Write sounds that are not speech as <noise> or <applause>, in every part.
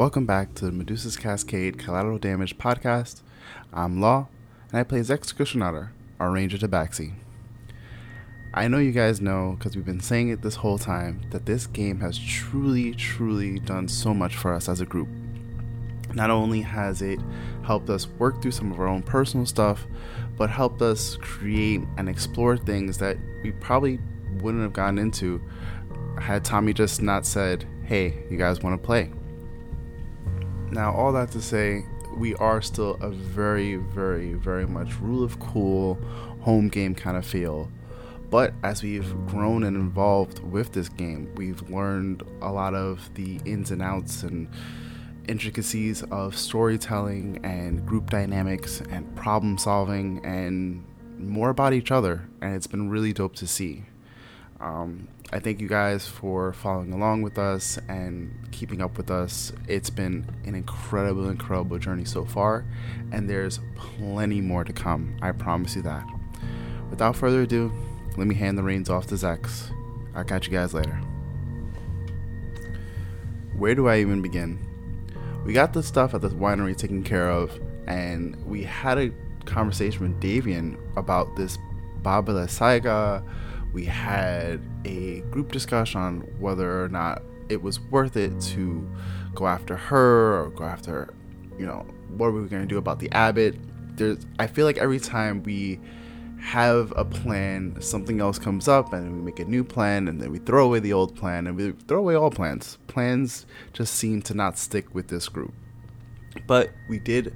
Welcome back to the Medusa's Cascade Collateral Damage podcast. I'm Law, and I play Zex Kushinator, our Ranger Tabaxi. I know you guys know, because we've been saying it this whole time, that this game has truly, truly done so much for us as a group. Not only has it helped us work through some of our own personal stuff, but helped us create and explore things that we probably wouldn't have gotten into had Tommy just not said, hey, you guys want to play? Now, all that to say, we are still a very, very, very much rule of cool home game kind of feel. But as we've grown and evolved with this game, we've learned a lot of the ins and outs and intricacies of storytelling and group dynamics and problem solving and more about each other. And it's been really dope to see. Um, I thank you guys for following along with us and keeping up with us. It's been an incredible, incredible journey so far, and there's plenty more to come. I promise you that. Without further ado, let me hand the reins off to Zex. I'll catch you guys later. Where do I even begin? We got the stuff at the winery taken care of, and we had a conversation with Davian about this Baba Lysaga we had a group discussion on whether or not it was worth it to go after her or go after, you know, what were we going to do about the abbot. There's, I feel like every time we have a plan, something else comes up, and we make a new plan, and then we throw away the old plan, and we throw away all plans. Plans just seem to not stick with this group. But we did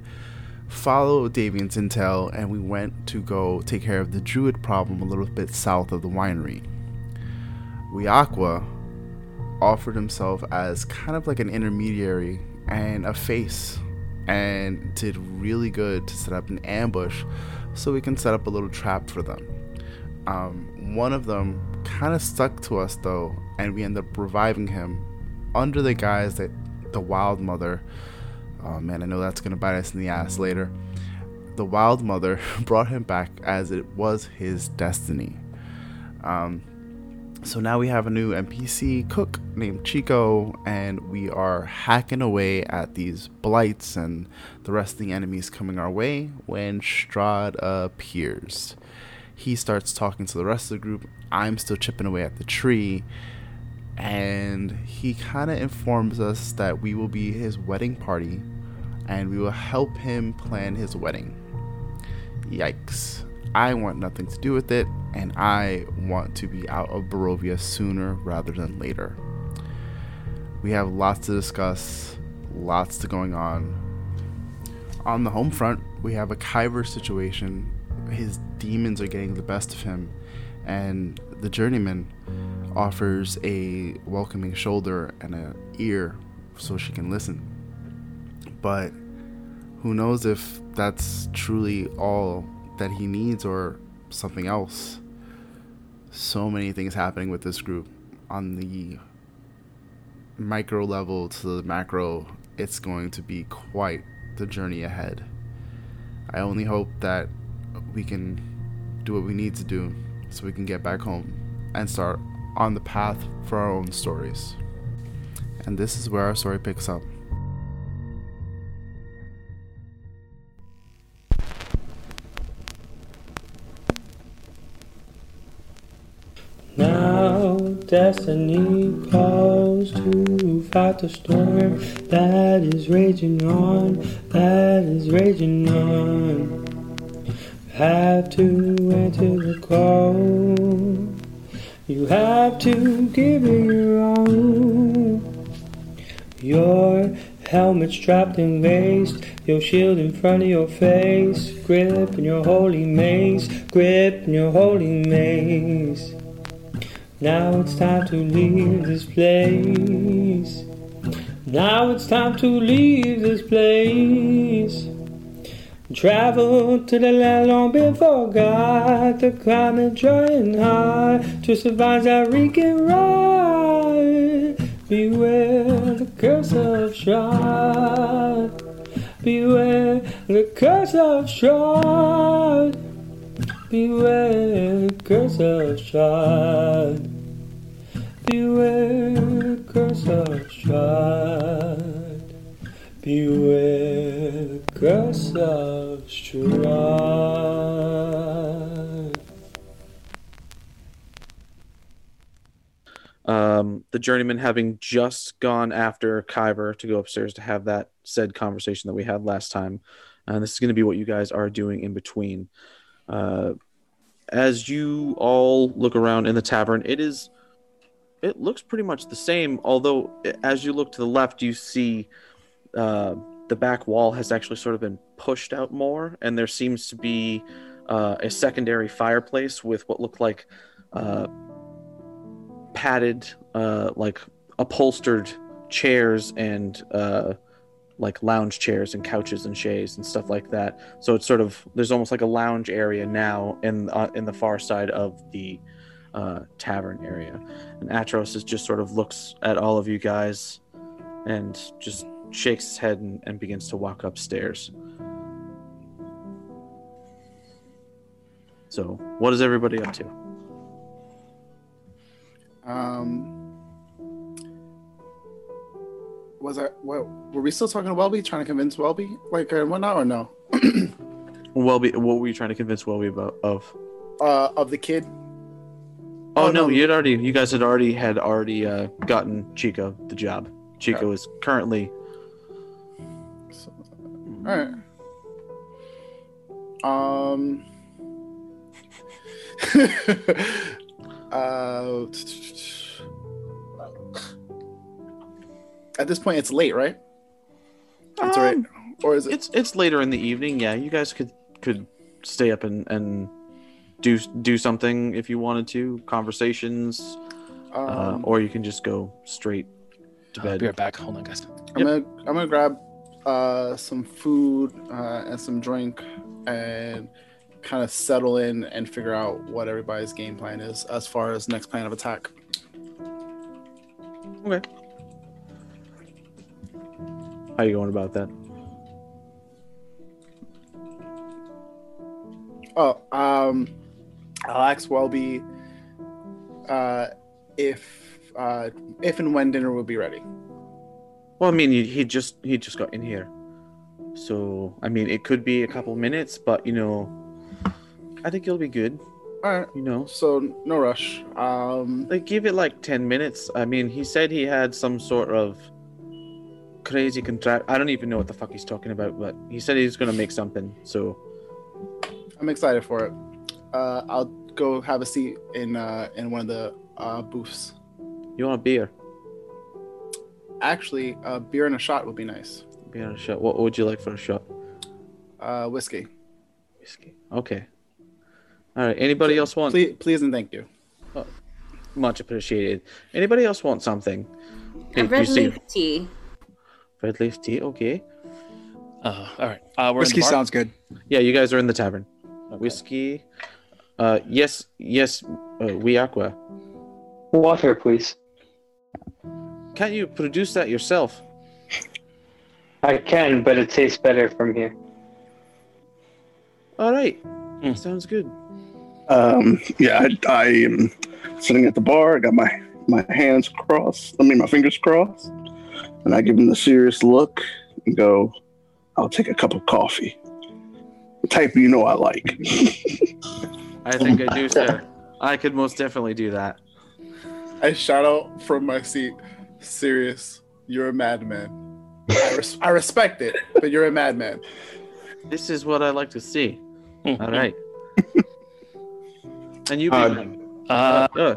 follow Davian's intel and we went to go take care of the druid problem a little bit south of the winery. Wiakwa offered himself as kind of like an intermediary and a face and did really good to set up an ambush so we can set up a little trap for them. Um, one of them kind of stuck to us though, and we end up reviving him under the guise that the wild mother Oh man, I know that's gonna bite us in the ass later. The Wild Mother <laughs> brought him back as it was his destiny. Um, so now we have a new NPC cook named Chico, and we are hacking away at these blights and the rest of the enemies coming our way when Strahd appears. He starts talking to the rest of the group. I'm still chipping away at the tree, and he kind of informs us that we will be his wedding party and we will help him plan his wedding. Yikes. I want nothing to do with it, and I want to be out of Barovia sooner rather than later. We have lots to discuss, lots to going on. On the home front, we have a Kyver situation. His demons are getting the best of him, and the journeyman offers a welcoming shoulder and an ear so she can listen but who knows if that's truly all that he needs or something else. So many things happening with this group on the micro level to the macro. It's going to be quite the journey ahead. I only hope that we can do what we need to do so we can get back home and start on the path for our own stories. And this is where our story picks up. Destiny calls to fight the storm that is raging on, that is raging on. have to answer the call. You have to give it your own. Your helmet strapped and laced, your shield in front of your face, grip in your holy mace, grip in your holy mace. Now it's time to leave this place. Now it's time to leave this place. Travel to the land long been forgot. The climate dry and high to survive that reeking ride. Beware the curse of Strahd. Beware the curse of Strahd. Beware, curse of. Beware, curse of. Beware the of. Um, the journeyman having just gone after Kyber to go upstairs to have that said conversation that we had last time. And this is going to be what you guys are doing in between. Uh, as you all look around in the tavern, it is it looks pretty much the same. Although, as you look to the left, you see uh, the back wall has actually sort of been pushed out more, and there seems to be uh, a secondary fireplace with what looked like uh, padded, uh, like upholstered chairs and uh, like lounge chairs and couches and chaise and stuff like that. So it's sort of there's almost like a lounge area now in uh, in the far side of the uh, tavern area. And Atros is just sort of looks at all of you guys and just shakes his head and, and begins to walk upstairs. So, what is everybody up to? Um, was I? What were we still talking to Welby? Trying to convince Welby, like and whatnot, or no? <clears throat> Welby, what were you trying to convince Welby about? Of Uh, of the kid. oh, Oh, no, no. you had already, you guys had already had already uh, gotten Chico the job. Chico is currently So, all right. Um. <laughs> uh. At this point, it's late, right? It's all right. Um, Or is it? It's it's later in the evening. Yeah, you guys could could stay up and and do do something if you wanted to, conversations, uh, Um, or you can just go straight to bed. be right back. Hold on, guys. I'm gonna I'm gonna grab uh, some food uh, and some drink and kind of settle in and figure out what everybody's game plan is as far as next plan of attack. Okay. How you going about that? Oh, um, I'll ask Welby uh, if uh, if and when dinner will be ready. Well, I mean, he, just he just got in here, so I mean, it could be a couple minutes, but you know, I think you'll be good. All right, You know, so no rush. Um, like give it like ten minutes. I mean, he said he had some sort of crazy contract. I don't even know what the fuck he's talking about, but he said he's gonna make something. So I'm excited for it. Uh, I'll go have a seat in uh, in one of the uh, booths. you want a beer? Actually, a beer and a shot would be nice. Beer and a shot. What would you like for a shot? Uh, whiskey, Whiskey. Okay. All right. Anybody else want? please, please and thank you. Much appreciated. Anybody else want something? A red leaf tea. Red leaf tea. Okay. Uh, all right. Uh, we're Whiskey in the bar. sounds good. Yeah, you guys are in the tavern. Okay. Whiskey. Uh, yes, yes. Uh, we aqua. Water, please. Can't you produce that yourself? I can, but it tastes better from here. All right. Hmm. Sounds good. Um, yeah, I, I am sitting at the bar. I got my my hands crossed. I mean, my fingers crossed, and I give him the Sirius look and go, "I'll take a cup of coffee." The type you know I like. <laughs> I think I do, sir. <laughs> I could most definitely do that. I shout out from my seat, serious, you're a madman. I, res- I respect it, but you're a madman. This is what I like to see. Hmm. All right. and you, Uh. Uh, Uh,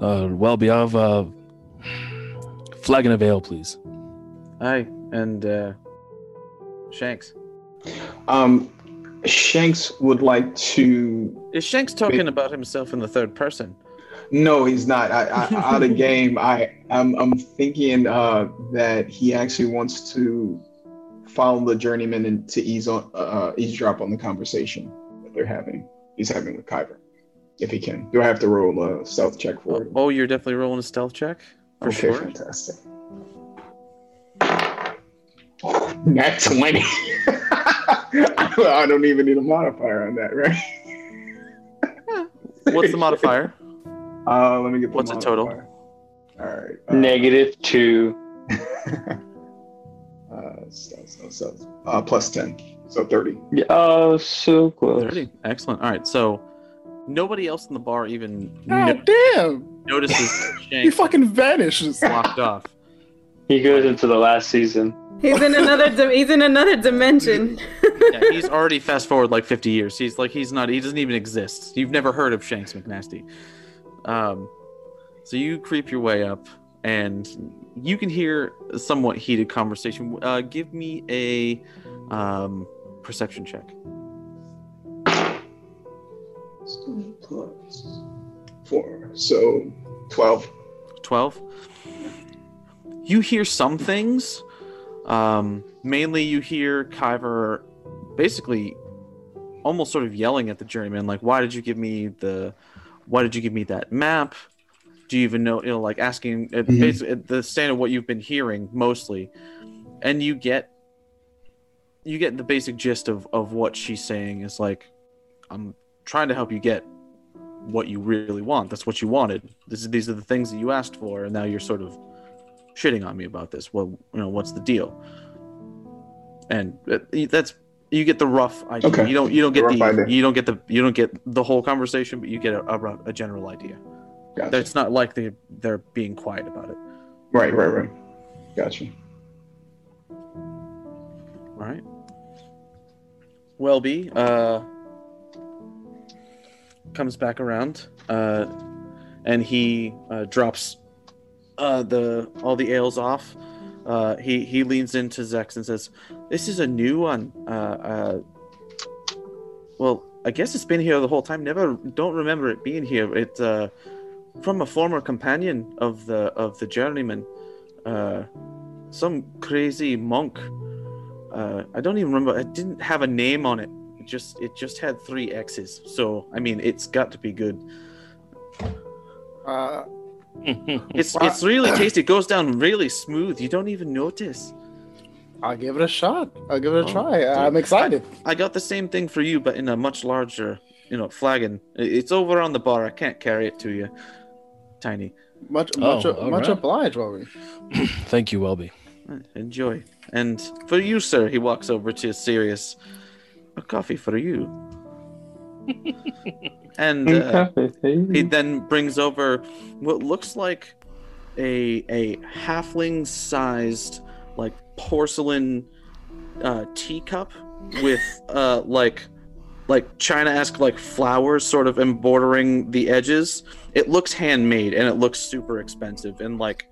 uh, well, Biav, uh, flagon of ale, please. aye, and uh, Shanks. Um, Shanks would like to. Is Shanks talking about himself in the third person? No, he's not. I, I, out of game. I I'm, I'm thinking uh, that he actually wants to follow the journeyman and to ease on uh, eavesdrop on the conversation that they're having. He's having with Kyber, if he can. Do I have to roll a stealth check for it? Oh, you're definitely rolling a stealth check for okay, sure. fantastic. Nat 20. <laughs> I don't even need a modifier on that, right? <laughs> What's the modifier? Uh, let me get the What's the total? All right. uh, Negative two. <laughs> that's, that's, that's, that's uh, plus 10. So 30. Yeah, oh, so close. 30. Excellent. All right. So nobody else in the bar even God no- damn! Notices <laughs> that He Shanks fucking vanishes. <laughs> locked off. He goes into the last season. He's in another. Di- he's in another dimension. <laughs> Yeah, he's already fast forward like 50 years. He's like he's not. He doesn't even exist. You've never heard of Shanks McNasty. Um, so you creep your way up, and you can hear a somewhat heated conversation. Uh, give me a um, perception check. 4. So 12. 12 you hear some things um, mainly you hear kyver basically almost sort of yelling at the journeyman like why did you give me the why did you give me that map do you even know you know like asking uh, Mhm. basically the standard of what you've been hearing mostly and you get you get the basic gist of of what she's saying is like i'm trying to help you get what you really want. That's what you wanted. This is, these are the things that you asked for, and now you're sort of shitting on me about this. Well, you know, what's the deal? And uh, that's you get the rough idea. Okay. You don't you don't get rough the you don't get the you don't get the whole conversation, but you get a, a, a general idea. Gotcha. It's not like they they're being quiet about it. Right, right, right. Gotcha. All right. Welby uh, comes back around, uh, and he uh, drops uh, the all the ales off. Uh, he he leans into Zex and says, "This is a new one. Uh, uh, well, I guess it's been here the whole time. Never don't remember it being here. It's uh, from a former companion of the of the journeyman, uh, some crazy monk." uh, I don't even remember. It didn't have a name on it. It just it just had three X's. So I mean, it's got to be good. Uh, <laughs> It's Wow. it's really tasty. It goes down really smooth. You don't even notice. I'll give it a shot. I'll give it a Oh, try. dude. I'm excited. I got the same thing for you, but in a much larger, you know, flagon. It's over on the bar. I can't carry it to you. Tiny. Much, Oh, much, much right. obliged, Rory. <clears throat> Thank you, Welby. Enjoy. And for you, sir, he walks over to Sirius. A coffee for you. <laughs> and uh, He then brings over what looks like a a halfling sized like porcelain uh, teacup with uh like like China esque like flowers sort of embordering the edges. It looks handmade and it looks super expensive and like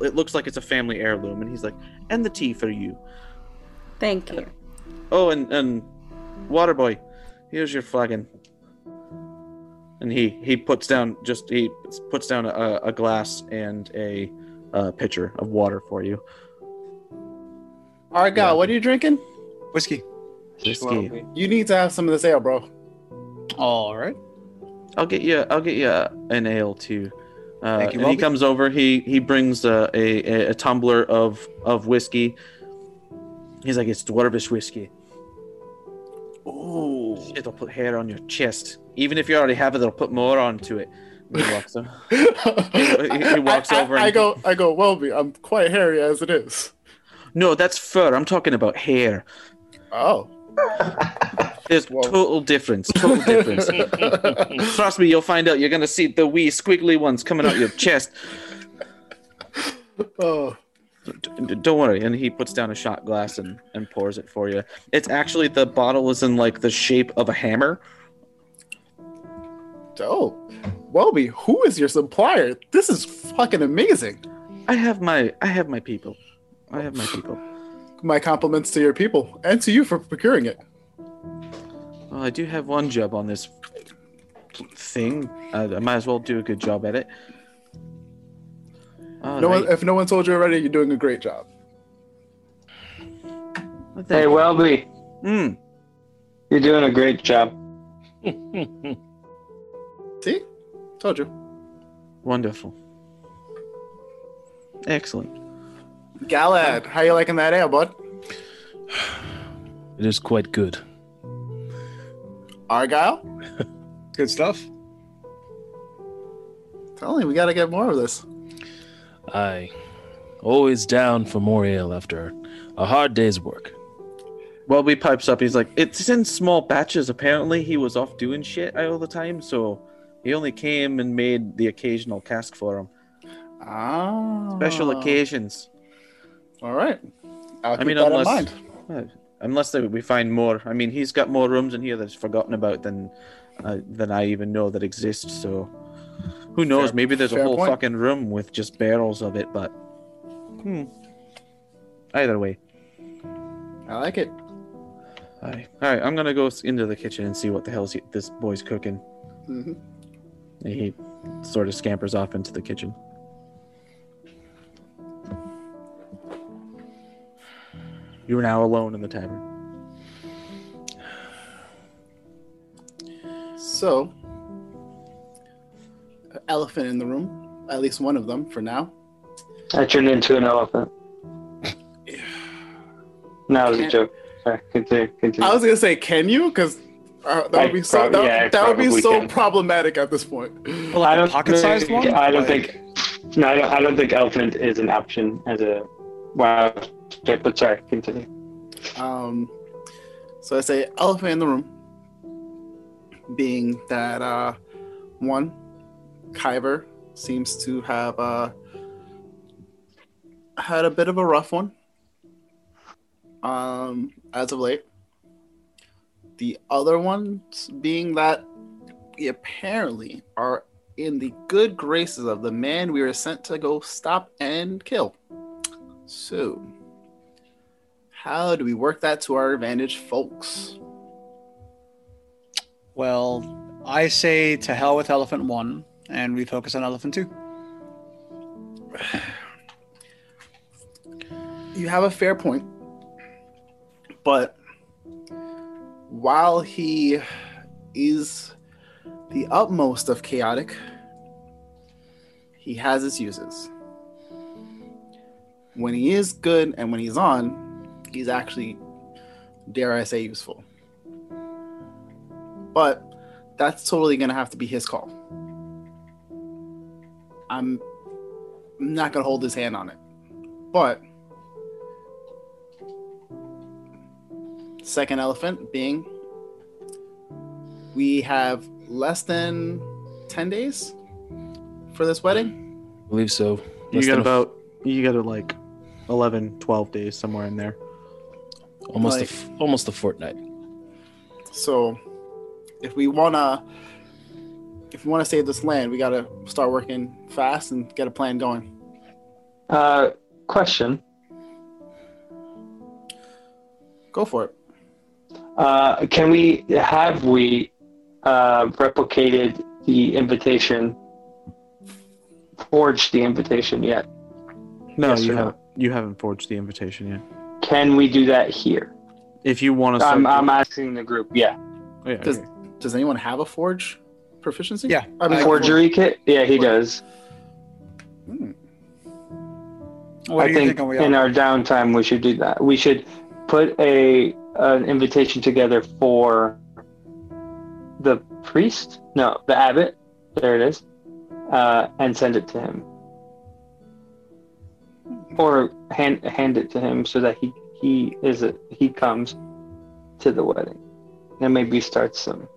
it looks like it's a family heirloom. And he's like, and the tea for you. Thank you. Oh, and and water boy, here's your flagon. And he he puts down just he puts down a, a glass and a, uh pitcher of water for you. All right, guy, what are you drinking? Whiskey. Whiskey. You need to have some of this ale, bro. All right. I'll get you. I'll get you an ale too. Uh, Thank you, and he comes over. He he brings uh, a, a a tumbler of of whiskey. He's like, it's dwarvish whiskey. Ooh. It'll put hair on your chest. Even if you already have it, it'll put more onto it. He <laughs> walks up. he walks I, over I, I go, I go. Welby, I'm quite hairy as it is. No, that's fur. I'm talking about hair. Oh. There's Whoa. total difference. Total difference. <laughs> Trust me, you'll find out. You're gonna see the wee squiggly ones coming out your chest. oh. Don't worry. And he puts down a shot glass and, and pours it for you. It's actually the bottle is in like the shape of a hammer. Dope. Welby, who is your supplier? This is fucking amazing. I have my I have my people. I have my people. My compliments to your people and to you for procuring it. Well, I do have one job on this thing. Uh, I might as well do a good job at it. All No one, if no one told you already, you're doing a great job. Hey, you. Welby, Mm. you're doing a great job. <laughs> See? Told you. Wonderful. Excellent. Galad, how you liking that ale, bud? <sighs> It is quite good. Argyle? <laughs> Good stuff. Tell me, we gotta get more of this. I Always down for more ale after a hard day's work. Welby pipes up. He's like, "It's in small batches. Apparently, he was off doing shit all the time, so he only came and made the occasional cask for him. Ah. Special occasions. All right. I'll I mean, that unless in mind. uh, unless they, we find more. I mean, he's got more rooms in here that's forgotten about than uh, than I even know that exist. So who knows? Fair- Maybe there's a whole point. fucking room with just barrels of it. But hmm. Either way, I like it. Aye. all right. I'm gonna go into the kitchen and see what the hell's he, this boy's cooking. hmm he sort of scampers off into the kitchen. You are now alone in the tavern. So, elephant in the room. At least one of them for now. I turned into an elephant. <sighs> No, it was a joke. Sorry, continue. continue. I was gonna say, can you? Because uh, that I would be so prob- that, yeah, that would be so can. problematic at this point. Well, I like a don't pocket-sized think, one. I don't Like- think. No, I don't, I don't think elephant is an option as a wild shape. But sorry, continue. Um, so I say elephant in the room, being that uh, one, Kyber seems to have uh, had a bit of a rough one um, as of late. The other ones being that we apparently are in the good graces of the man we were sent to go stop and kill. So, how do we work that to our advantage, folks? Well, I say to hell with Elephant One, and we focus on Elephant Two. You have a fair point, but while he is the utmost of chaotic, he has his uses. When he is good and when he's on, he's actually, dare I say, useful. But that's totally going to have to be his call. I'm not going to hold his hand on it. But second elephant being we have less than 10 days for this wedding. I believe so. You got than a- about you got like 11, 12 days somewhere in there. almost a like- f- almost a fortnight. So if we want to if we want to save this land, we got to start working fast and get a plan going. Uh, question. Go for it. Uh, can we have we uh, replicated the invitation, forged the invitation yet? No, Yes you haven't. You haven't forged the invitation yet. Can we do that here? If you want to, I'm, I'm asking the group. Yeah, oh, yeah, Does okay. does anyone have a forge proficiency? Yeah, I mean, I- forgery kit. Yeah, he does. Hmm. What I do you think think? We in our downtime we should do that. We should put a an invitation together for the priest. No, the abbot. There it is, uh, and send it to him, or hand hand it to him so that he he is a, he comes to the wedding, and maybe starts some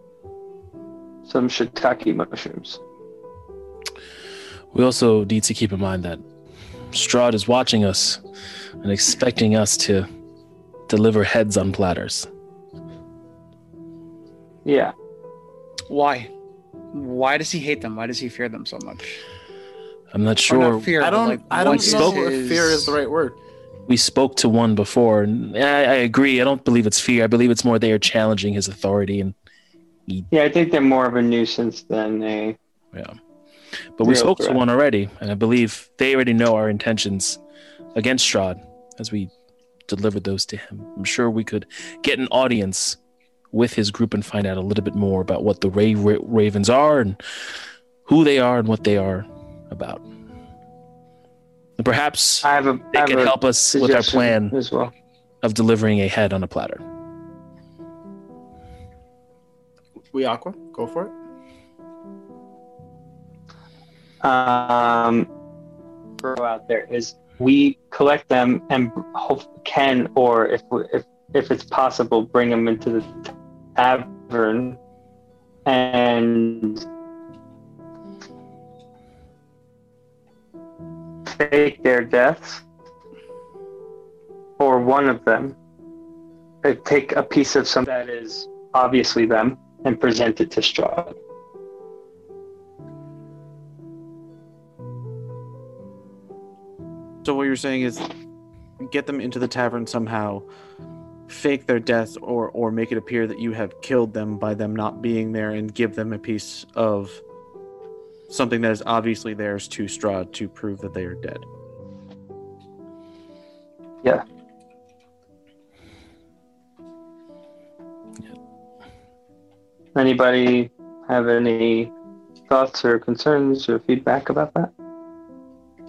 some shiitake mushrooms. We also need to keep in mind that Strahd is watching us and expecting us to deliver heads on platters. Yeah, Why? Why does he hate them? Why does he fear them so much? I'm not sure. not fear, I don't like, I don't what know is if fear is the right word. We spoke to one before, and I, I agree. I don't believe it's fear. I believe it's more they are challenging his authority, and yeah. I think they're more of a nuisance than a. yeah. But we spoke to one already, and I believe they already know our intentions against Strahd as we delivered those to him. I'm sure we could get an audience with his group and find out a little bit more about what the Ray Ra- Ravens are and who they are and what they are about. And perhaps I have a. they I have can help us with our plan as well. of delivering a head on a platter. We aqua, go for it. um, throw out there is we collect them and hope can, or if if if it's possible, bring them into the tavern and fake their deaths, or one of them. Take a piece of some that is obviously them and present it to Strahd. So what you're saying is get them into the tavern somehow, fake their death or or make it appear that you have killed them by them not being there and give them a piece of something that is obviously theirs to Strahd to prove that they are dead. Yeah. Anybody have any thoughts or concerns or feedback about that?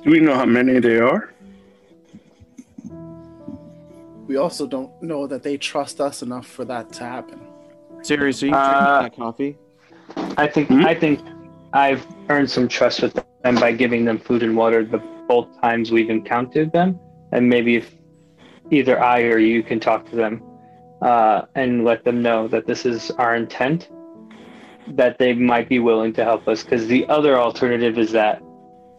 Do we know how many they are? We also don't know that they trust us enough for that to happen. Seriously, are you Uh, that coffee? I think Hmm? I think I've earned some trust with them by giving them food and water the both times we've encountered them, and maybe if either I or you can talk to them uh, and let them know that this is our intent, that they might be willing to help us. Because the other alternative is that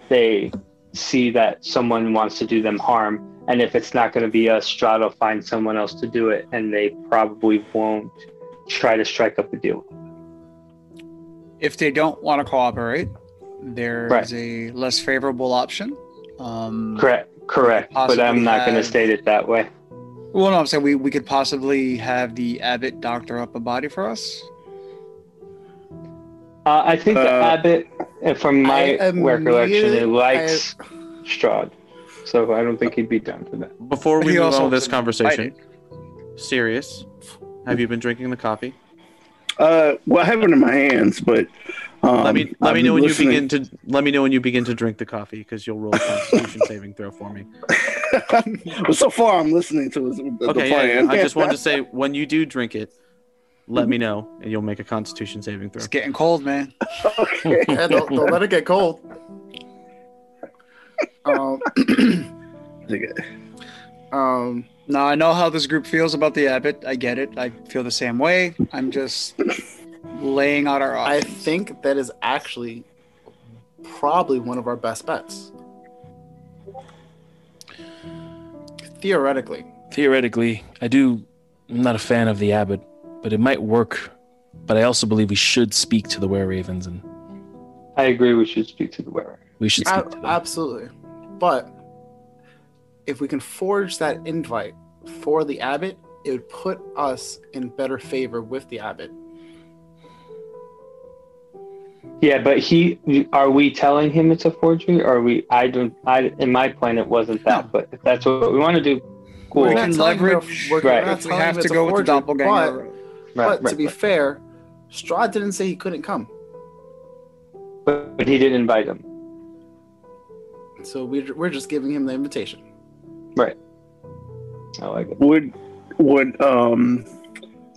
they see that someone wants to do them harm, and if it's not going to be us, Strahd will find someone else to do it, and they probably won't try to strike up a deal. If they don't want to cooperate, there is Right. a less favorable option. Um, Correct, correct. But I'm not going to state it that way. Well, no, I'm saying we, we could possibly have the abbot doctor up a body for us. Uh, I think the Uh, abbot, uh, from my I recollection, it immediately- likes Strahd, so I don't think he'd be down for that. Before we He move on with this conversation, Sirius, have you been drinking the coffee? Uh, well, I have it in my hands, but um, let me let I've me know when listening- you begin to let me know when you begin to drink the coffee because you'll roll a Constitution <laughs> saving throw for me. well, so far, I'm listening to the, the Okay, yeah, plan. yeah, I just wanted to say when you do drink it, let me know and you'll make a Constitution saving throw. It's getting cold, man. okay. <laughs> Yeah, don't, don't let it get cold. <laughs> Um, <clears throat> um, Now I know how this group feels about the abbot. I get it. I feel the same way. I'm just laying out our I think that is actually probably one of our best bets. Theoretically, Theoretically, I do. I'm not a fan of the abbot, but it might work. But I also believe we should speak to the were ravens and I agree. We should speak to the wearer. we should speak A- to them. absolutely. But if we can forge that invite for the abbot, it would put us in better favor with the abbot. Yeah, but he. Are we telling him it's a forgery? Or are we? I don't. I in my plan it wasn't that. No. But if that's what we want to do, cool. We We're can not telling him leverage- we're Right. not If we have to a go with the forgery, doppelganger. But, Right, but right, to be right. fair, Strahd didn't say he couldn't come. but, but he didn't invite him. So we're, we're just giving him the invitation. Right. I like it. would would um,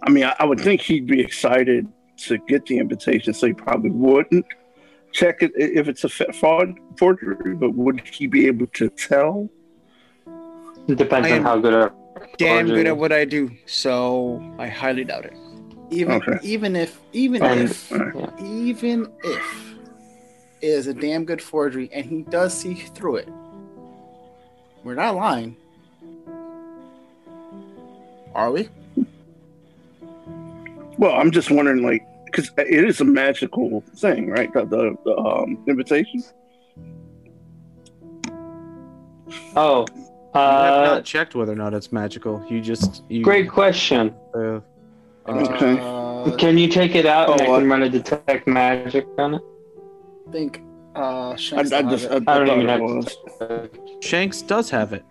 I mean, I, I would think he'd be excited to get the invitation, so he probably wouldn't check it if it's a fraud forgery. But would he be able to tell? It depends on how good our Damn good at what I do, so I highly doubt it. Even Okay. even if even And- if Alright. even if it is a damn good forgery and he does see through it, we're not lying. Are we? Well, I'm just wondering, like, because it is a magical thing, right? The, the, the um, invitation. Oh, You have uh, not checked whether or not it's magical. You just you, great question. Uh, Okay. Uh, Can you take it out and Oh, I can uh, run a detect magic on it? I think uh I, Shanks I will just I, it. I I don't thought even it have was. Shanks does have it,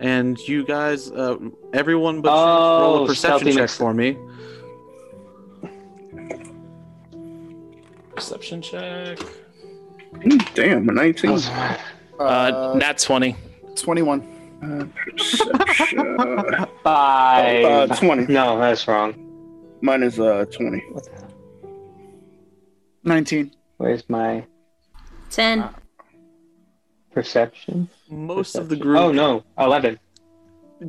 and you guys, uh, everyone but Shanks, roll Oh, a perception check for me. Perception check. Damn, a 19. Uh, Uh, nat 20. 21. Uh, perception. Five. Uh, 20. No, that's wrong. Mine is uh 20. 19. Where's my 10. perception? Most of the group, Oh no, eleven.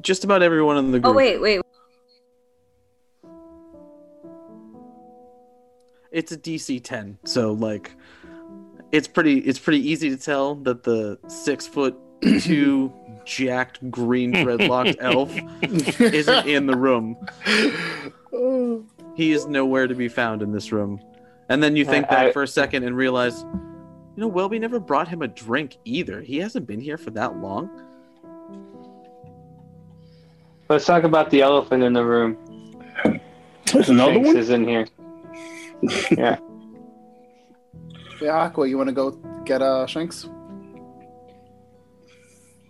just about everyone in the group. Oh wait, wait. it's a DC 10, so like, it's pretty. It's pretty easy to tell that the six foot <clears throat> two jacked green dreadlocked <laughs> elf isn't in the room. He is nowhere to be found in this room. And then you think I- back I- for a second and realize, you know, Welby never brought him a drink either. He hasn't been here for that long. Let's talk about the elephant in the room. There's another Shanks one. is in here. <laughs> yeah. Yeah, Aqua, you want to go get uh Shanks?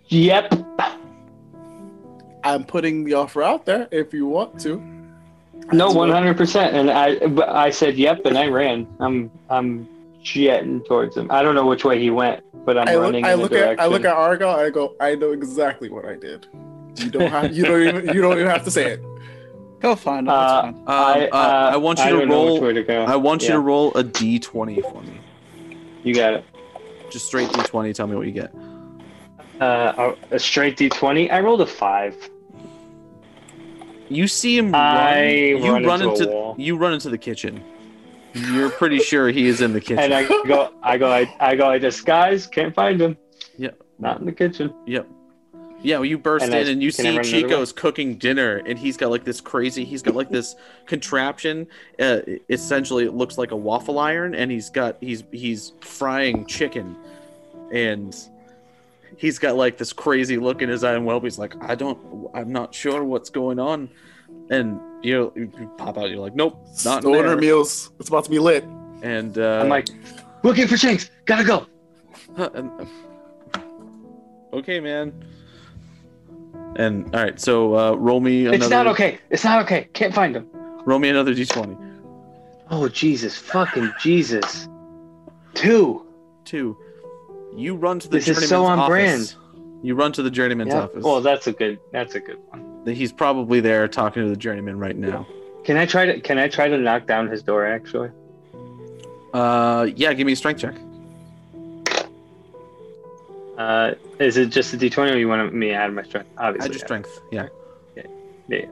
Yep. I'm putting the offer out there if you want to. No, one hundred percent. And I, I said yep, and I ran. I'm, I'm jetting towards him. I don't know which way he went, but I'm I look, running I in look the at. I look at Argo. I go. I know exactly what I did. You don't have. You don't even. You don't even have to say it. He'll find it. Uh, fine. Um, I, uh, uh, I want you I to don't know which roll. to. I want you to roll a d20 for me. You got it. Just straight d20. Tell me what you get. Uh, a, straight D twenty. I rolled a five. You see him run. I you run run into into. You run into the kitchen. You're pretty sure he is in the kitchen. And I go, I go, I, I go, I disguise, can't find him. Yep. Not in the kitchen. Yep. Yeah, well, you burst And I- in and you see Chico's cooking dinner, and he's got like this crazy. He's got like this contraption. Uh, essentially, it looks like a waffle iron, and he's got he's he's frying chicken, and he's got like this crazy look in his eye. And Welby's like, I don't, I'm not sure what's going on, and you know, you pop out. You're like, nope, not in Order there. meals. It's about to be lit. And uh, I'm like, looking for Shanks. Gotta go. Huh, and- okay, man. And all right, so uh, roll me another. It's not okay. It's not okay. Can't find him. Roll me another d20. Oh Jesus, fucking Jesus. Two. Two. You run to the This is journeyman's so on office. You run to the journeyman's Yeah. office. Well, that's a good. That's a good one. He's probably there talking to the journeyman right now. Can I try to? Can I try to knock down his door? Actually. Uh, yeah, give me a strength check. Uh, is it just a D20 or you want me to add my strength? Obviously. Add your strength. Yeah. Yeah.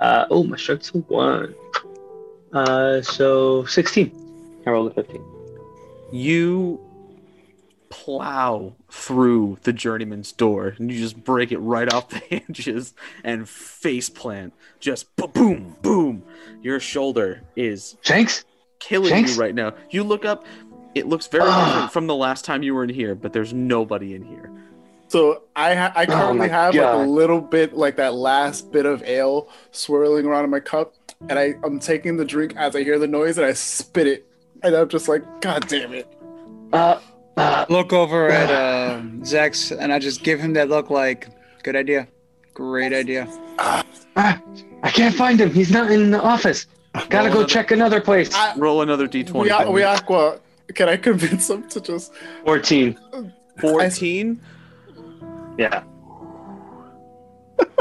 Uh, oh, my strength's a one. Uh, so 16. I rolled a 15. You plow through the journeyman's door and you just break it right off the <laughs> hinges and face plant. Just boom, boom, boom. Your shoulder is Shanks? killing Shanks? you right now. You look up, it looks very Ah. different from the last time you were in here, but there's nobody in here. So I ha- I Oh currently my have like a little bit like that last bit of ale swirling around in my cup, and I I'm taking the drink as I hear the noise and I spit it, and I'm just like, God damn it! Uh, uh, <sighs> Look over at uh, Zex, and I just give him that look like, good idea. Great idea. <sighs> ah, I can't find him. He's not in the office. Gotta Roll go another- check another place. I, Roll another d20. we, for me. we aqua. Can I convince him to just? 14. 14. Yeah. <laughs>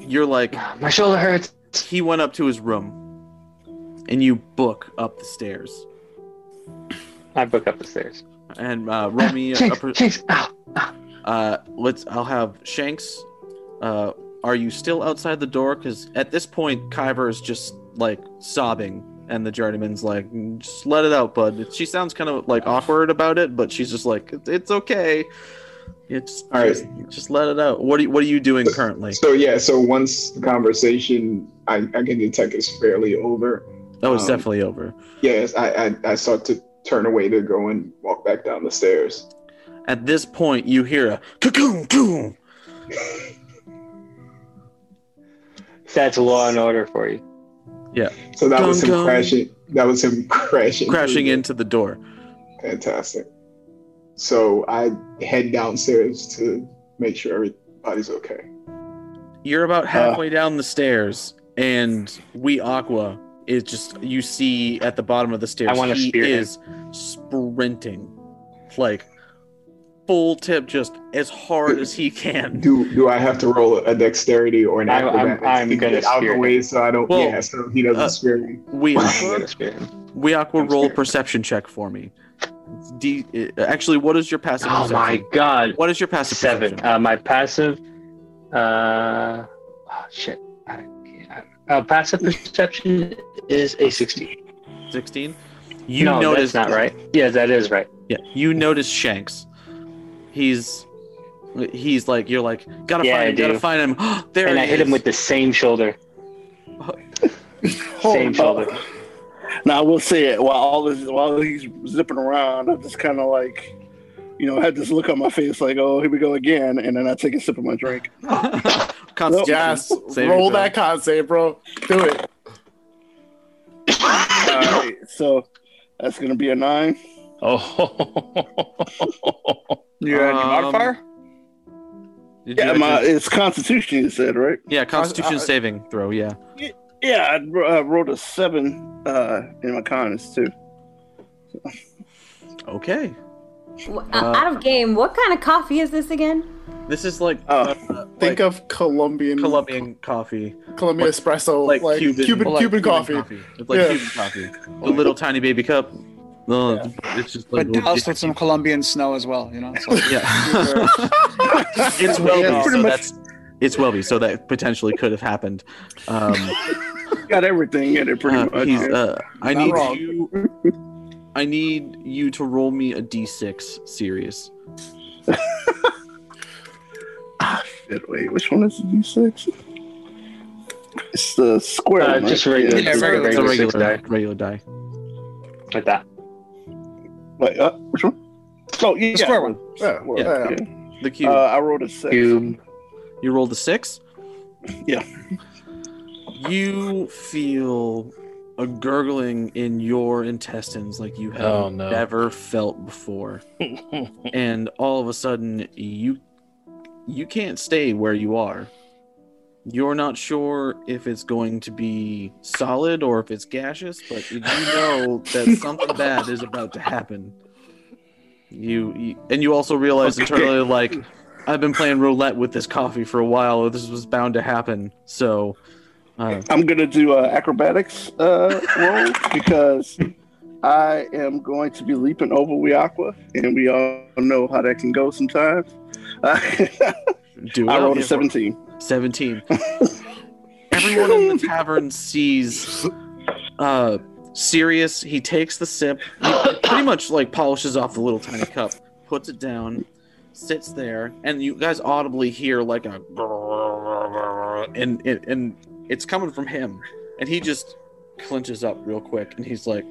You're like, <sighs> My shoulder hurts. he went up to his room and you book up the stairs. I book up the stairs. And uh, roll me a, a Shanks, per- Shanks, ow. uh, let's. I'll have Shanks. Uh, are you still outside the door? Because at this point, Kyver is just like sobbing, and the journeyman's like, "Mm, "Just let it out, bud." She sounds kind of like awkward about it, but she's just like, "It's- "It's okay. It's All right. just, just let it out." What are you, What are you doing currently? So yeah, so once the conversation I, I can detect is fairly over. Oh, was um, definitely over. Yes, I, I I start to turn away to go and walk back down the stairs. At this point, you hear a cocoon, cocoon. That's law and order for you. Yeah. So that was Gung, him gung. crashing. That was him <laughs> crashing. crashing through. into the door. Fantastic. So I head downstairs to make sure everybody's okay. You're about halfway down the stairs, and we Aqua is just you see at the bottom of the stairs. I wanna he spear him. is sprinting, like full tip, just as hard as he can. Do do I have to roll a dexterity or an I'm- I'm- I'm to gonna get out of the way so I don't? Well, yeah, so he doesn't uh, spear me. We <laughs> I'm Aqua, gonna spear. We Aqua roll a perception check for me. D. uh, Actually, what is your passive? Oh my god. What is your passive? Seven. Uh, my passive. Uh, oh, shit. I, can't- uh, passive perception is a sixteen. Sixteen. You no, notice that's not right. Yeah, that is right. Yeah, you notice Shanks. He's he's like you're like gotta Yeah, find him, gotta find him. <gasps> there and he I hit him with the same shoulder. <laughs> Same shoulder. Now I will say it while all this while he's zipping around, I'm just kind of like, you know, I had this look on my face like, oh, here we go again, and then I take a sip of my drink. Constitution Yes, saving roll that con save, bro. Do it. All right, so that's gonna be a nine. Oh, You had any Um, modifier? Did you Yeah, my actually- it's Constitution. You said right? yeah, Constitution I- saving throw. Yeah. Yeah, I uh, rolled a seven uh, in my cons too. Okay. W- Uh, out of game. What kind of coffee is this again? This is like Oh. uh, Think like of Colombian, Colombian coffee, Colombian espresso, like, like, Cuban, Cuban, like Cuban, coffee. It's like Yeah. Cuban coffee. The little tiny baby cup. No, it's just like But doused with some Colombian snow as well, you know. So. <laughs> yeah. <laughs> it's Welby, Yeah, so much. that's it's Welby, so that potentially could have happened. Um, <laughs> Got everything in it pretty uh, much. he's, uh, I Not need wrong. you. I need you to roll me a d6 Sirius. <laughs> ah, shit, wait, which one is the D six? It's the square. Uh, one, right? just regular, Yeah, regular. It's regular, regular die, regular die. like that. Wait, uh, which one? Oh, yeah, The square one. Yeah, Square, yeah. yeah. The cube. Uh, I rolled a six. Cube. You rolled a six? Yeah. You feel a gurgling in your intestines like you have Oh, no. never felt before. <laughs> and all of a sudden you you can't stay where you are. You're not sure if it's going to be solid or if it's gaseous, but you know that <laughs> something bad is about to happen. You, you and you also realize Okay. internally like I've been playing roulette with this coffee for a while. This was bound to happen. So, uh, I'm gonna do uh, acrobatics uh, roll because I am going to be leaping over Wiakwa, and we all know how that can go sometimes. <laughs> Do. I rolled a 17. 17. <laughs> Everyone in the tavern sees uh Sirius. He takes the sip, he pretty much like polishes off the little tiny cup, puts it down, sits there, and you guys audibly hear like a and and, and it's coming from him. And he just clinches up real quick and he's like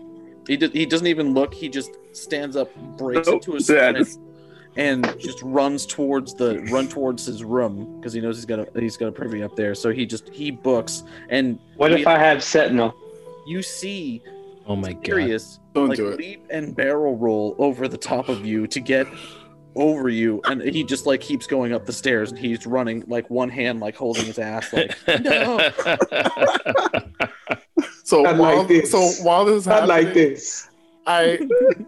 he, do, he doesn't even look, he just stands up, breaks Nope, into a that- sprint, and just runs towards the run towards his room because he knows he's got a he's got a privy up there. So he just he books and What we- if I have Sentinel? you see oh my god. Sirius Don't like do it. leap and barrel roll over the top of you to get over you, and he just like keeps going up the stairs and he's running like one hand like holding his ass like <laughs> no. So Not while like this. so while this is Not happening, like this. I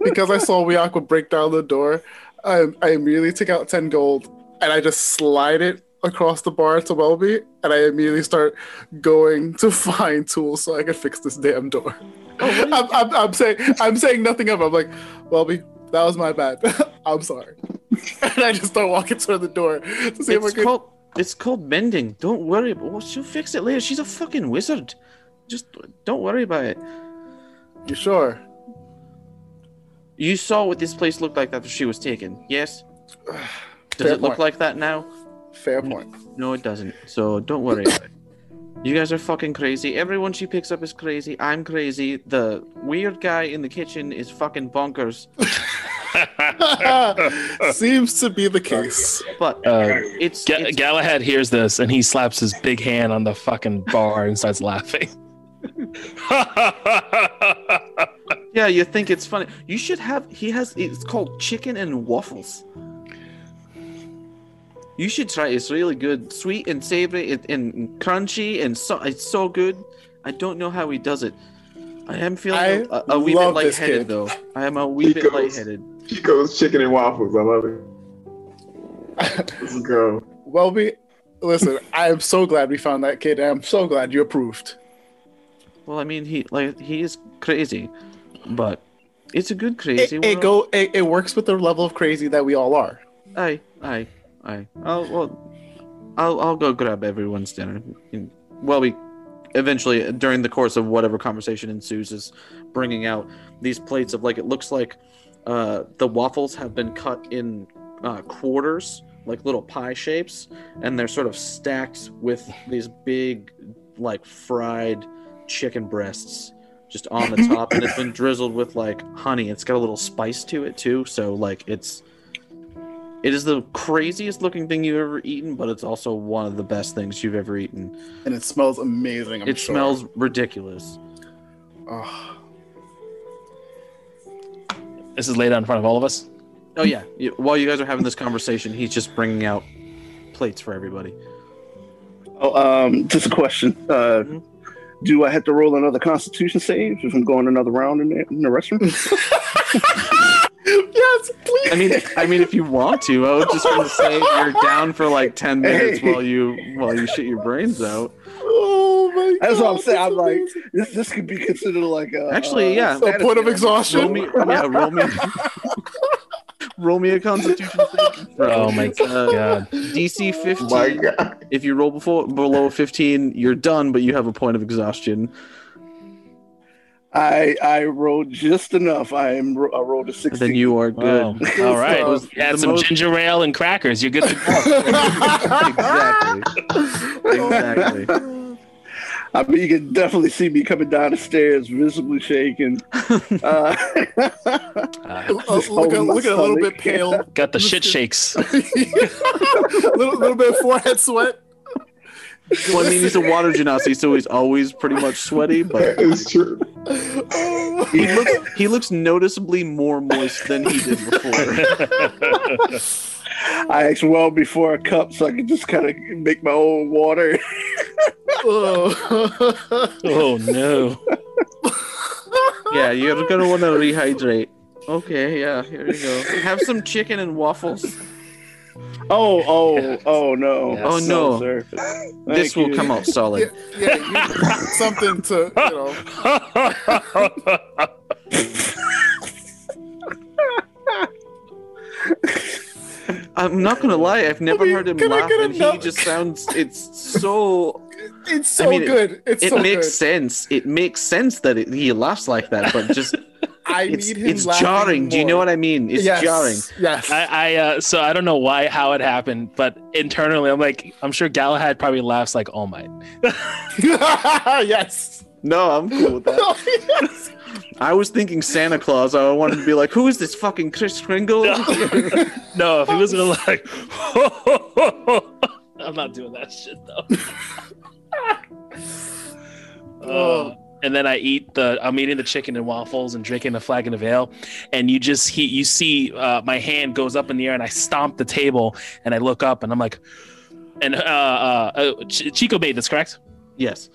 because I saw Wiakwa break down the door, I, I immediately take out ten gold and I just slide it across the bar to Welby, and I immediately start going to <laughs> find tools so I can fix this damn door. Oh, I'm, I'm, I'm saying I'm saying nothing of it. I'm like, Welby, that was my bad. <laughs> I'm sorry. <laughs> and I just start walking toward the door to see if I It's called it's called mending. Don't worry. Well, she'll fix it later. She's a fucking wizard. Just don't worry about it. You sure? You saw what this place looked like after she was taken. Yes. <sighs> Does Fair it look point. like that now? Fair point. No, it doesn't. So don't worry about it. You guys are fucking crazy. Everyone she picks up is crazy. I'm crazy. The weird guy in the kitchen is fucking bonkers. <laughs> <laughs> Seems to be the case. But Uh, it's, Ga- it's Galahad hears this and he slaps his big hand on the fucking bar and starts laughing. <laughs> yeah. You think it's funny? You should have. He has. It's called chicken and waffles. You should try. it. It's really good, sweet and savory and, and crunchy, and so it's so good. I don't know how he does it. I am feeling I a, a wee bit lightheaded though. I am a wee bit Because- lightheaded. Chico's chicken and waffles. I love it. Let's go. Welby, listen, I am so glad we found that kid. I'm so glad you approved. Well, I mean, he like he is crazy. but it's a good crazy. It, it go it, it works with the level of crazy that we all are. Aye, aye, aye. I'll well, I'll I'll go grab everyone's dinner. And- Well, we eventually during the course of whatever conversation ensues is bringing out these plates of like it looks like uh, the waffles have been cut in uh, quarters, like little pie shapes, and they're sort of stacked with these big like fried chicken breasts just on the top, and it's been drizzled with like honey. It's got a little spice to it too, so like it's it is the craziest looking thing you've ever eaten, but it's also one of the best things you've ever eaten. And it smells amazing. I'm it sure. smells ridiculous. Oh, This is laid out in front of all of us. Oh yeah, you- while you guys are having this conversation, he's just bringing out plates for everybody. Oh, um, just a question. Uh, Mhm. do I have to roll another Constitution save if I'm going another round in the, in the restroom? <laughs> yes, please. I mean, I mean, if you want to, I was just going to say you're down for like ten minutes Hey. while you while you shit your brains out. Oh my god. That's what I'm saying. I'm like, this this could be considered like a Actually, yeah. a point of exhaustion. Roll me, yeah, roll me, <laughs> roll me a Constitution save. <laughs> Oh my Uh, god. DC fifteen. My God. If you roll before below fifteen, you're done, but you have a point of exhaustion. I I rolled just enough. I am I rolled a sixteen. Then you are good. Wow. <laughs> All right. stuff. You had some most- ginger ale and crackers. You're good to go. <laughs> exactly. Exactly. <laughs> I mean, you can definitely see me coming down the stairs, visibly shaking. Uh, Uh, look, a, look at a little bit pale. got the shit shakes. little, little bit of forehead sweat. Well, I mean, he's a water genasi, so he's always pretty much sweaty, but It's true. Oh. he looks he looks noticeably more moist than he did before. <laughs> I asked Welby for a cup, so I can just kind of make my own water. Oh. oh no. <laughs> Yeah, you're gonna want to rehydrate. Okay, yeah, here you go. Have some chicken and waffles. Oh, <laughs> oh, oh no! Yes. Oh, no. sir. this Thank will come out solid. yeah, yeah, you, something to you <laughs> know. I'm not gonna lie, I've never mean, heard him I laugh, get a and he just sounds. It's so. <laughs> It's so mean, it- good. It's It so makes good. sense. It makes sense that it, he laughs like that, but just I it's, need him. it's laughing jarring. Do you know what I mean? It's yes. jarring. Yes. I, I uh, so I don't know why how it happened, but internally I'm like I'm sure Galahad probably laughs like All Might. <laughs> yes. No, I'm cool with that. <laughs> yes. I was thinking Santa Claus. I wanted to be like, who is this fucking Kris Kringle? <laughs> No, if he was gonna like, I'm not doing that shit though. Uh, and then I eat the. I'm eating the chicken and waffles and drinking a flagon of ale, and you just he you see uh, my hand goes up in the air and I stomp the table and I look up and I'm like, and uh, uh, uh Ch- Chico made this correct, yes.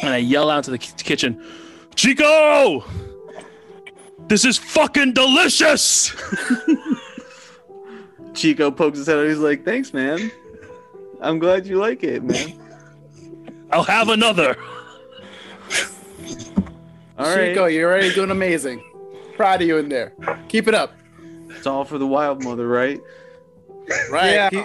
and I yell out to the ki- kitchen, Chico, this is fucking delicious. <laughs> Chico pokes his head out. He's like, thanks, man. I'm glad you like it, man. I'll have another. All right. Chico, you're already doing amazing. Proud of you in there. Keep it up. It's all for the wild mother, right? Right. Yeah. He,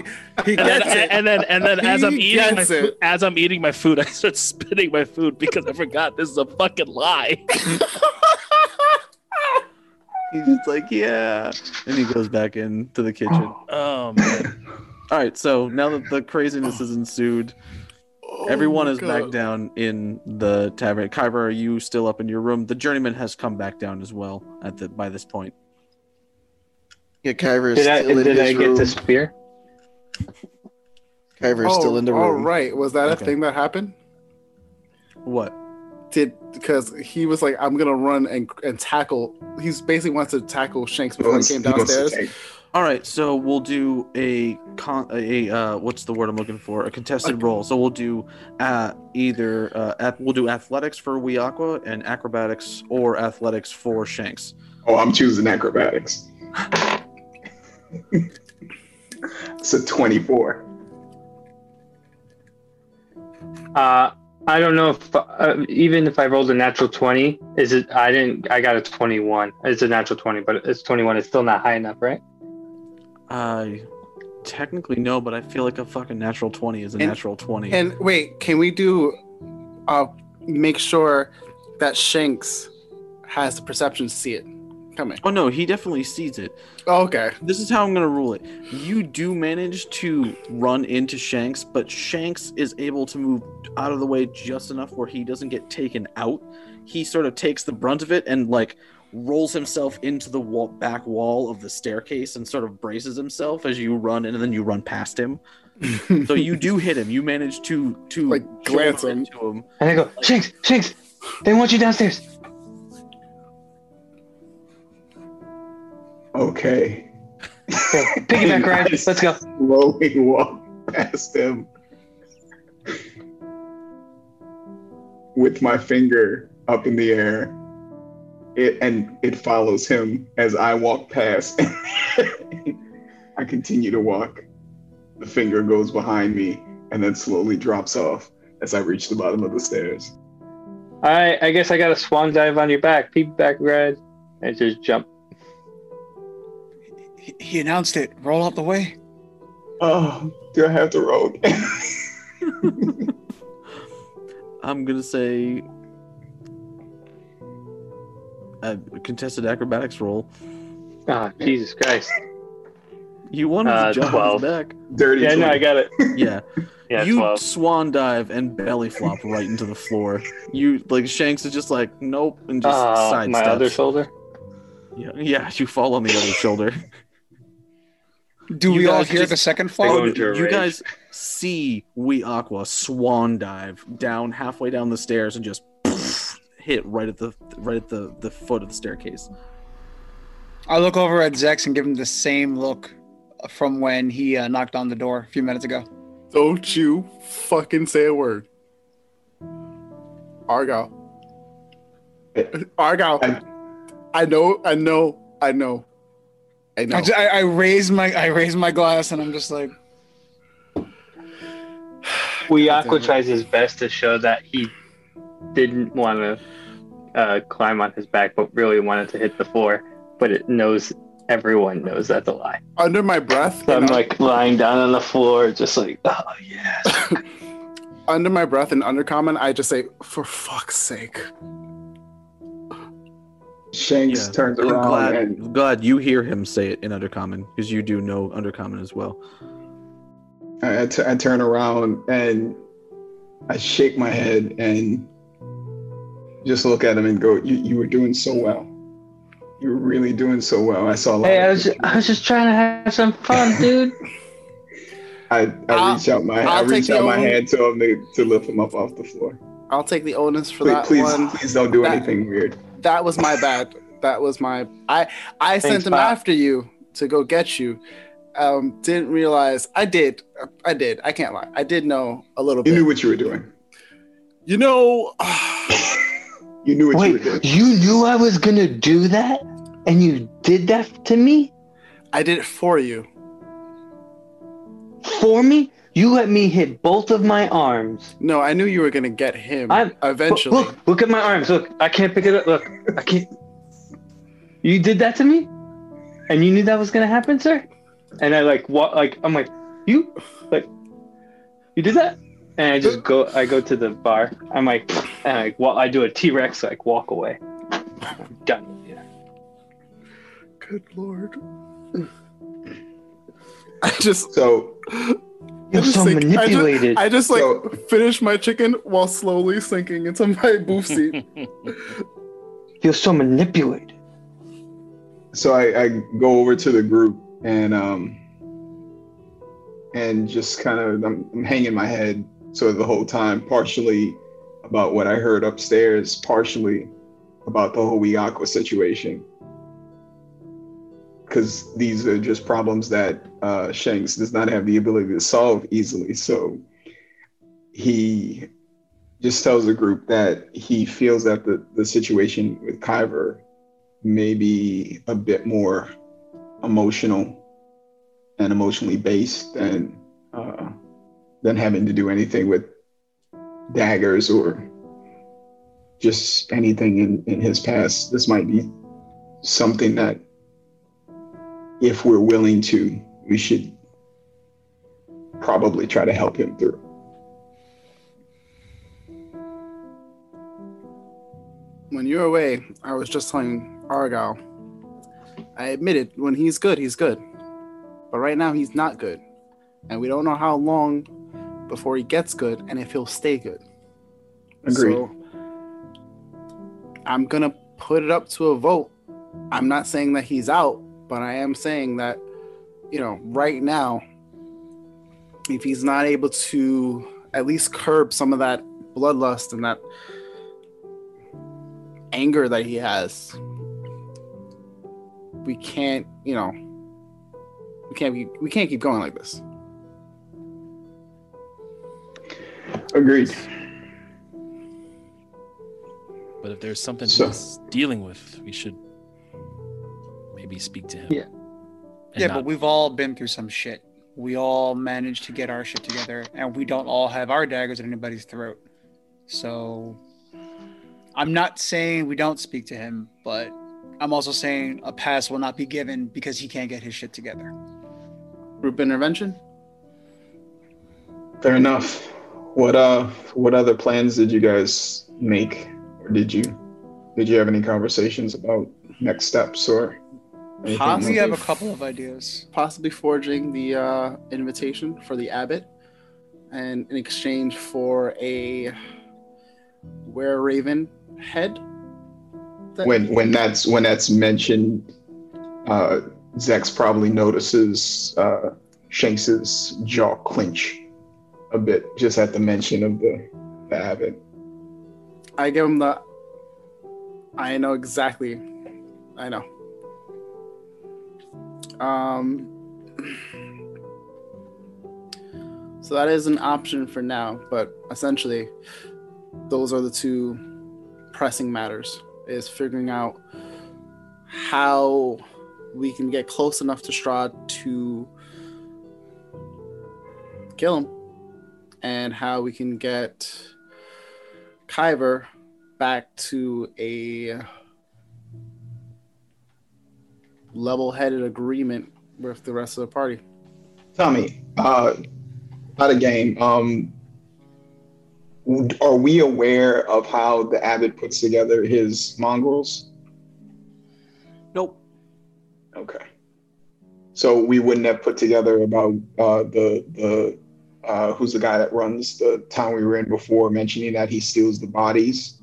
he and then, it. and then and then as I'm eating my food, as I'm eating my food, <laughs> I start spitting my food because I forgot this is a fucking lie. <laughs> He's just like, yeah. And he goes back into the kitchen. Oh man. All right, so now that the craziness has ensued, Oh everyone is God. back down in the tavern. Kyver, are you still up in your room? The journeyman has come back down as well at the by this point. Yeah, Kyver's Did I still in did his I get room. the spear? Kyver's Oh, still in the all room. right. Was that Okay. a thing that happened? What? Did because he was like, I'm gonna run and and tackle. He's basically wants to tackle Shanks before he came He wants to downstairs. Take- All right, so we'll do a con a uh what's the word I'm looking for? A contested roll. So we'll do uh either uh at, we'll do athletics for Wiakwa and acrobatics or athletics for Shanks. Oh, I'm choosing acrobatics. <laughs> it's a 24. Uh, I don't know if uh, even if I rolled a natural twenty, is it? I didn't. I got a twenty-one. It's a natural twenty, but it's twenty-one. It's still not high enough, right? Uh, technically no, but I feel like a fucking natural twenty is a And- natural twenty. And wait, can we do? Uh, make sure that Shanks has the perception to see it coming. oh no, he definitely sees it. Oh, okay. This is how I'm gonna rule it. You do manage to run into Shanks, but Shanks is able to move out of the way just enough where he doesn't get taken out. He sort of takes the brunt of it and like rolls himself into the wall, back wall of the staircase and sort of braces himself as you run in, and then you run past him. <laughs> so you do hit him. You manage to to Like, glance shoulder him. into him. And I go, Shanks, Shanks, they want you downstairs. Okay. Okay, piggyback <laughs> ride. Let's go. Slowly walk past him with my finger up in the air. It and it follows him as I walk past. <laughs> I continue to walk. The finger goes behind me and then slowly drops off as I reach the bottom of the stairs. I I guess I got a swan dive on your back, peep back, red, and just jump. He, he announced it. Roll out the way. Oh, do I have to roll? <laughs> I'm gonna say a contested acrobatics roll. Ah, Jesus Christ. You wanted Uh, to jump 12. on his back. Dirty. Yeah, no, I got it. <laughs> Yeah. <laughs> Yeah, you 12. swan dive and belly flop right into the floor. You like Shanks is just like nope and just Uh, side my other shoulder. Yeah, yeah, you fall on the other shoulder. <laughs> Do You we all hear just- the second fall? go into a you rage. guys see Wiakwa swan dive down halfway down the stairs and just hit right at the right at the the foot of the staircase. I look over at Zex and give him the same look from when he uh, knocked on the door a few minutes ago. Don't you fucking say a word. Argyle. Argyle. I- I know, I know, I know. I know. I, ju- I, I raise my I raise my glass and I'm just like, Wiakwa tries his best to show that he didn't want to uh, climb on his back, but really wanted to hit the floor. But it knows everyone knows that's a lie. Under my breath, So I'm and like lying down on the floor, just like, oh yes. <laughs> under my breath and undercommon, I just say, for fuck's sake. Shanks Yeah. turns I'm around glad, and glad you hear him say it in undercommon because you do know undercommon as well. I, I t- I turn around and I shake my head and just look at him and go, "You you were doing so well. You were really doing so well. I saw a lot. hey, of I was I was just trying to have some fun, <laughs> dude. I, I I'll- reach out my I I'll reach out my own- hand to him to, to lift him up off the floor. I'll take the onus for Please, that please, one. please don't do That- anything weird. That was my bad. That was my. I I sent him Bob. after you to go get you. Um, didn't realize I did. I did. I can't lie. I did know a little You bit. You knew what you were doing. You know, <sighs> You knew what you were Wait, doing. you knew I was gonna do that, and you did that to me I did it for you. for me. You let me hit both of my arms. No, I knew you were gonna get him I'm- eventually. Look, look at my arms. Look, I can't pick it up. Look, I can't. You did that to me, and you knew that was gonna happen, sir. And I like what? Like I'm like you, like you did that, and I just <laughs> go. I go to the bar. I'm like, and I well, I do a T Rex like walk away. I'm done with you. Good lord. <laughs> I just. So <laughs> You're I just so think- I just- manipulated. I just like So- finish my chicken while slowly sinking into my booth seat. You're so manipulated. so I, I go over to the group and um and just kind of I'm, I'm hanging my head so the whole time partially about what I heard upstairs partially about the whole Aqua situation. Because these are just problems that uh, Shanks does not have the ability to solve easily. So he just tells the group that he feels that the, the situation with Kyver may be a bit more emotional and emotionally based than uh, than having to do anything with daggers or just anything in, in his past. This might be something that, if we're willing to, we should probably try to help him through. When you were away, I was just telling Argyle. I admitted when he's good, he's good. But right now, he's not good. And we don't know how long before he gets good and if he'll stay good. Agreed. So I'm gonna put it up to a vote. I'm not saying that he's out, but I am saying that, you know, right now, if he's not able to at least curb some of that bloodlust and that anger that he has, we can't, you know, we can't be, we can't keep going like this. Agreed. But if there's something So- he's dealing with, we should maybe speak to him. Yeah. Yeah, not- but we've all been through some shit. We all managed to get our shit together, and we don't all have our daggers at anybody's throat. So I'm not saying we don't speak to him, but I'm also saying a pass will not be given because he can't get his shit together. Group intervention. Fair enough. What uh what other plans did you guys make? Or did you did you have any conversations about next steps or? Possibly. We have a couple of ideas. possibly forging the uh, invitation for the abbot, and in exchange for a were raven head. That- when when that's when that's mentioned, uh Zex probably notices uh Shanks's jaw clench a bit just at the mention of the, the. I give him the. I know exactly. I know. Um. So that is an option for now, but essentially, those are the two pressing matters: is figuring out how we can get close enough to Strahd to kill him, and how we can get Kyver back to a level-headed agreement with the rest of the party. Tommy, uh, not a game. Um, are we aware of how the abbot puts together his mongrels? Nope. Okay. So we wouldn't have put together about uh, the the uh, who's the guy that runs the town we were in before, mentioning that he steals the bodies.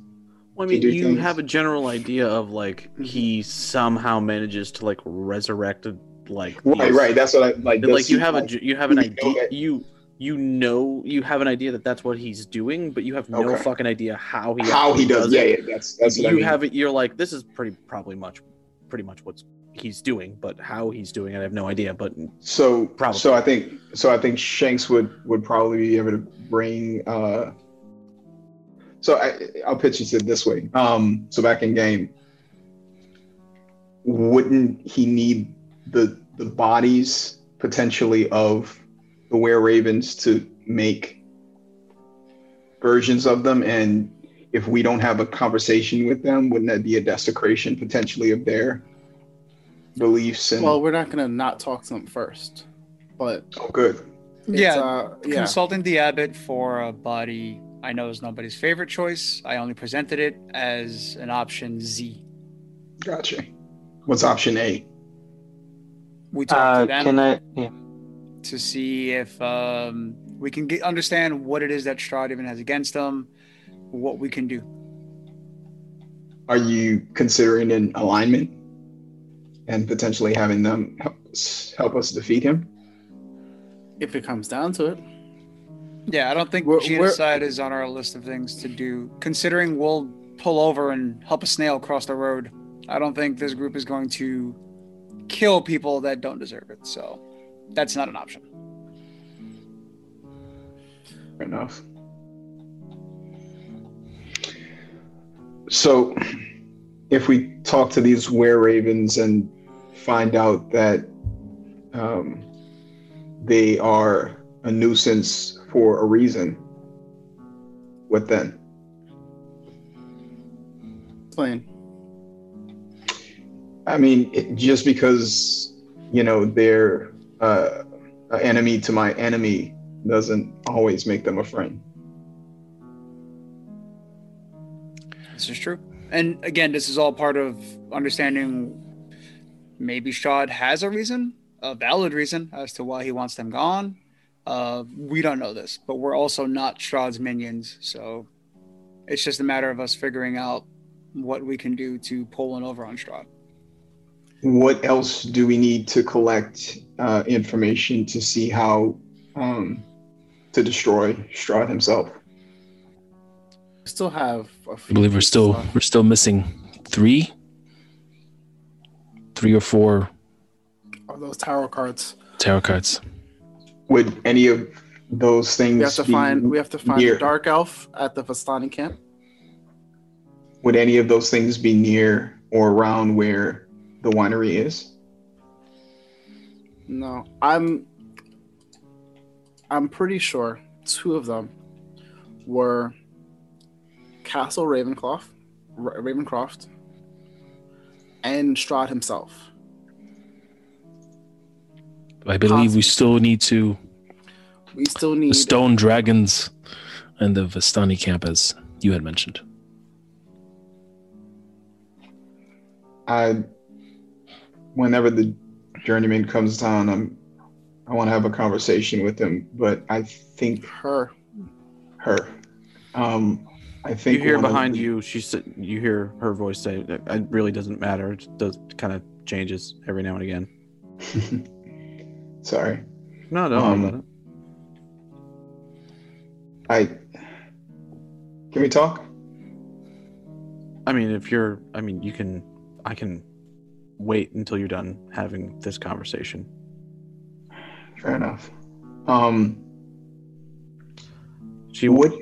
Well, I mean, you things. have a general idea of like he somehow manages to like resurrect like Right, these- right. That's what I like. like you have a you have an do we know idea you you know you have an idea that that's what he's doing, but you have no Okay. fucking idea how he how he actually does? Yeah, it. yeah. That's that's what you I mean. have it. You're like this is pretty probably much pretty much what's he's doing, but how he's doing it, I have no idea. But So Probably. so I think so I think Shanks would would probably be able to bring uh so I I'll pitch it this way. Um so back in game wouldn't he need the the bodies potentially of the were ravens to make versions of them and if we don't have a conversation with them wouldn't that be a desecration potentially of their beliefs and Well, we're not gonna not talk to them first, but oh good yeah, uh, yeah. consulting the abbot for a body I know is nobody's favorite choice. I only presented it as an option Z. Gotcha. What's option A? We talked Uh, to them can I? Yeah. to see if um, we can get, understand what it is that Strahd even has against them, what we can do. Are you considering an alignment and potentially having them help us, help us defeat him? if it comes down to it. Yeah, I don't think We're- we're- genocide is on our list of things to do. Considering we'll pull over and help a snail cross the road, I don't think this group is going to kill people that don't deserve it. So that's not an option. Fair enough. So, if we talk to these were ravens and find out that um, they are a nuisance for a reason, What then? Explain. I mean, it, just because you know they're uh, an enemy to my enemy doesn't always make them a friend. This is true. And again, this is all part of understanding maybe Strahd has a reason, a valid reason as to why he wants them gone. Uh, we don't know this, but we're also not Strahd's minions. So it's just a matter of us figuring out what we can do to pull one over on Strahd. What else do we need to collect uh, information to see how um, to destroy Strahd himself? We still have. A I few believe we're still left. we're still missing three, three or four of those tarot cards. tarot cards. Would any of those things We have to be find. We have to find near, the dark elf at the Vistani camp. Would any of those things be near or around where the winery is? No, I'm. I'm pretty sure two of them were Castle Ravencroft, Ra- Ravencroft, and Strahd himself. I believe we still need to We still the need. stone dragons and the Vistani camp, as you had mentioned. I, whenever the journeyman comes down, I'm, I want to have a conversation with him. But I think her, her, um, I think You hear behind the- you. She said, "You hear her voice say, it really doesn't matter. It does kind of changes every now and again." <laughs> Sorry. No, don't Um, worry about it. I. Can we talk? I mean, if you're, I mean, you can, I can wait until you're done having this conversation. Fair enough. Um, She what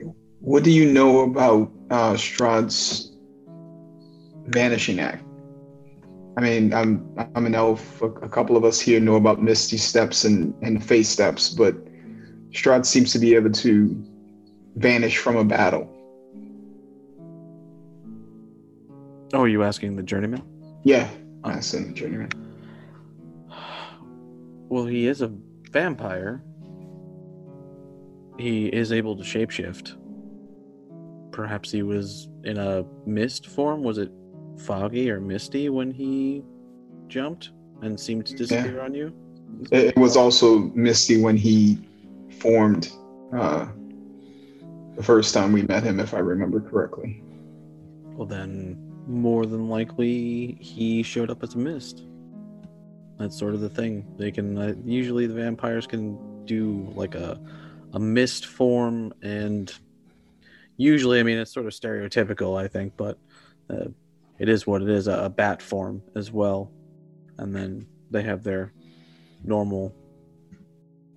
What do you know about uh, Strahd's vanishing act? I mean, I'm I'm an elf. A, a couple of us here know about Misty Steps and and Fey Steps, but Strahd seems to be able to vanish from a battle. Oh, are you asking the journeyman? Yeah, I sent the journeyman. Well, he is a vampire. He is able to shapeshift. Perhaps he was in a mist form. Was it foggy or misty when he jumped and seemed to disappear on you? It, it was also Misty when he formed uh, the first time we met him, if I remember correctly. Well, then, more than likely, he showed up as a mist. That's sort of the thing. They can uh, usually the vampires can do like a a mist form, and usually, I mean, it's sort of stereotypical, I think, but uh, it is what it is a, a bat form as well, and then they have their normal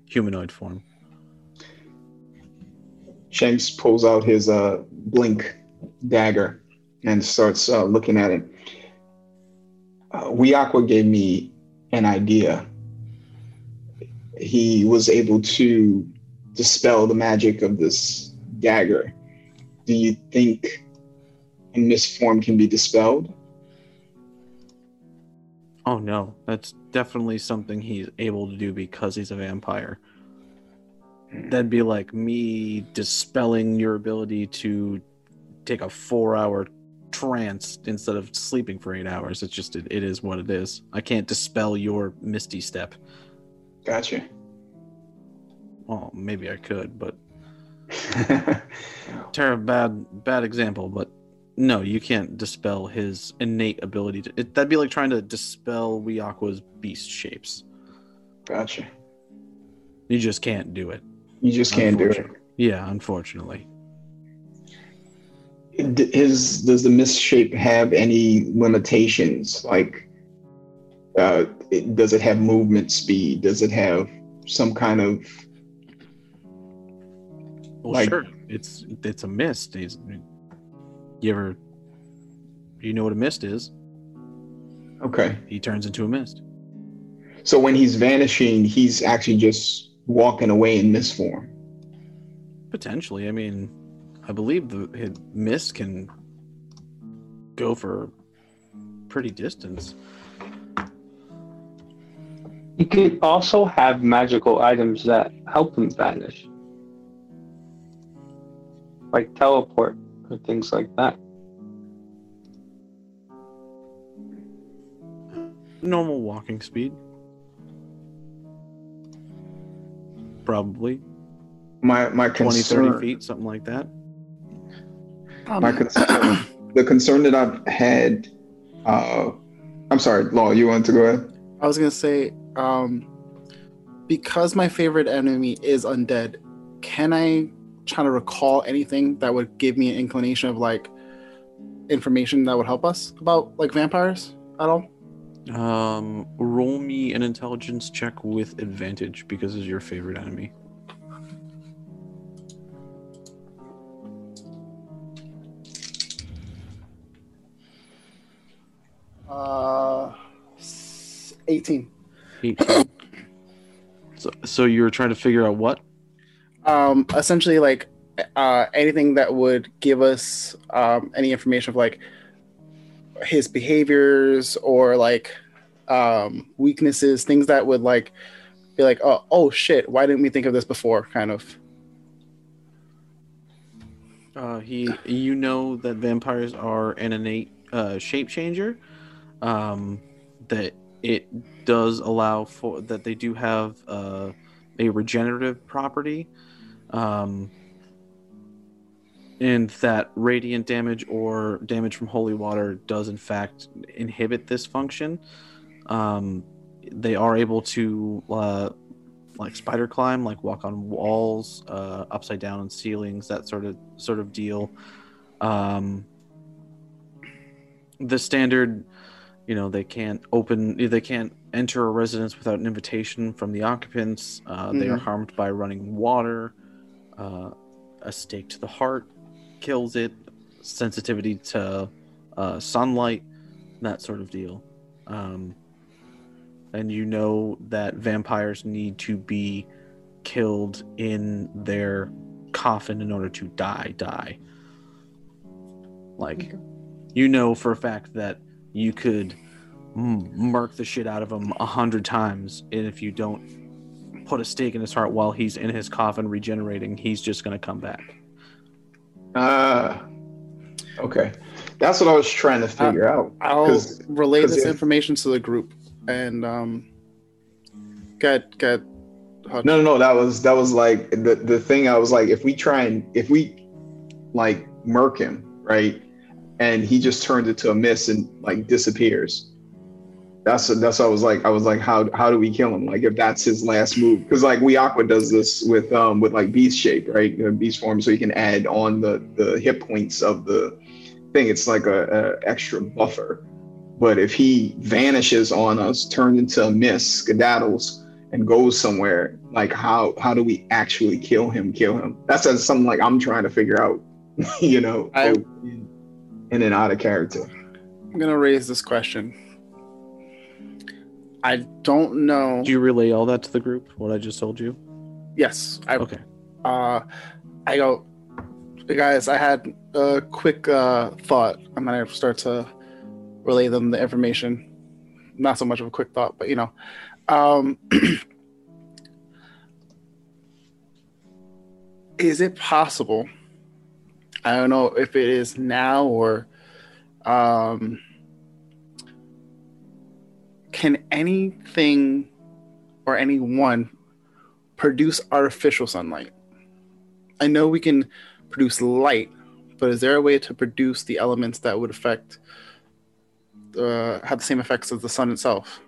humanoid form. Shanks pulls out his uh, blink dagger and starts uh, looking at it. Uh, gave me an idea. He was able to dispel the magic of this dagger. Do you think a mist form can be dispelled? Oh no, that's definitely something he's able to do because he's a vampire. Hmm. That'd be like me dispelling your ability to take a four hour trance instead of sleeping for eight hours. It's just, it, it is what it is. I can't dispel your misty step. Gotcha. Well, maybe I could, but <laughs> terrible bad bad example. But no, you can't dispel his innate ability to. It, that'd be like trying to dispel Wiakwa's beast shapes. Gotcha. You just can't do it. You just can't do it. Yeah, unfortunately. D- Is does the misshape have any limitations? Like, uh, it, does it have movement speed? Does it have some kind of Well, Like- sure. It's it's a mist. It's, you ever you know what a mist is? okay? He turns into a mist. So when he's vanishing, he's actually just walking away in mist form. Potentially. I mean, I believe the his mist can go for pretty distance. You could also have magical items that help him vanish, like teleport or things like that. Normal walking speed. Probably My my 20, 30 feet, something like that. my concern, the concern that I've had. Uh, I'm sorry, Law. You want to go ahead? I was gonna say, um, because my favorite enemy is undead, can I try to recall anything that would give me an inclination of like information that would help us about like vampires at all? Um, roll me an intelligence check with advantage because it's your favorite enemy. Uh, eighteen. 18. <coughs> so, so you're trying to figure out what? Um, essentially, like uh, anything that would give us um, any information of like his behaviors or like um, weaknesses, things that would like be like, oh, oh shit, why didn't we think of this before? Kind of. Uh, he, you know that vampires are an innate uh, shape changer. Um, that it does allow for that they do have uh, a regenerative property, um, and that radiant damage or damage from holy water does in fact inhibit this function. Um, they are able to uh, like spider climb, like walk on walls, uh, upside down on ceilings, that sort of sort of deal. Um, the standard, you know, they can't open, they can't enter a residence without an invitation from the occupants. Uh, They are Mhm. harmed by running water. Uh, a stake to the heart kills it. Sensitivity to uh, sunlight, that sort of deal. Um, and you know that vampires need to be killed in their coffin in order to die die like you know for a fact that you could m- murk the shit out of them a hundred times and if you don't put a stake in his heart while he's in his coffin regenerating he's just going to come back Ah, okay. That's what I was trying to figure out. I'll relay this if- information to the group and um, get get. No, no, no. That was that was like the the thing. I was like, if we try and if we like murk him, right, and he just turns into a mist and like disappears. That's that's what I was like. I was like, how how do we kill him? Like if that's his last move, because like Wiakwa does this with um with like beast shape, right? Beast form, so you can add on the the hit points of the thing. It's like a, a extra buffer. But if he vanishes on us, turns into a mist, skedaddles, and goes somewhere, like how how do we actually kill him? Kill him? That's something like I'm trying to figure out. <laughs> you know, I- in, in and out of character. I'm gonna raise this question. I don't know. do you relay all that to the group what i just told you yes, I okay uh, I go, guys. I had a quick uh, thought. I'm gonna start to relay them the information. Not so much of a quick thought, but you know, um, <clears throat> is it possible? I don't know if it is now or um, can anything or anyone produce artificial sunlight? I know we can produce light, but is there a way to produce the elements that would affect, uh, have the same effects as the sun itself?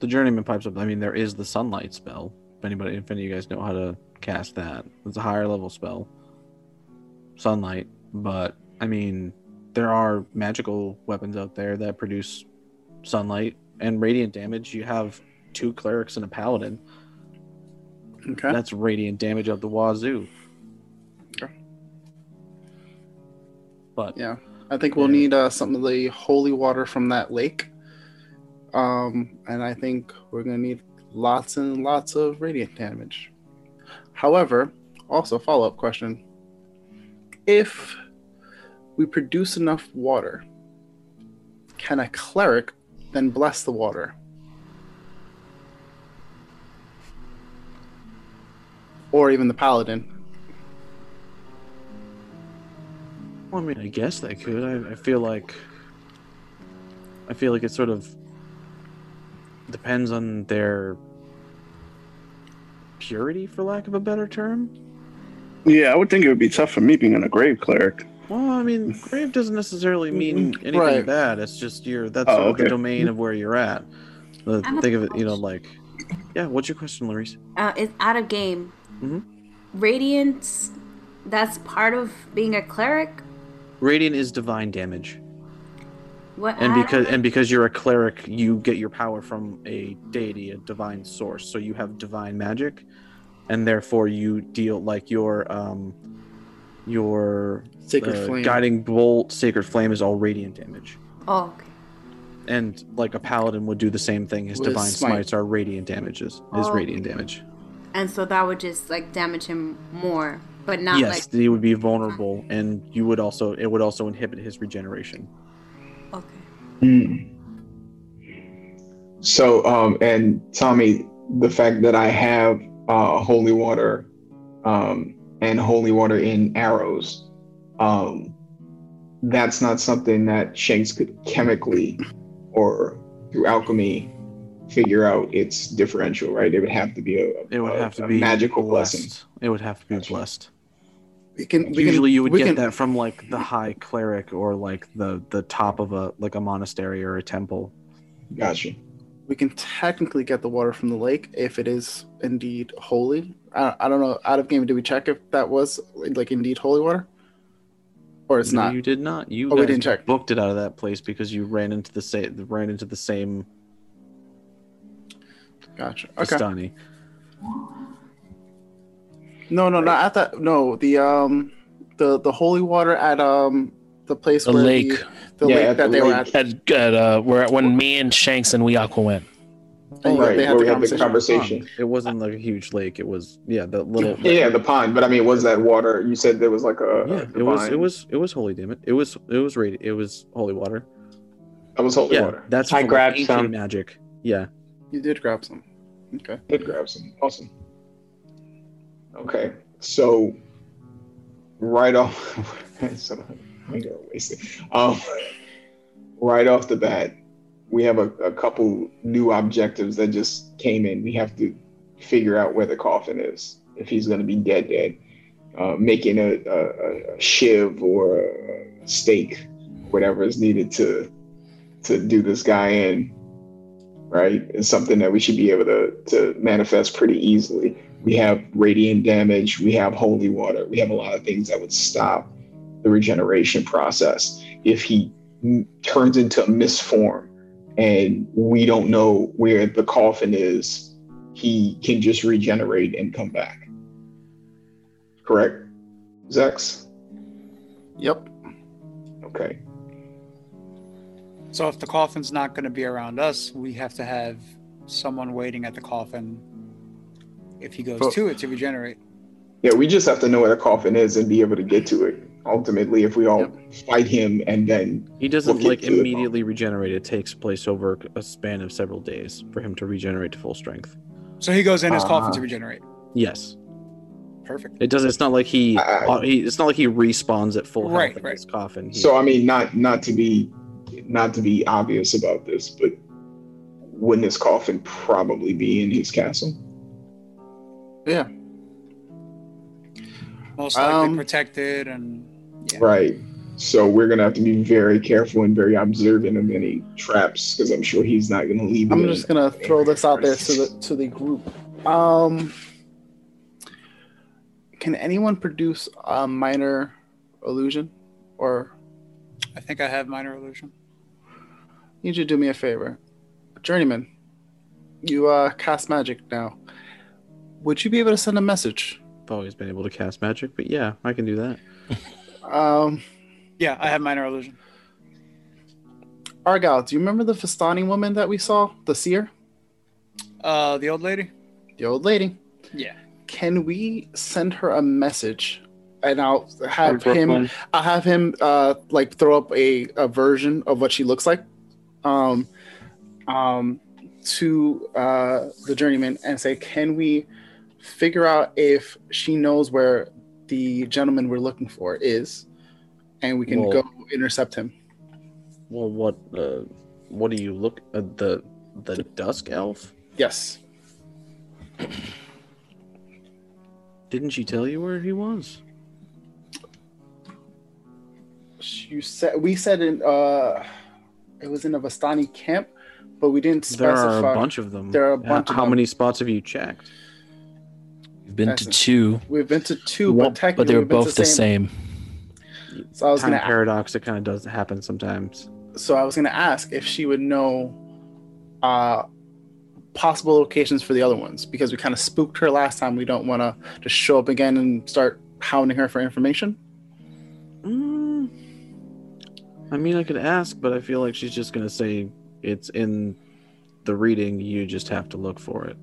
the journeyman pipes up. I mean there is the sunlight spell. If anybody if any of you guys know how to cast that it's a higher level spell. Sunlight. But i mean there are magical weapons out there that produce sunlight and radiant damage you have two clerics and a paladin Okay. that's radiant damage of the wazoo Okay. but Yeah. I think we'll Yeah. need uh, some of the holy water from that lake. Um, and I think we're going to need lots and lots of radiant damage. However, also follow up question if we produce enough water, can a cleric then bless the water? Or even the paladin? Well, I mean, I guess they could. I, I feel like. I feel like it sort of depends on their purity, for lack of a better term. Yeah, I would think it would be tough for me being in a grave cleric. Well, I mean, grave doesn't necessarily mean anything Right. bad. It's just your that's Oh, sort of the domain of where you're at. The, think of it, you know, like, yeah. What's your question, Larice? Uh, it's out of game. Mhm. Radiance, that's part of being a cleric? Radiant is divine damage, What? and because and because you're a cleric, you get your power from a deity, a divine source. So you have divine magic, and therefore you deal like your um your Sacred uh, flame. guiding bolt, sacred flame is all radiant damage. Oh, okay. And like a paladin would do the same thing. His With divine smite. smites are radiant damages. Is Oh, radiant okay. damage. And so that would just like damage him more, but not yes, like he would be vulnerable, and you would also it would also inhibit his regeneration. okay. Hmm. So, um, and Tommy, the fact that I have uh, holy water um, and holy water in arrows, um, that's not something that Shanks could chemically or through alchemy figure out its differential, right? It would have to be a, It would a- have to a be magical blessed. blessing. It would have to be Gotcha. blessed. We can, we Usually, can, you would get can, that from like the high cleric or like the the top of a like a monastery or a temple. Gotcha. we can technically get the water from the lake if it is indeed holy. I, I don't know. Out of game, did we check if that was like indeed holy water, or it's no, not? you did not. You Oh, we didn't check. booked it out of that place because you ran into the same ran into the same Gotcha. Okay. Vistani. No, no, not at that. No, the um, the the holy water at um the place The where lake. the, the Yeah, lake that the they were at. At, at uh, where when me and Shanks and Wiakwa went. And right, they had where the we had the conversation. It wasn't like a huge lake. It was yeah, the little Yeah, yeah, the pond. But I mean, was that water? You said there was like a, Yeah, a it was it was it was holy damn it. It was it was radi- it was holy water. that was holy yeah, water. that's I from grabbed ancient some. magic. Yeah. You did grab some. Okay. It grabs some. Awesome. Okay, so right off, <laughs> so I'm gonna waste it. Um, <laughs> right off the bat, we have a, a couple new objectives that just came in. We have to figure out where the coffin is. If he's gonna be dead, dead, uh, making a, a, a shiv or a stake, whatever is needed to to do this guy in right? It's something that we should be able to, to manifest pretty easily. We have radiant damage, we have holy water, we have a lot of things that would stop the regeneration process. If he turns into a mist form and we don't know where the coffin is, he can just regenerate and come back. Correct? Zex? Yep. Okay. So if the coffin's not going to be around us, we have to have someone waiting at the coffin if he goes For- to it to regenerate. Yeah, we just have to know where the coffin is and be able to get to it. Ultimately, if we all Yep. fight him and then He doesn't We'll like to it. immediately regenerate. It takes place over a span of several days for him to regenerate to full strength. So he goes in his coffin Ah. to regenerate. Yes. Perfect. It does. It's not like he. Uh, he it's not like he respawns at full Right, health in right. his coffin. He, So I mean, not not to be not to be obvious about this, but wouldn't this coffin probably be in his castle? Yeah. Most likely Um, protected and yeah. Right. So we're gonna have to be very careful and very observant of any traps because I'm sure he's not gonna leave. I'm just gonna throw this out there to the to the group. Um, can anyone produce a minor illusion, or I think I have minor illusion. you need you to do me a favor, journeyman? You uh cast magic now. Would you be able to send a message? I've always been able to cast magic, but yeah, I can do that. <laughs> Um, Yeah, I have minor illusion. Argal, do you remember the Vistani woman that we saw, the seer, Uh, the old lady. the old lady? Yeah. Can we send her a message and I'll have From him. Brooklyn. I'll have him uh like throw up a, a version of what she looks like, um, um, to uh the journeyman and say, can we figure out if she knows where the gentleman we're looking for is, and we can Well- go intercept him. Well, what uh, what do you look uh, the the dusk elf? Yes. Didn't she tell you where he was? You said we said in uh, it was in a Vistani camp, but we didn't specify. There are a bunch of them. There are a bunch of How them. many spots have you checked? We've been to two, We've been to two, one- but technically but they're we've been to both the same. So I was Time gonna paradox. It kind of does happen sometimes. so I was gonna ask if she would know uh possible locations for the other ones because we kind of spooked her last time. We don't want to just show up again and start hounding her for information. Mm, I mean, I could ask, but I feel like she's just gonna say it's in the reading. You just have to look for it.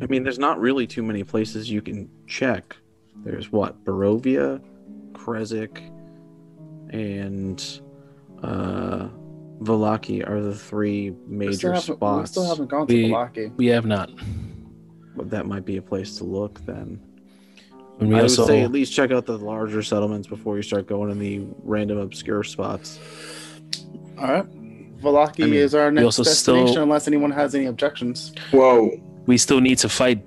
I mean, there's not really too many places you can check. There's what Barovia, Krezk, and uh, Vallaki are the three major haven't, we spots. still haven't gone to We- We have not. But that might be a place to look then. And we I also would say at least check out the larger settlements before you start going in the random obscure spots. All right. Vallaki I mean, is our next destination still- unless anyone has any objections. Whoa. We still need to fight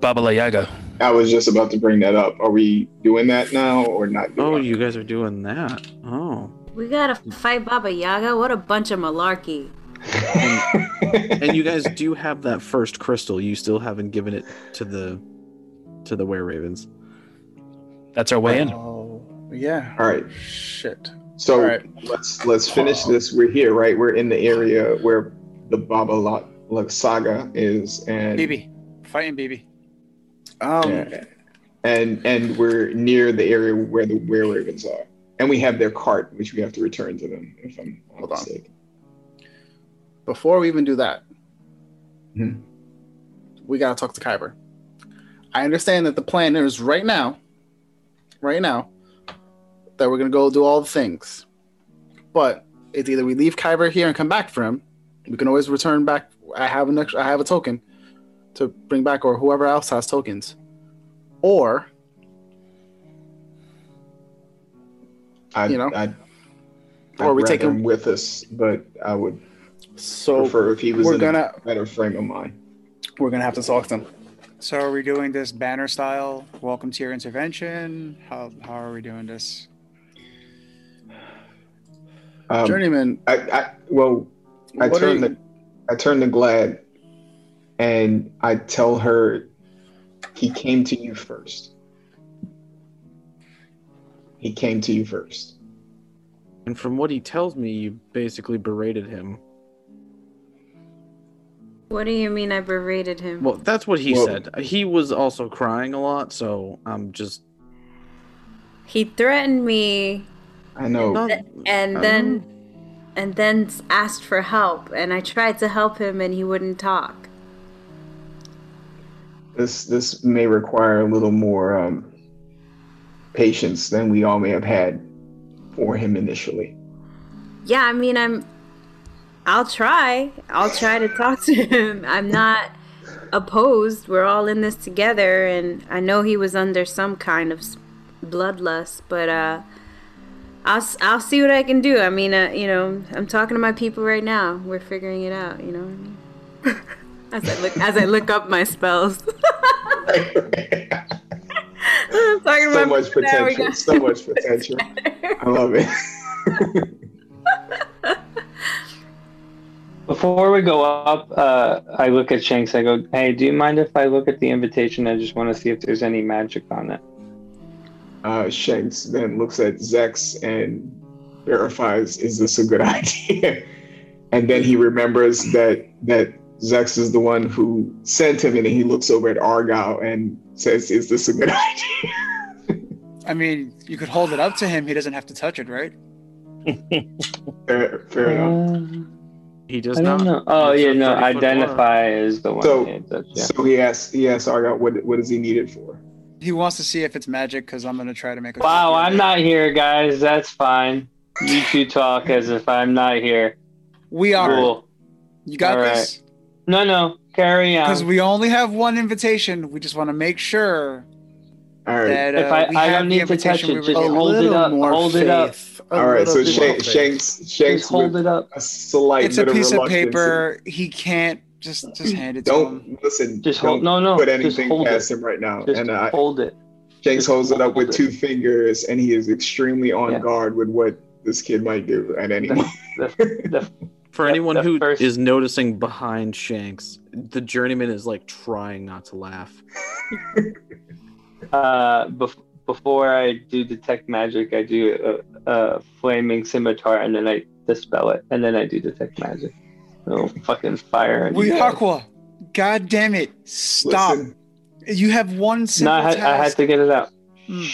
Baba Yaga. I was just about to bring that up. Are we doing that now or not? Oh, doing you guys are doing that. Oh. We gotta fight Baba Yaga. What a bunch of malarkey. <laughs> and you guys do have that first crystal. You still haven't given it to the to the were ravens. That's our way in. Oh, yeah. All right. Shit. So All right. let's let's finish this. We're here, right? We're in the area where the Baba La, La Saga is, and BB. Fighting BB. Um, yeah, and and we're near the area where the were ravens are, and we have their cart, which we have to return to them. If I'm not Hold on. mistaken. before we even do that, Mhm. we gotta talk to Kyber. I understand that the plan is right now, right now, that we're gonna go do all the things. But it's either we leave Kyber here and come back for him. We can always return back. I have an extra, I have a token to bring back, or whoever else has tokens. Or I, You know? I'd, Or I'd we take rather him- him with us, but I would so prefer if he was we're in gonna a better frame of mind. we're gonna have to talk to him. So are we doing this banner style? Welcome to your intervention. How how are we doing this? Um, Journeyman, I, I well, I what are turn you- the I turn to Glad, and I tell her he came to you first. He came to you first. And from what he tells me, you basically berated him. What do you mean I berated him? Well, that's what he Well- said. He was also crying a lot, so I'm just he threatened me I know. not. and I then and then asked for help and I tried to help him and he wouldn't talk. This this may require a little more um, patience than we all may have had for him initially. Yeah, I mean I'm I'll try. I'll try to talk to him. <laughs> I'm not opposed. We're all in this together and I know he was under some kind of bloodlust, but uh I'll s- I'll see what I can do. I mean, uh, you know, I'm talking to my people right now. We're figuring it out, you know what I mean? <laughs> as I look as I look up my spells. <laughs> So much people now. We potential. got- So <laughs> much potential. I love it. Before we go up, uh, I look at Shanks. I go, "Hey, do you mind if I look at the invitation? I just want to see if there's any magic on it." Uh, Shanks then looks at Zex and verifies, "Is this a good <laughs> idea?" and then he remembers that that Zex is the one who sent him, and he looks over at Argyle and says, "Is this a good <laughs> idea?" I mean, you could hold it up to him. He doesn't have to touch it, right? <laughs> fair, fair enough. Uh, He does I not. know. Oh yeah, no. Identify as the one. So- yeah. So he asks, he asked Argot what what does he need it for? He wants to see if it's magic because I'm gonna try to make a. Wow, I'm it. not here, guys. That's fine. You two talk as if I'm not here. We are. Cool. You got All this. No, no. Carry on. Because we only have one invitation. We just want to make sure All right. that uh, If I- we I don't need to touch it, we just were hold it up, hold it up. A All right. So little bit Shank, more faith. Shanks Shanks Just hold it up. a slight It's a piece of reluctance. paper. He can't just just hand it to him. Don't listen. Just don't hold. No, no. put Just anything hold past it. him right now. Just and I, hold it. Shanks just holds it up with it. two fingers, and he is extremely on Yeah. guard with what this kid might do at any The, moment. the, <laughs> the, For anyone the who is first- noticing behind Shanks, the journeyman is like trying not to laugh. uh, bef- before I do detect magic, I do a, a flaming scimitar, and then I dispel it, and then I do detect magic. No fucking fire. and We you. Aqua. God damn it! Stop. Listen, You have one No, I had, I had to get it out. Hmm.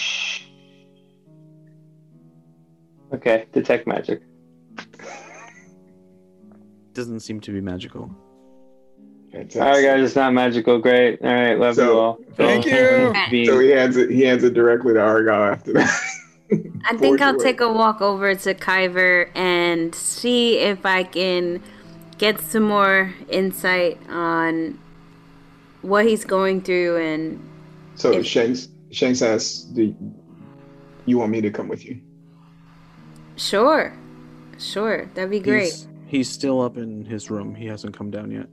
Okay, detect magic. Doesn't seem to be magical. fantastic. All right, guys, it's not magical. Great. All right, love So- you all. Thank you. So he hands it. He hands it directly to Argot after that. I think I'll take a walk over to Kyver and see if I can get some more insight on what he's going through and So If- Shanks Shanks asks, "Do you want me to come with you?" sure. Sure, that'd be great. He's, he's still up in his room. He hasn't come down yet.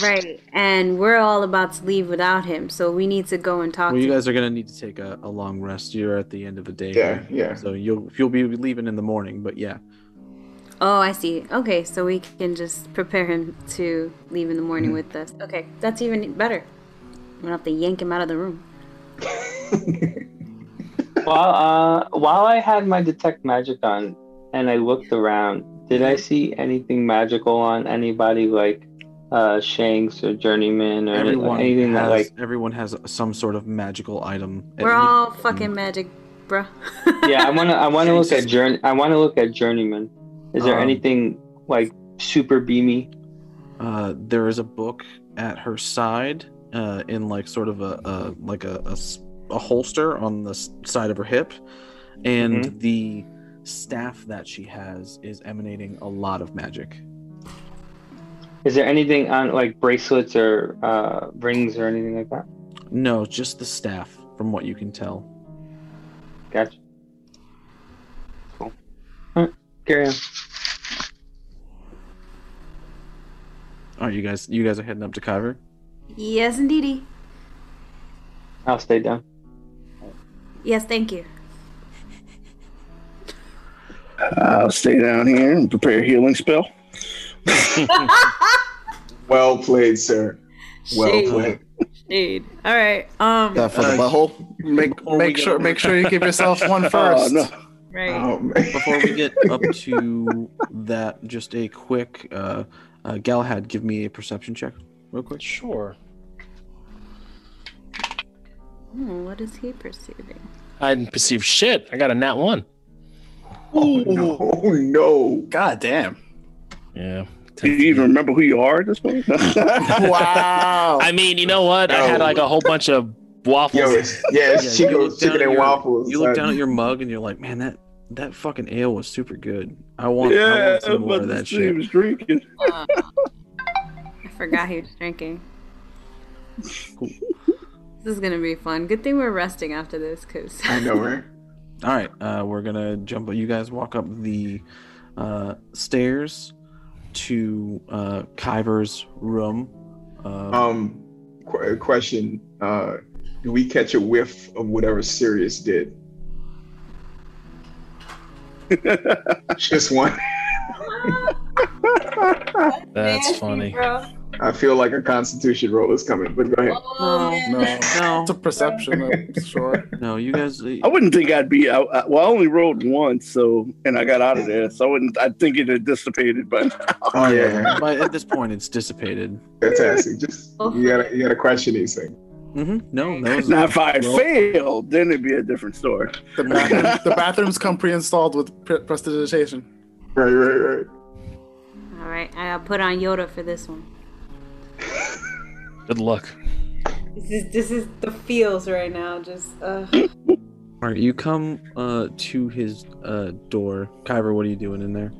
Right. And we're all about to leave without him, so we need to go and talk Well, to you guys are gonna need to take a, a long rest. You're at the end of the day. Yeah, here. yeah. So you'll you'll be leaving in the morning, but yeah. Oh, I see. Okay, so we can just prepare him to leave in the morning with us. Okay, that's even better. We don't have to yank him out of the room. <laughs> While uh, while I had my detect magic on, and I looked around, did I see anything magical on anybody like uh, Shanks or Journeyman or any- Everyone anything has that like? everyone has some sort of magical item. We're lea- all fucking magic, bruh. Yeah, I wanna I wanna <laughs> look at journey. I wanna look at Journeyman. Is there Um, anything like super beamy? Uh, there is a book at her side, uh, in like sort of a, a like a, a a holster on the side of her hip, and Mm-hmm. the staff that she has is emanating a lot of magic. Is there anything on like bracelets or uh, rings or anything like that? No, just the staff, from what you can tell. Gotcha. Carry on. All right, you guys, you guys are heading up to Kyver. yes, indeedy. I'll stay down. Yes, thank you. I'll stay down here and prepare a healing spell. <laughs> well played, sir. Well Shade. played. Shade. All right. Um. That for the Uh, butthole? Make make sure make sure you give yourself <laughs> one Oh, first. no. Right. Man. Before we get <laughs> up to that, just a quick, uh, uh, Galahad, give me a perception check, real quick. Sure. Hmm, what is he perceiving? I didn't perceive shit. I got a nat one. Oh no! Oh, no. God damn. Yeah. Do you even remember who you are at this point? <laughs> Wow. I mean, you know what? I had like a whole bunch of waffles. Yo, it's, yeah, it's <laughs> you Chico look down chicken at and your- waffles. You look son. down at your mug and you're like, man, that that fucking ale was super good. I want, I yeah, want some I'm more of that say he shit. was drinking. I forgot he was drinking. <laughs> This is gonna be fun. Good thing we're resting after this, cause I know, right? <laughs> All right, uh, we're gonna jump. You guys walk up the uh, stairs to uh, Kyver's room. Uh, Um, qu- question: uh, Do we catch a whiff of whatever Sirius did? <laughs> Just one. <laughs> That's funny. I feel like a Constitution roll is coming, but go ahead. Oh, no, no, it's <laughs> a perception. I'm sure. no, you guys. Uh, I wouldn't think I'd be out. I- Well, I only rolled once, so and I got out of there, so I wouldn't. I think it had dissipated, but Oh yeah, But at this point, it's dissipated. fantastic. Just you gotta you gotta question these things. Hmm No, that <laughs> was now if I Well- failed, then it'd be a different story. The, bathroom, the bathrooms come pre-installed with pre- prestidigitation. Right, right, right. All right. right. I got put on Yoda for this one. Good luck. This is this is the feels right now. Just uh. All right, you come uh, to his uh, door. Kyver, what are you doing in there?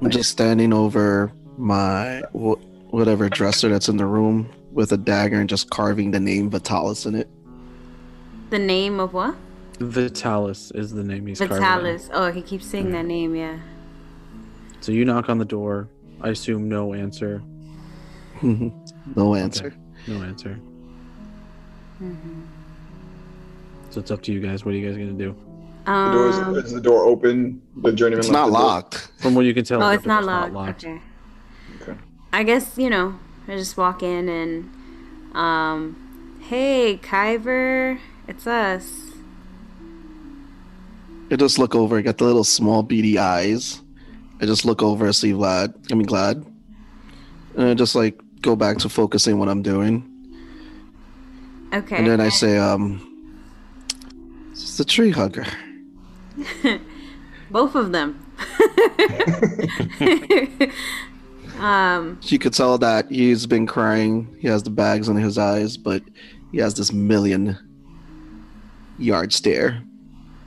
I'm just standing over my wh- whatever dresser that's in the room with a dagger and just carving the name Vitalis in it. The name of what? Vitalis is the name he's carving. Vitalis. Oh, he keeps saying that name. Yeah. So you knock on the door. I assume no answer. <laughs> no answer. No answer. Mm-hmm. So it's up to you guys. What are you guys gonna do? The door Um, is, is the door open? The journeyman. It's not the door- locked. From what you can tell, oh, the it's not door's locked. Okay. Okay. I guess you know. I just walk in and, um, hey, Kyver, it's us. I just look over, I got the little small beady eyes. I just look over, and see Vlad. I mean Glad. And I just like go back to focusing what I'm doing. Okay. And then I say, um it's the tree hugger. <laughs> Both of them. <laughs> <laughs> um. You could tell that he's been crying. He has the bags in his eyes, but he has this million yard stare.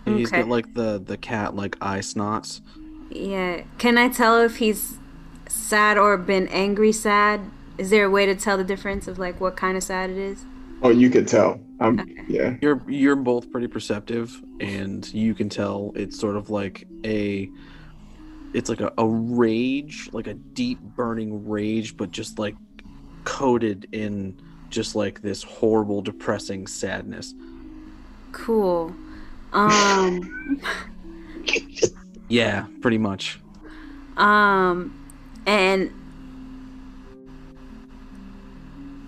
He's got like the the cat like eye snots. Yeah. Can I tell if he's sad or been angry sad? Is there a way to tell the difference of like what kind of sad it is? Oh, you could tell. Um, yeah. You're you're both pretty perceptive, and you can tell it's sort of like a. It's like a, a rage, like a deep burning rage, but just like coated in just like this horrible, depressing sadness. Cool. Um. <laughs> Yeah, pretty much. Um, and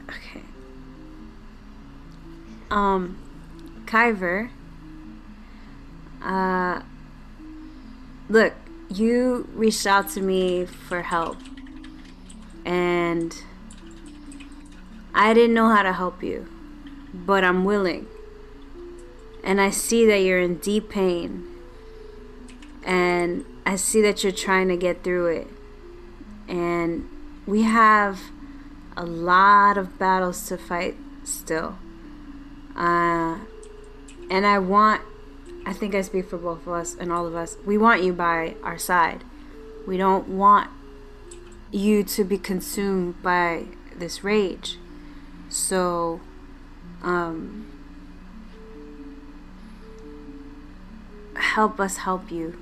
okay. Um, Kyver. Uh, look, you reached out to me for help, and I didn't know how to help you, but I'm willing. And I see that you're in deep pain and I see that you're trying to get through it. And we have a lot of battles to fight still. Uh, and I want, I think I speak for both of us and all of us, we want you by our side. We don't want you to be consumed by this rage. So, um, help us help you.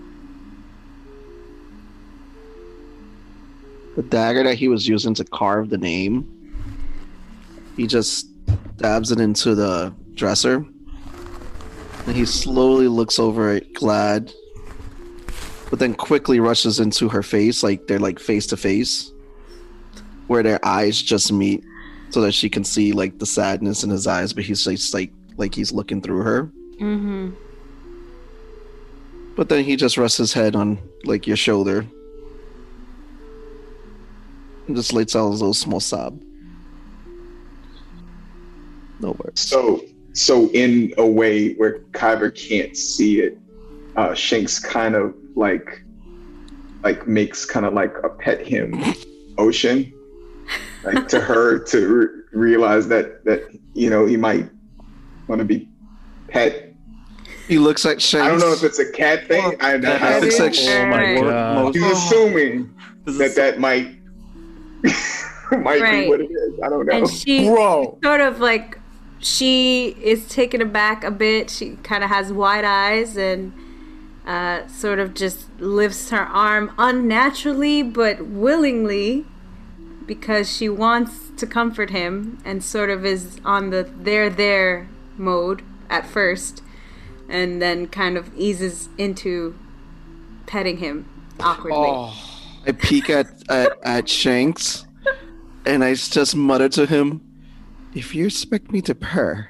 The dagger that he was using to carve the name, he just stabs it into the dresser. And he slowly looks over at Glad, but then quickly rushes into her face, like they're like face to face, where their eyes just meet, so that she can see like the sadness in his eyes, but he's just like like he's looking through her. Mm-hmm. But then he just rests his head on like your shoulder. And just lets out a little small sob. No words. So, so in a way where Kyber can't see it, uh, Shanks kind of like, like makes kind of like a pet him <laughs> ocean, like to her to re- realize that that you know he might want to be pet. He looks at Shanks. I don't know if it's a cat thing. I, I, I don't looks like Oh my Right. god! He's assuming This that is- that might <laughs> might Right. be what it is. I don't know. And she Bro. sort of like she is taken aback a bit. She kind of has wide eyes and uh, sort of just lifts her arm unnaturally but willingly because she wants to comfort him and sort of is on the there there mode at first and then kind of eases into petting him awkwardly. Oh, I peek at, at, at Shanks and I just mutter to him, If you expect me to purr,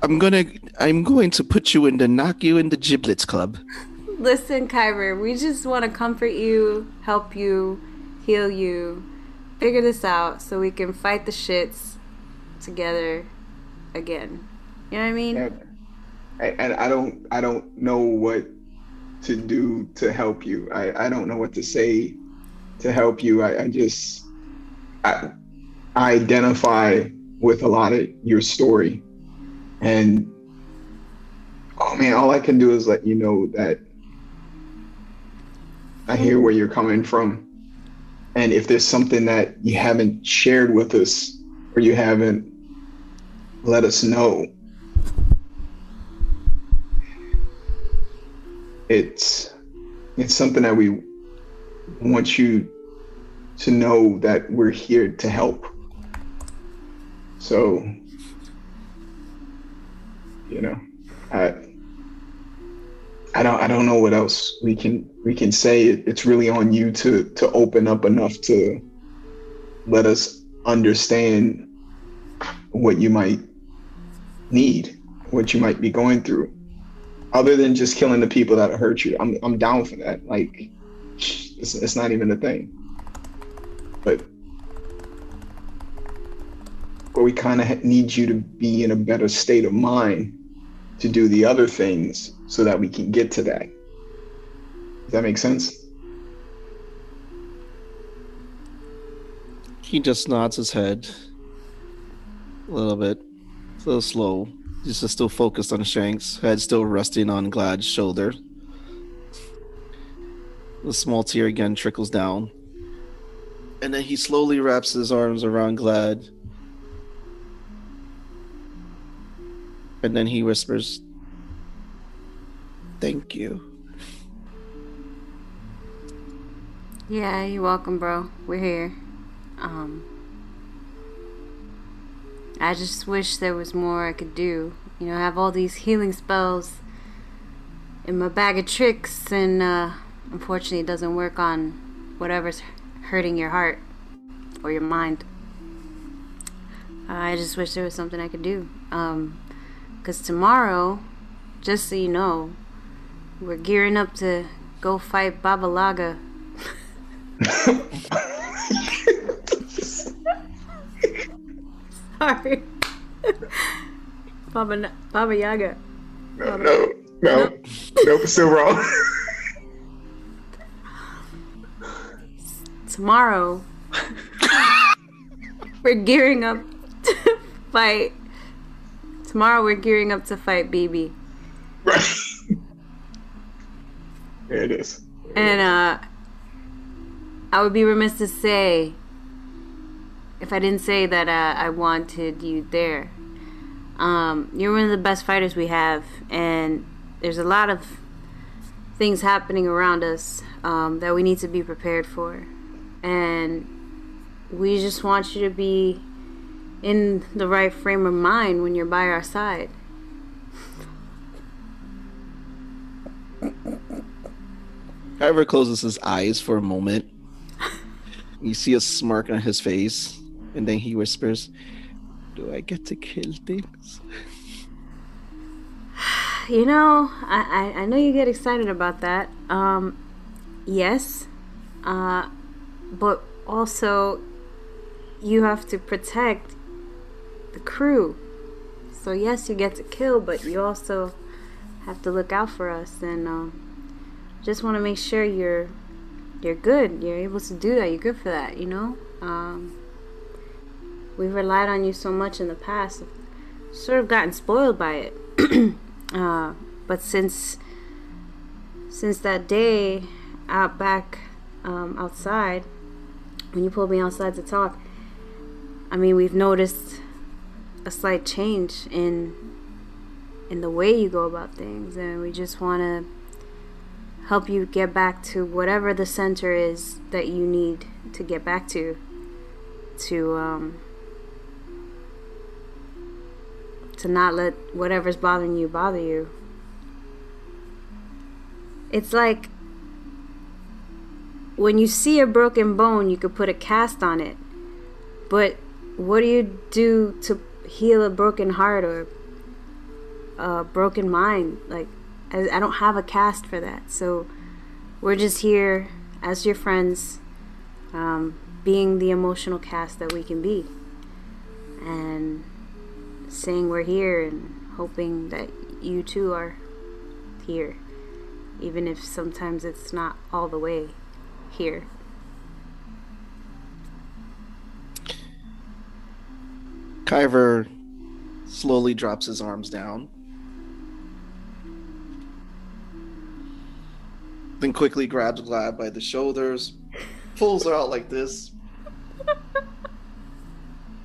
I'm gonna I'm going to put you in the knock you in the giblets club. Listen, Kyber, we just want to comfort you, help you, heal you, figure this out so we can fight the shits together again. You know what I mean? and, and I don't I don't know what to do to help you. I, I don't know what to say to help you. I, I just I, identify with a lot of your story. And oh man, all I can do is let you know that I hear where you're coming from. And if there's something that you haven't shared with us or you haven't let us know, it's it's something that we want you to know that we're here to help. So, you know, I I don't I don't know what else we can we can say. It's really on you to to open up enough to let us understand what you might need, what you might be going through. Other than just killing the people that hurt you, I'm I'm down for that. Like, it's, it's not even a thing. But we kind of need you to be in a better state of mind to do the other things so that we can get to that. Does that make sense? He just nods his head a little bit, a little slow. He's just still focused on Shanks, head still resting on Glad's shoulder. The small tear again trickles down. And then he slowly wraps his arms around Glad. And then he whispers, Thank you. Yeah, you're welcome, bro. We're here. Um, I just wish there was more I could do. You know, I have all these healing spells in my bag of tricks, and uh, unfortunately, it doesn't work on whatever's hurting your heart or your mind. I just wish there was something I could do. Um, cause tomorrow, just so you know, we're gearing up to go fight Baba Laga. <laughs> Sorry. Baba, Na- Baba Yaga. No, no, no, nope, still wrong. <laughs> Tomorrow, <laughs> we're gearing up to fight. Tomorrow, we're gearing up to fight BB. right. There it is. And uh, I would be remiss to say if I didn't say that uh, I wanted you there. Um, you're one of the best fighters we have, and there's a lot of things happening around us um, that we need to be prepared for. And we just want you to be in the right frame of mind when you're by our side. Kyver closes his eyes for a moment. You see a smirk on his face, and then he whispers, Do I get to kill things? You know, I, I, I know you get excited about that. Um, yes. Uh, but also, you have to protect the crew. So, yes, you get to kill, but you also have to look out for us. And um, just want to make sure you're you're good. You're able to do that. You're good for that, you know? Um, we've relied on you so much in the past. Sort of gotten spoiled by it. <clears throat> Uh, but since since that day out back um, outside, when you pulled me outside to talk, I mean we've noticed a slight change in in the way you go about things, and we just want to help you get back to whatever the center is that you need to get back to to um, to not let whatever's bothering you bother you. It's like when you see a broken bone, you could put a cast on it. But what do you do to heal a broken heart or a broken mind? Like, I, I don't have a cast for that. So we're just here as your friends, um, being the emotional cast that we can be. And saying we're here and hoping that you too are here. even if sometimes it's not all the way here. Kyver slowly drops his arms down. Then quickly grabs Glad by the shoulders, pulls her out like this. <laughs>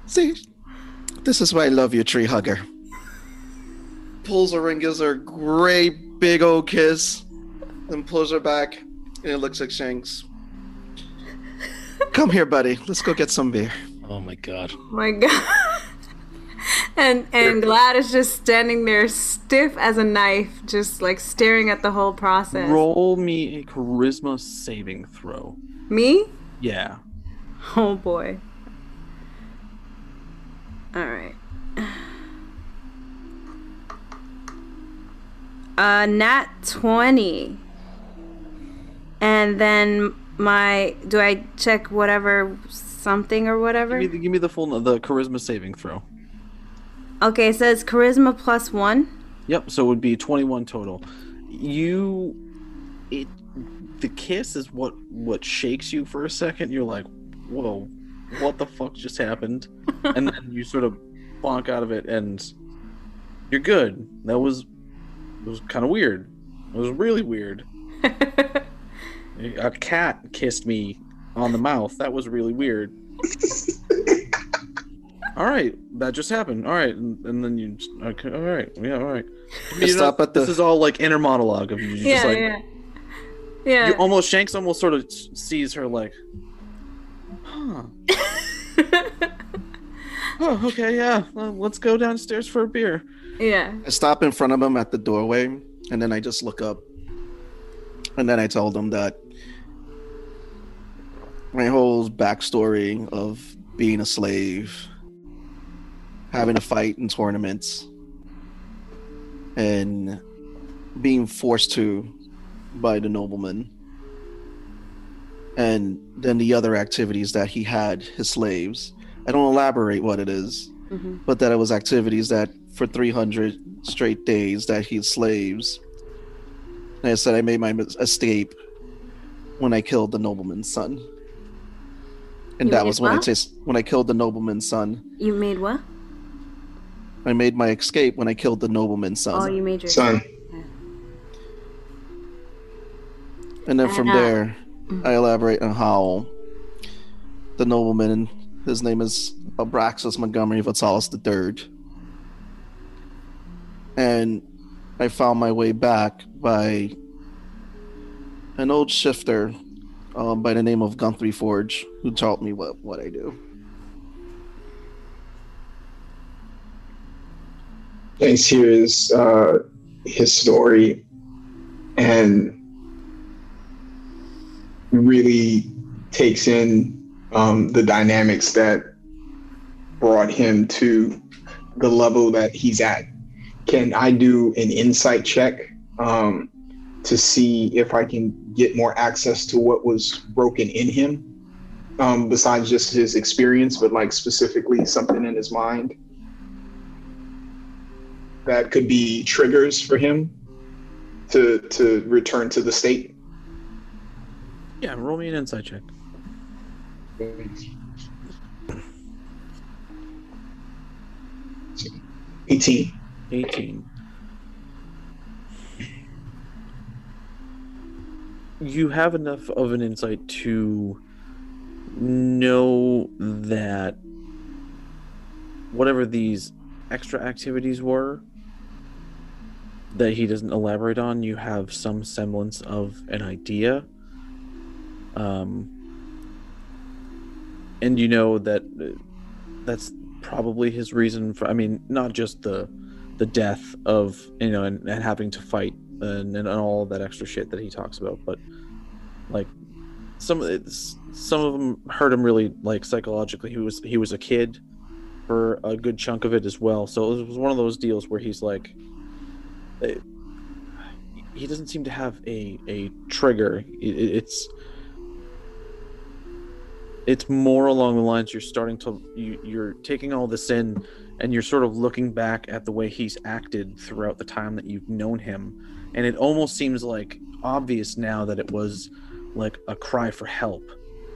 See, this is why I love you, tree hugger. Pulls her and gives her a great big old kiss, then pulls her back, and it looks like Shanks. Come here, buddy. Let's go get some beer. Oh my god. My God. <laughs> And and Glad is just standing there stiff as a knife, just like staring at the whole process. Roll me a charisma saving throw. Me? Yeah. Oh boy. All right. Uh, nat twenty. And then my do I check whatever something or whatever? Give me, the, give me the full the charisma saving throw. Okay, it says charisma plus one. Yep. So it would be twenty-one total. You, it, the kiss is what what shakes you for a second. You're like, whoa, what the fuck just happened? <laughs> and then you sort of bonk out of it, and you're good. That was it was kind of weird. It was really weird. <laughs> a cat kissed me on the mouth. That was really weird. <laughs> all right, that just happened. All right, and, and then you, just, okay, all right, yeah, all right. You Stop at the- This is all like inner monologue of you. You're yeah, just like, yeah. Yeah. You almost Shanks almost sort of sees her like, huh. <laughs> oh, okay, yeah. Well, let's go downstairs for a beer. yeah. I stop in front of him at the doorway, and then I just look up. And then I told him that my whole backstory of being a slave, having a fight in tournaments, and being forced to by the nobleman, and then the other activities that he had his slaves. I don't elaborate what it is hmm but that it was activities that for 300 straight days that he slaves. And I said I made my escape when I killed the nobleman's son. And You that was when I tis- when I killed the nobleman's son. You made what? I made my escape when I killed the nobleman's Oh, son. you made your Son. and then from And, uh, there, I elaborate on how the nobleman, his name is Abraxas Montgomery Vitalis III. And I found my way back by an old shifter um, by the name of Guthrie Forge, who taught me what, what I do. Shanks hears uh, his story and really takes in um, the dynamics that brought him to the level that he's at. Can I do an insight check um, to see if I can get more access to what was broken in him, um, besides just his experience, but like specifically something in his mind? That could be triggers for him to to return to the state. Yeah, roll me an insight check. Eighteen. 18. You have enough of an insight to know that whatever these extra activities were that he doesn't elaborate on, you have some semblance of an idea. Um, and you know that uh, that's probably his reason for, I mean, not just the the death of you know and, and having to fight and, and all that extra shit that he talks about but like some some of them hurt him really like psychologically he was he was a kid for a good chunk of it as well so it was one of those deals where he's like he doesn't seem to have a a trigger. It, it- it's it's more along the lines you're starting to you, you're taking all this in and you're sort of looking back at the way he's acted throughout the time that you've known him. And it almost seems like obvious now that it was like a cry for help.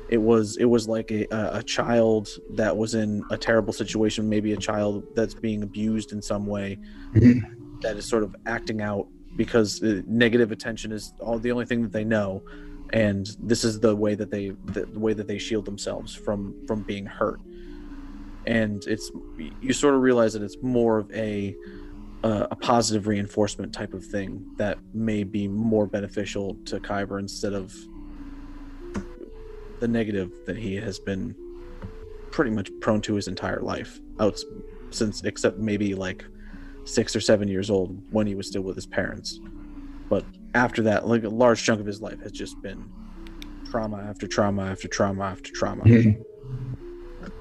It was it was like a, a, a child that was in a terrible situation, maybe a child that's being abused in some way, mm-hmm. That is sort of acting out because negative attention is all the only thing that they know, and this is the way that they the, the way that they shield themselves from from being hurt. And it's you sort of realize that it's more of a uh, a positive reinforcement type of thing that may be more beneficial to Kyber instead of the negative that he has been pretty much prone to his entire life out since except maybe like six or seven years old when he was still with his parents but after that like a large chunk of his life has just been trauma after trauma after trauma after trauma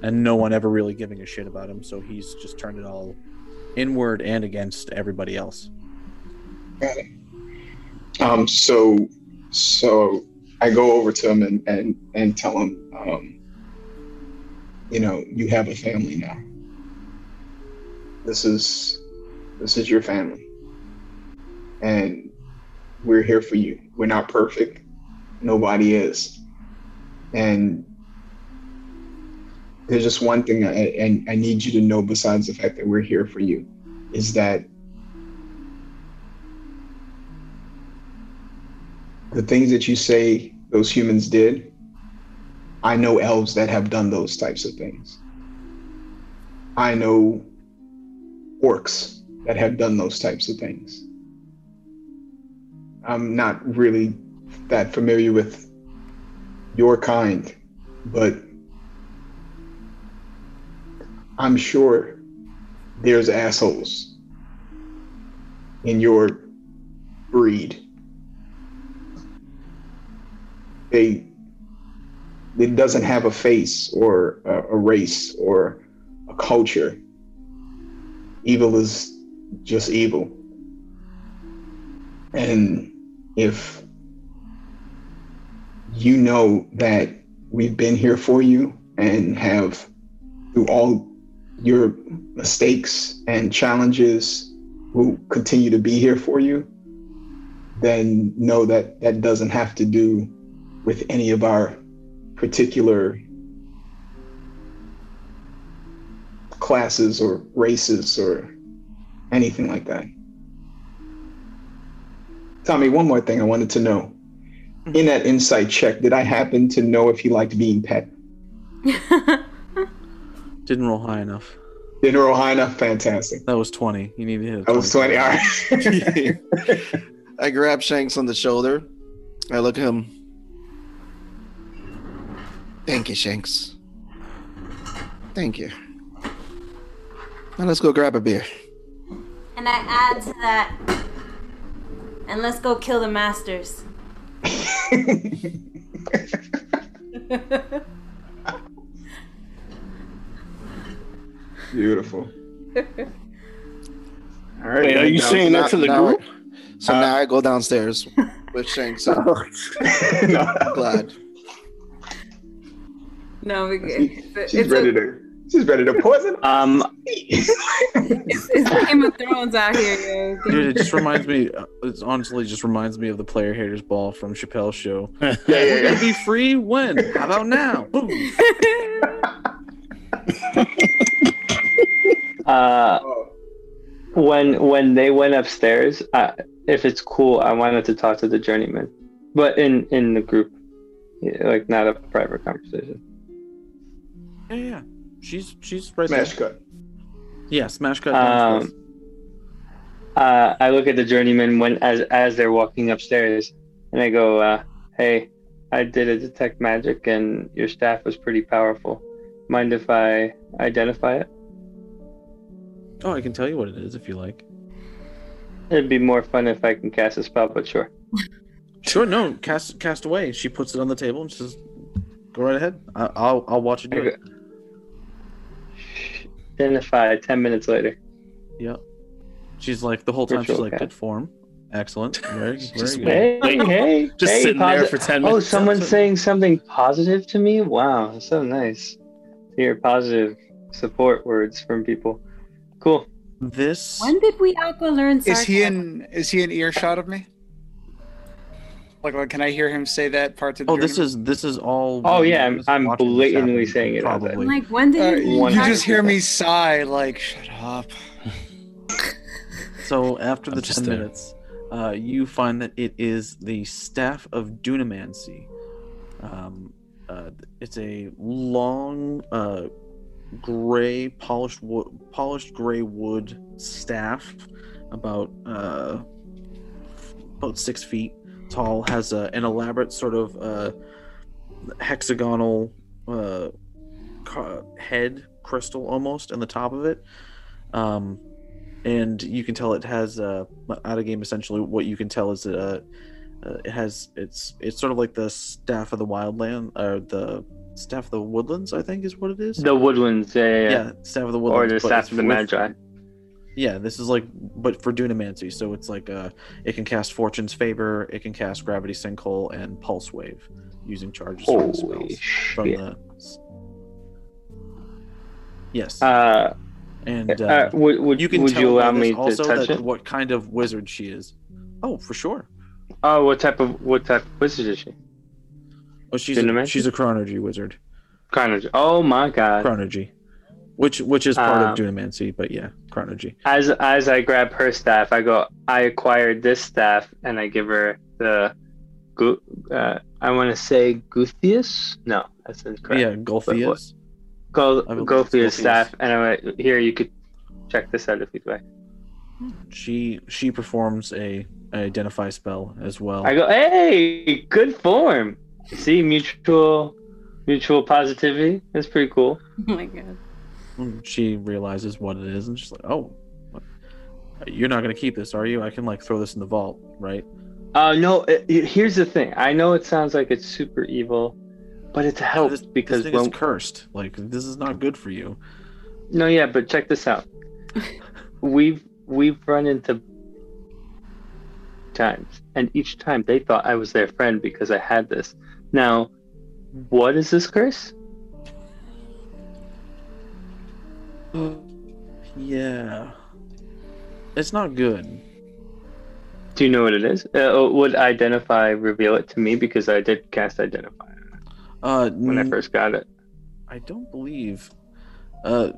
and no one ever really giving a shit about him so he's just turned it all inward and against everybody else Got it. Um, so, so I go over to him and and and tell him, um, you know, you have a family now. This is this is your family, and we're here for you. We're not perfect. Nobody is, and there's just one thing I, and I need you to know besides the fact that we're here for you is that the things that you say those humans did, I know elves that have done those types of things. I know orcs that have done those types of things. I'm not really that familiar with your kind, but I'm sure there's assholes in your breed they it doesn't have a face or a, a race or a culture. Evil is just evil. And if you know that we've been here for you and have through all your mistakes and challenges will continue to be here for you, then know that that doesn't have to do with any of our particular classes or races or anything like that. Tommy, one more thing I wanted to know. Mm-hmm. In that insight check, did I happen to know if he liked being pet? <laughs> didn't roll high enough Didn't roll high enough? Fantastic. that was 20 you need to hit a That was 20. All right. <laughs> I grab Shanks on the shoulder. I look at him. Thank you, Shanks. Thank you. Now let's go grab a beer. And I add to that. And let's go kill the masters. <laughs> Beautiful. All right. Wait, are you Now- saying that to the now I- group? so uh, now I go downstairs <laughs> with Shanks. Oh. and <laughs> Glad. No, we it's, She's it's, ready a, to. She's ready to poison. Um, it's, it's Game of Thrones out here, yo. Dude, it just reminds me. uh, It honestly just reminds me of the player haters ball from Chappelle's show. <laughs> Yeah, yeah, We're gonna be free when? How about now? <laughs> Boom. <laughs> uh, Oh, when when they went upstairs, I, if it's cool, I wanted to talk to the journeyman, but in in the group, like not a private conversation. Yeah, yeah. She's she's right smash there. cut. Yeah, smash cut. Um, uh, I look at the journeyman when as as they're walking upstairs, and I go, uh, "Hey, I did a detect magic, and your staff was pretty powerful. Mind if I identify it? oh, I can tell you what it is if you like. It'd be more fun if I can cast a spell, but sure." <laughs> Sure, no, cast cast away. She puts it on the table and says, "Go right ahead. I, I'll I'll watch you do it." Identify ten minutes later. Yep. She's like the whole time. She's like, cast. "Good form, excellent, very, <laughs> very Just good." Hey, hey, <laughs> Just hey, sitting there for 10 Oh, someone's saying something positive to me? Wow, that's so nice. To hear positive support words from people. Cool. This When did we Aqua learn Is he in? Is he in earshot of me? Like, like, can I hear him say that part to the Oh, this is this is all. Oh, yeah, I'm- I'm blatantly happen, saying it out. Probably. Like when did Uh, you? you One you hundred just hear me sigh, like, shut up. So after the I'm ten minutes, uh, you find that it is the staff of Dunamancy. Um, uh, it's a long, uh, gray polished wood, polished gray wood staff, about uh, about six feet tall. Has a, an elaborate sort of uh, hexagonal uh, ca- head crystal almost in the top of it. Um, and you can tell it has uh out of game essentially what you can tell is uh, uh it has it's it's sort of like the staff of the wildland or the staff of the woodlands i think is what it is The woodlands, yeah, yeah, yeah, yeah. staff of the woodlands, or the staff of the with- magi. Yeah this is like but for dunamancy so it's like uh it can cast fortune's favor it can cast gravity sinkhole and pulse wave using charges from Holy spells from shit! the yes Uh, and uh, uh, would would you can would tell you allow me to also touch that it? what kind of wizard she is. Oh, for sure. Oh, what type of what type of wizard is she? Oh, she's a, she's a chronurgy wizard. Of. Oh my god! Chronurgy, which which is part Um, of Dunamancy, but yeah, chronurgy. As as I grab her staff, I go. I acquired this staff, and I give her the. Gu- Uh, I want to say Guthius. No, that's incorrect. Yeah, Golthias. Go I believe go it's for Gulfius. staff, and I'm like, here you could check this out if you'd like. She she performs a, a identify spell as well. I go, hey, good form. See, mutual mutual positivity. That's pretty cool. <laughs> Oh my god. She realizes what it is, and she's like, "Oh, you're not gonna keep this, are you? I can like throw this in the vault, right?" Uh, no, it, it- here's the thing. I know it sounds like it's super evil, but it's a help This, because this thing when, is cursed. Like this is not good for you. no, yeah, but check this out. <laughs> we've we've run into times, and each time they thought I was their friend because I had this. Now, what is this curse? Yeah, it's not good. Do you know what it is? Uh, would identify reveal it to me because I did cast identify Uh, when I first got it. I don't believe. Uh,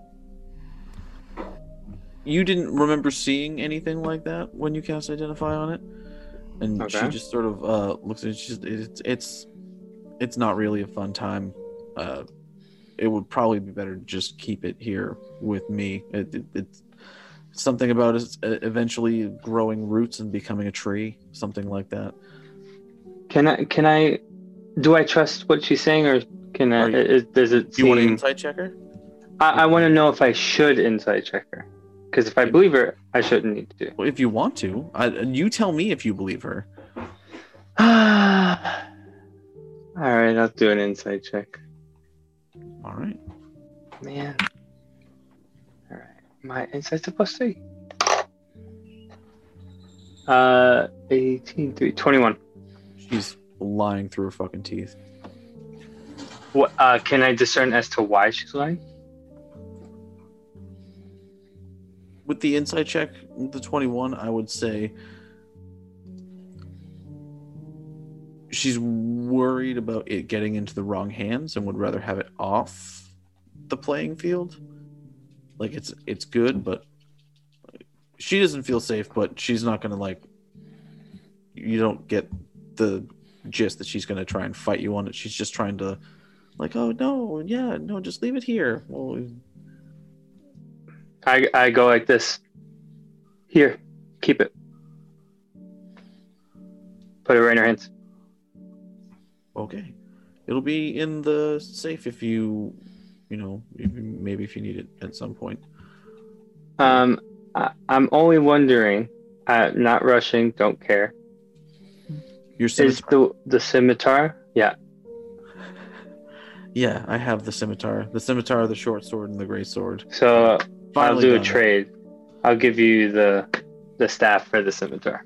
you didn't remember seeing anything like that when you cast identify on it, and she just sort of uh looks at it. She's, it's it's it's not really a fun time. Uh, it would probably be better to just keep it here with me. It, it, it's something about it uh, eventually growing roots and becoming a tree, something like that. Can I? Can I? Do I trust what she's saying, or can I? You- is, does it Do you want an insight checker? I, I want to know if I should insight check her, because if I believe her, I shouldn't need to. Well, if you want to, I, you tell me if you believe her. <sighs> All right, I'll do an insight check. All right. Man. All right, my insight's a plus three. Uh, 18, three, 21. She's lying through her fucking teeth. What? Uh, can I discern as to why she's lying? With the inside check, the 21, I would say she's worried about it getting into the wrong hands and would rather have it off the playing field. Like it's it's good, but she doesn't feel safe, but she's not to like you don't get the gist that she's to try and fight you on it. She's just trying to like, "Oh no, yeah, no, just leave it here." Well, I I go like this. Here, keep it. Put it right in her hands. Okay. It'll be in the safe if you, you know, maybe if you need it at some point. Um, I, I'm only wondering. Uh, not rushing. Don't care. Your Is the the scimitar? Yeah. <laughs> Yeah, I have the scimitar. The scimitar, the short sword, and the great sword. So I'll do a trade. I'll give you the the staff for the scimitar.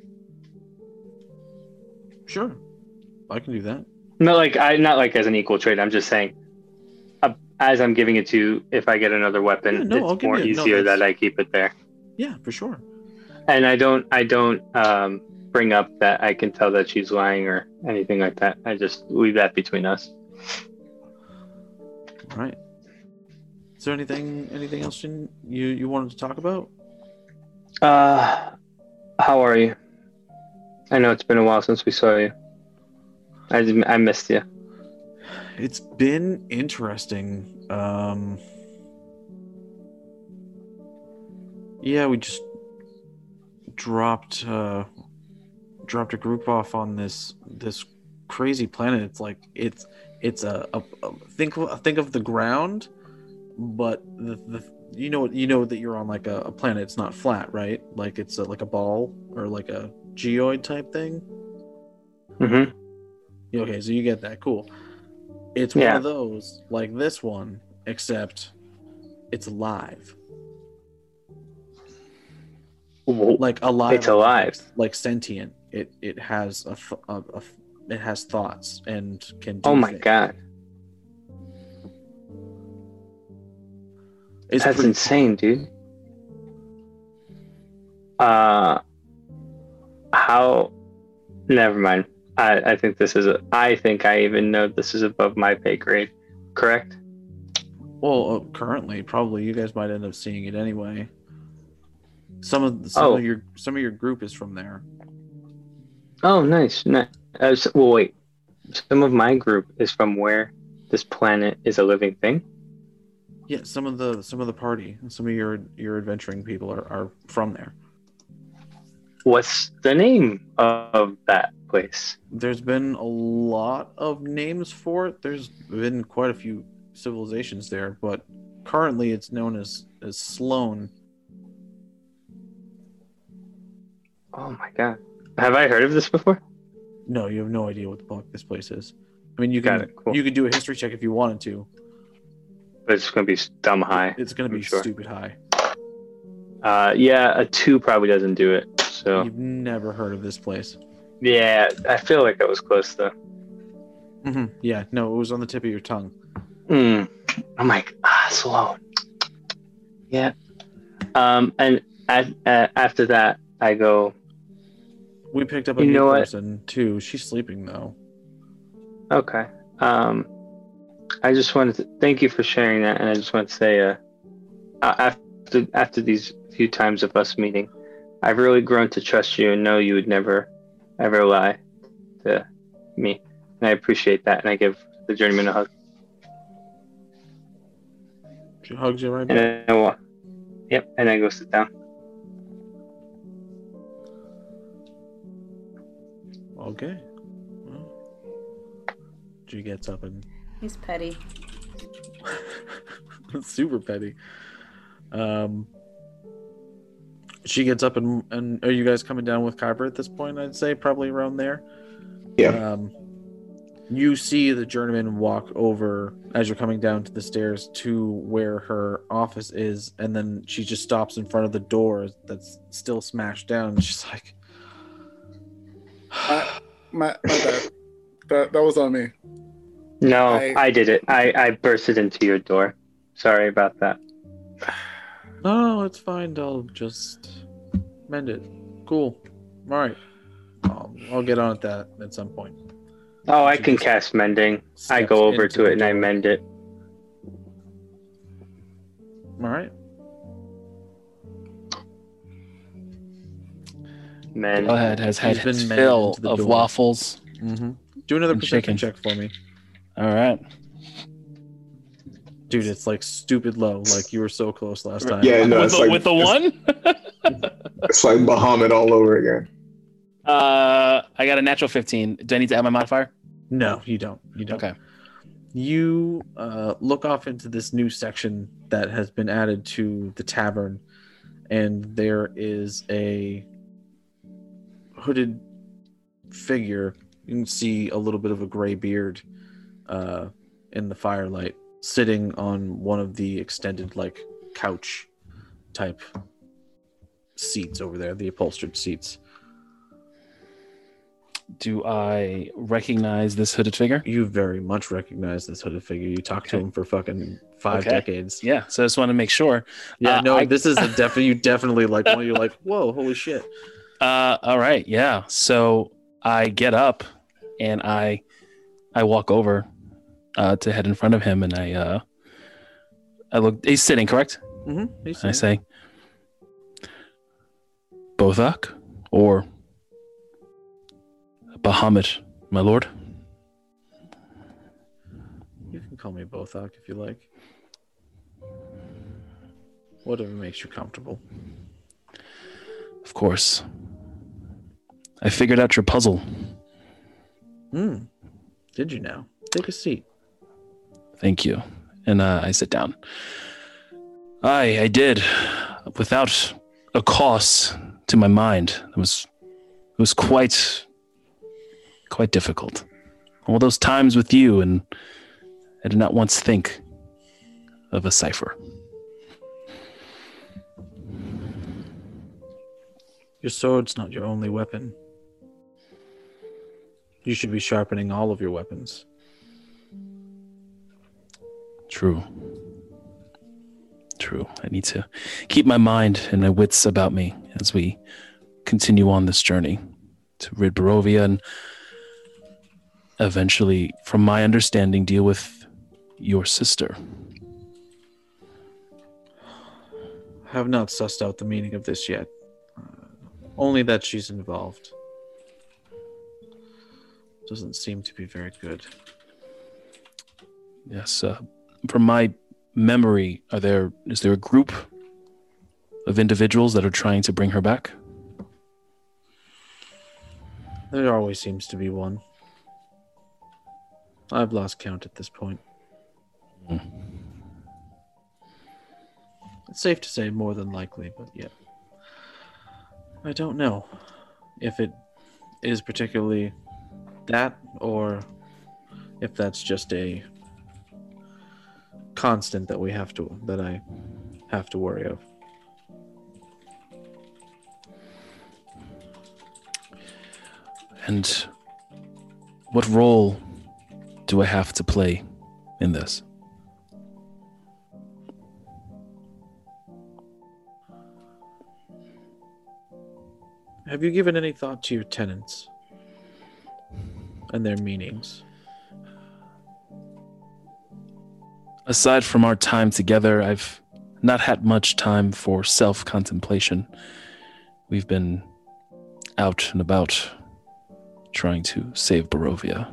Sure, I can do that. Not like I not like as an equal trade. I'm just saying. Uh, as I'm giving it to you, if I get another weapon, Yeah, no, it's more no, easier that's- that I keep it there. Yeah, for sure. And I don't I don't um bring up that I can tell that she's lying or anything like that. I just leave that between us. All right. Is there anything anything else you you, you wanted to talk about? Uh, how are you? I know it's been a while since we saw you. I I missed you. It's been interesting. Um, yeah, we just dropped uh, dropped a group off on this this crazy planet. It's like it's it's a, a, a think of- think of the ground, but the, the you know you know that you're on like a, a planet. It's not flat, right? Like it's a, like a ball or like a geoid type thing. Mm-hmm. Okay, so you get that. Cool. It's one Yeah. of those, like this one, except it's alive. Like alive. It's alive. Like sentient. It it has a, a, a it has thoughts and can. Oh my things. god, It's that's pretty- insane, dude. Uh, how? Never mind. I I think this is a. I think I even know this is above my pay grade. Correct. Well, uh, currently, probably you guys might end up seeing it anyway. Some of some Oh. of your some of your group is from there. Oh, nice. nice. Uh, s- well, wait. Some of my group is from where this planet is a living thing. Yeah, some of the some of the party, some of your your adventuring people are, are from there. What's the name of that place? There's been a lot of names for it. There's been quite a few civilizations there, but currently it's known as as Sloan. Oh my god. Have I heard of this before? No, you have no idea what the fuck this place is. I mean, you can Got it, cool. you could do a history check if you wanted to. But it's gonna be dumb high. It's gonna be sure. stupid high. Uh, yeah, a two probably doesn't do it. So You've never heard of this place. Yeah, I feel like I was close though. hmm Yeah, no, it was on the tip of your tongue. Mm. I'm like ah, Sloan. Yeah. Um, and at, at, after that, I go. We picked up a You new know what? person too. She's sleeping though. Okay. Um, I just wanted to thank you for sharing that, and I just want to say, uh, uh, after after these few times of us meeting, I've really grown to trust you and know you would never, ever lie to me, and I appreciate that, and I give the journeyman a hug. She hugs you right back. And back. I walk. Yep, and I go sit down. Okay. Well, she gets up and He's petty. <laughs> super petty. Um, she gets up and and are you guys coming down with Kyber at this point? I'd say probably around there. Yeah. Um, you see the journeyman walk over as you're coming down to the stairs to where her office is, and then she just stops in front of the door that's still smashed down. And she's like, My, my bad. That, that was on me. No, I- I, did it. I I bursted into your door. Sorry about that. <sighs> <sighs> <sighs> "No, it's fine. I'll just mend it. Cool. All right. I'll, I'll get on at that at some point." Oh, I can cast mending. I go over to it and I mend it. All right. Mend. Go ahead. Has had He's been his mended fill into the of door. waffles. Mm-hmm. Do another And perception chicken. check for me, All right. Dude. It's like stupid low. Like you were so close last time. Yeah, no, with, it's the, like with the one? <laughs> It's like Bahamut all over again. uh, I got a natural 15. Do I need to add my modifier? No, you don't. You don't. Okay. You uh, look off into this new section that has been added to the tavern, and there is a hooded figure. You can see a little bit of a gray beard uh, in the firelight, sitting on one of the extended, like, couch type seats over there, the upholstered seats. Do I recognize this hooded figure? You very much recognize this hooded figure. You talked to him for fucking five Okay. decades. Yeah. So I just want to make sure. Yeah, Uh, no, I- this is a <laughs> definitely you definitely like one. You're like, whoa, holy shit. Uh, all right, yeah. So I get up and I I walk over uh, to head in front of him, and I uh, I look. He's sitting, correct? Mm-hmm. And I say, Bothak or Bahamut, my lord. You can call me Bothak if you like. Whatever makes you comfortable. Of course. I figured out your puzzle. Hmm. Did you now? Take a seat. Thank you. And uh, I sit down. I I did without a cause to my mind. It was it was quite quite difficult. All those times with you and I did not once think of a cipher. Your sword's not your only weapon. You should be sharpening all of your weapons. True. True. I need to keep my mind and my wits about me as we continue on this journey to rid Barovia and eventually, from my understanding, deal with your sister. I have not sussed out the meaning of this yet. Uh, only that she's involved. Doesn't seem to be very good. Yes. Uh, from my memory, are there is there a group of individuals that are trying to bring her back? There always seems to be one. I've lost count at this point. Hmm. It's safe to say more than likely, but yet. I don't know if it is particularly that or if that's just a constant that we have to that I have to worry of. And what role do I have to play in this? Have you given any thought to your tenants and their meanings? Aside from our time together, I've not had much time for self contemplation. We've been out and about trying to save Barovia.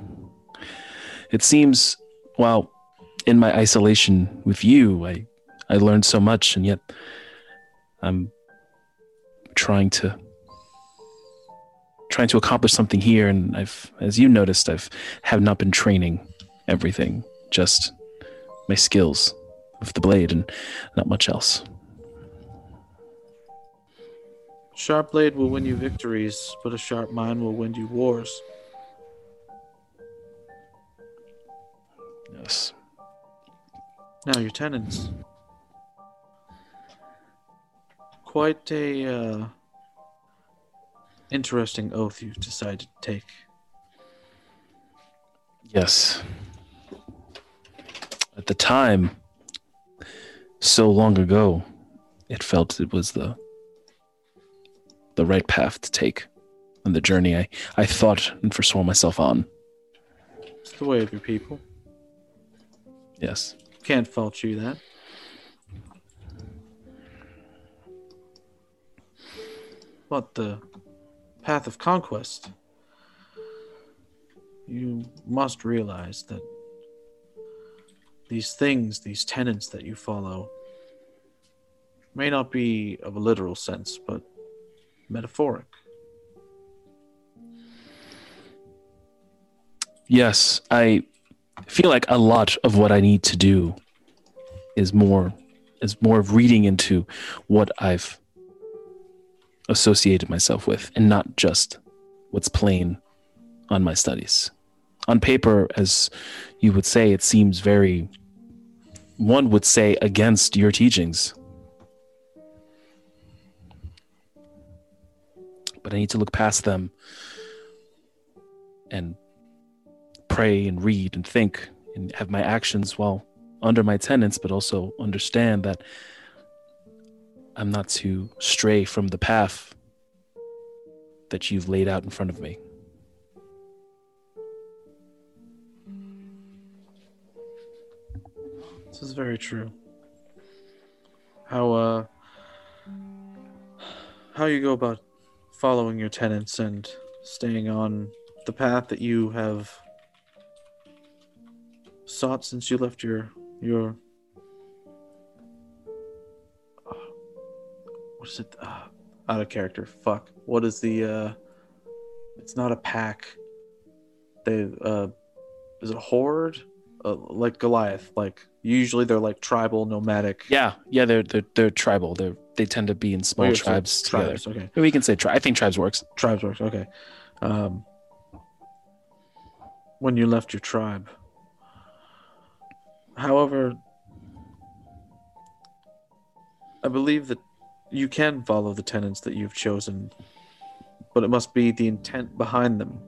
It seems, while in my isolation with you, I, I learned so much, and yet I'm trying to trying to accomplish something here and I've as you noticed I've have not been training everything just my skills with the blade and not much else. Sharp blade will win you victories, but a sharp mind will win you wars. Yes. Now your tenants. Quite a uh, interesting oath you've decided to take. Yes. At the time, so long ago, it felt it was the the right path to take on the journey I, I thought and forswore myself on. It's the way of your people. Yes. Can't fault you that. But the path of conquest, you must realize that these things, these tenets that you follow, may not be of a literal sense, but metaphoric. Yes, I feel like a lot of what I need to do is more is more of reading into what I've associated myself with and not just what's plain on my studies. On paper, as you would say, it seems very one would say against your teachings. But I need to look past them and pray and read and think and have my actions well under my tenets, but also understand that I'm not to stray from the path that you've laid out in front of me. This is very true. How uh how you go about following your tenants and staying on the path that you have sought since you left your your what is it? Uh, out of character. Fuck. What is the uh it's not a pack. They uh is it a horde uh, like goliath like usually they're like tribal nomadic Yeah, yeah, they're they're, they're tribal. They they tend to be in small Oh, tribes together. tribes okay We can say tri- I think tribes works. tribes works okay um when you left your tribe however i believe that you can follow the tenets that you've chosen but it must be the intent behind them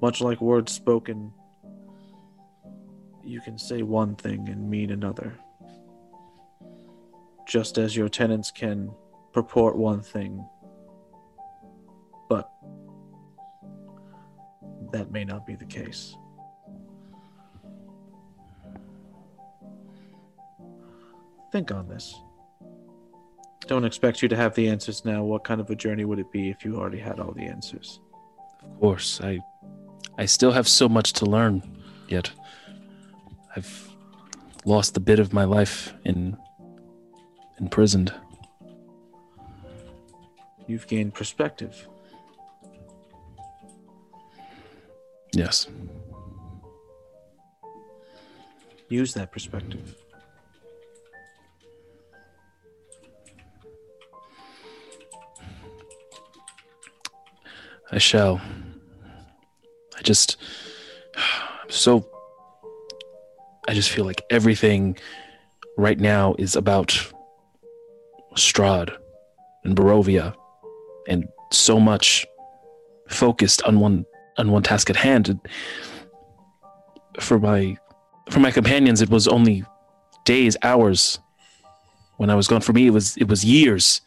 much like words spoken you can say one thing and mean another just as your tenants can purport one thing but that may not be the case. Think on this. Don't expect you to have the answers now. What kind of a journey would it be if you already had all the answers? Of course, I I still have so much to learn yet. I've lost a bit of my life in imprisoned. You've gained perspective. Yes. Use that perspective. I shall. I just <sighs> I'm so I just feel like everything right now is about Strahd and Barovia and so much focused on one on one task at hand. And for my for my companions it was only days, hours when I was gone. For me it was it was years.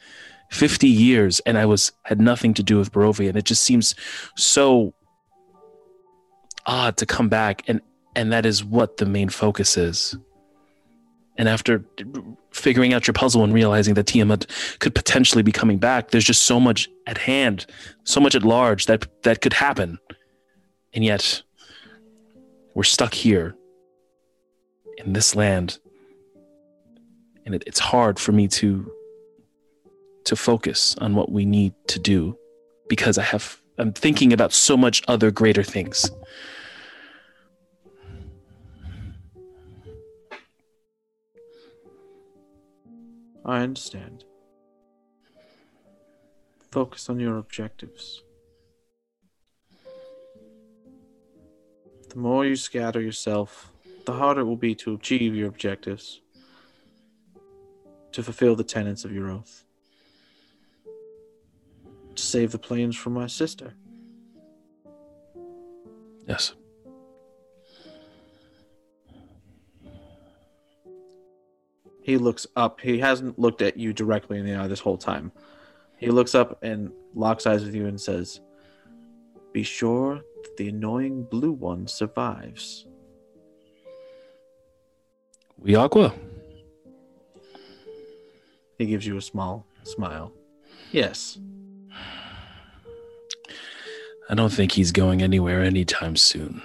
50 years and I was had nothing to do with Barovia and it just seems so odd to come back and and that is what the main focus is. And after figuring out your puzzle and realizing that Tiamat could potentially be coming back, there's just so much at hand, so much at large that that could happen. And yet we're stuck here in this land. And it, it's hard for me to to focus on what we need to do because I have I'm thinking about so much other greater things. I understand. Focus on your objectives. The more you scatter yourself, the harder it will be to achieve your objectives, to fulfill the tenets of your oath, to save the plains from my sister. Yes. He looks up. He hasn't looked at you directly in the eye this whole time. He looks up and locks eyes with you and says, Be sure that the annoying blue one survives. Wiakwa. He gives you a small smile. Yes. I don't think he's going anywhere anytime soon.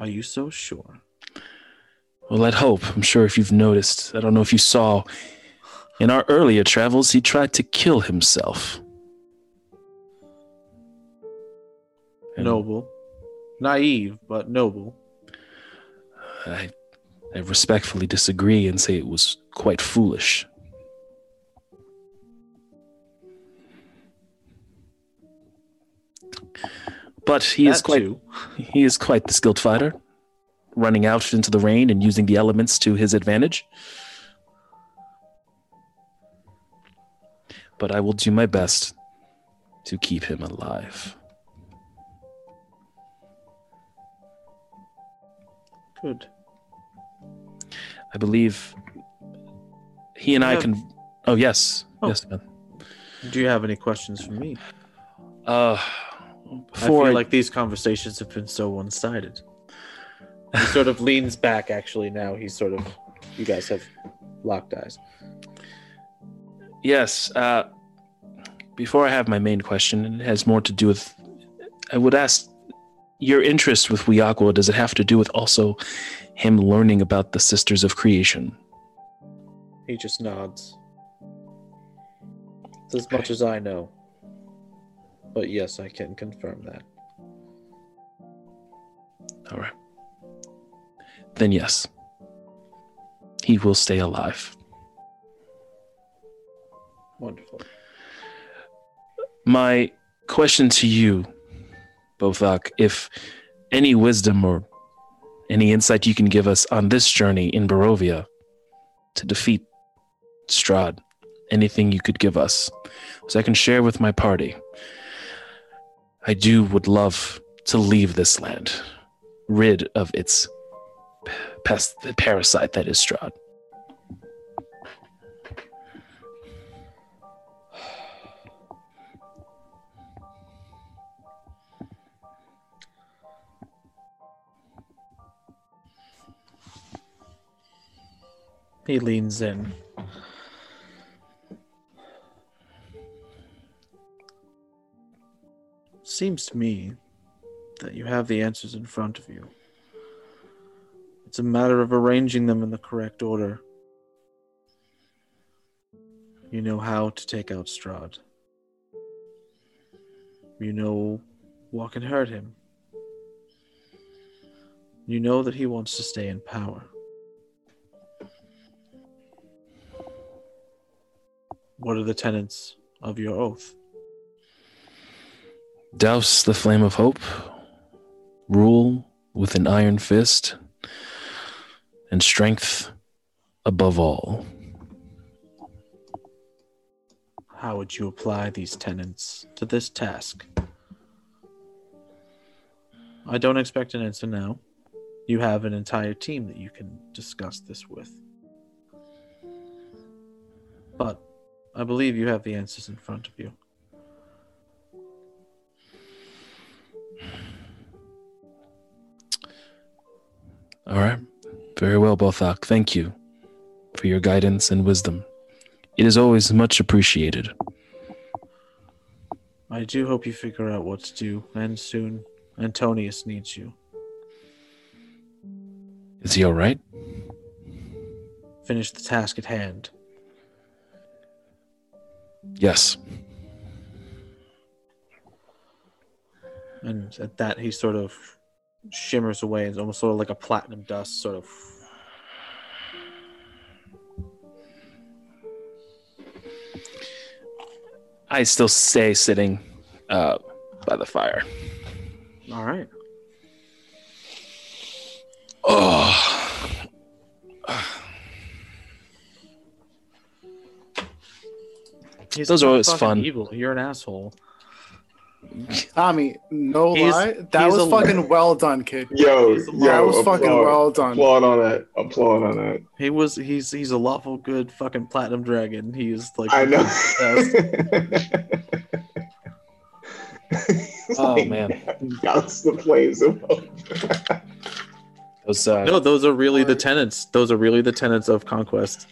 Are you so sure? Well, I'd hope. I'm sure if you've noticed, I don't know if you saw, in our earlier travels, he tried to kill himself. And Noble. Naive, but noble. I, I respectfully disagree and say it was quite foolish. But he is quite too. he is quite the skilled fighter, running out into the rain and using the elements to his advantage. But I will do my best to keep him alive. Good. I believe he and I Yeah. can Oh yes, Oh. yes, man. Do you have any questions for me? Uh, I before feel like these conversations have been so one-sided. He sort of leans back. Actually, now he's sort of. You guys have locked eyes. Yes. Uh, before I have my main question, and it has more to do with, I would ask your interest with Wiakwa. Does it have to do with also him learning about the Sisters of Creation? He just nods. It's as much as I know. But yes, I can confirm that. All right. Then yes, he will stay alive. Wonderful. My question to you, Bothak, if any wisdom or any insight you can give us on this journey in Barovia to defeat Strahd, anything you could give us, so I can share with my party. I do would love to leave this land, rid of its pest, the parasite that is Strahd. He leans in. Seems to me that you have the answers in front of you. It's a matter of arranging them in the correct order. You know how to take out Strahd. You know what can hurt him. You know that he wants to stay in power. What are the tenets of your oath? Douse the flame of hope, rule with an iron fist, and strength above all. How would you apply these tenets to this task? I don't expect an answer now. You have an entire team that you can discuss this with. But I believe you have the answers in front of you. All right. Very well, Bothak. Thank you for your guidance and wisdom. It is always much appreciated. I do hope you figure out what to do, and soon. Antonius needs you. Is he all right? Finish the task at hand. Yes. And at that, he sort of shimmers away. It's almost sort of like a platinum dust, sort of. I still stay sitting uh, by the fire. All right. Oh. He's Those are always fun. Evil. You're an asshole. Tommy, no He's- lie, that was a- fucking well done, kid. Yo, That yo, was fucking well done. Applaud on that. Applaud on that. He was. He's. He's a lawful good fucking platinum dragon. He is like. I know. Yes. <laughs> <laughs> Oh, man. Douse the flames of hope. Those, uh, No, those are really the tenets. Those are really the tenets of conquest.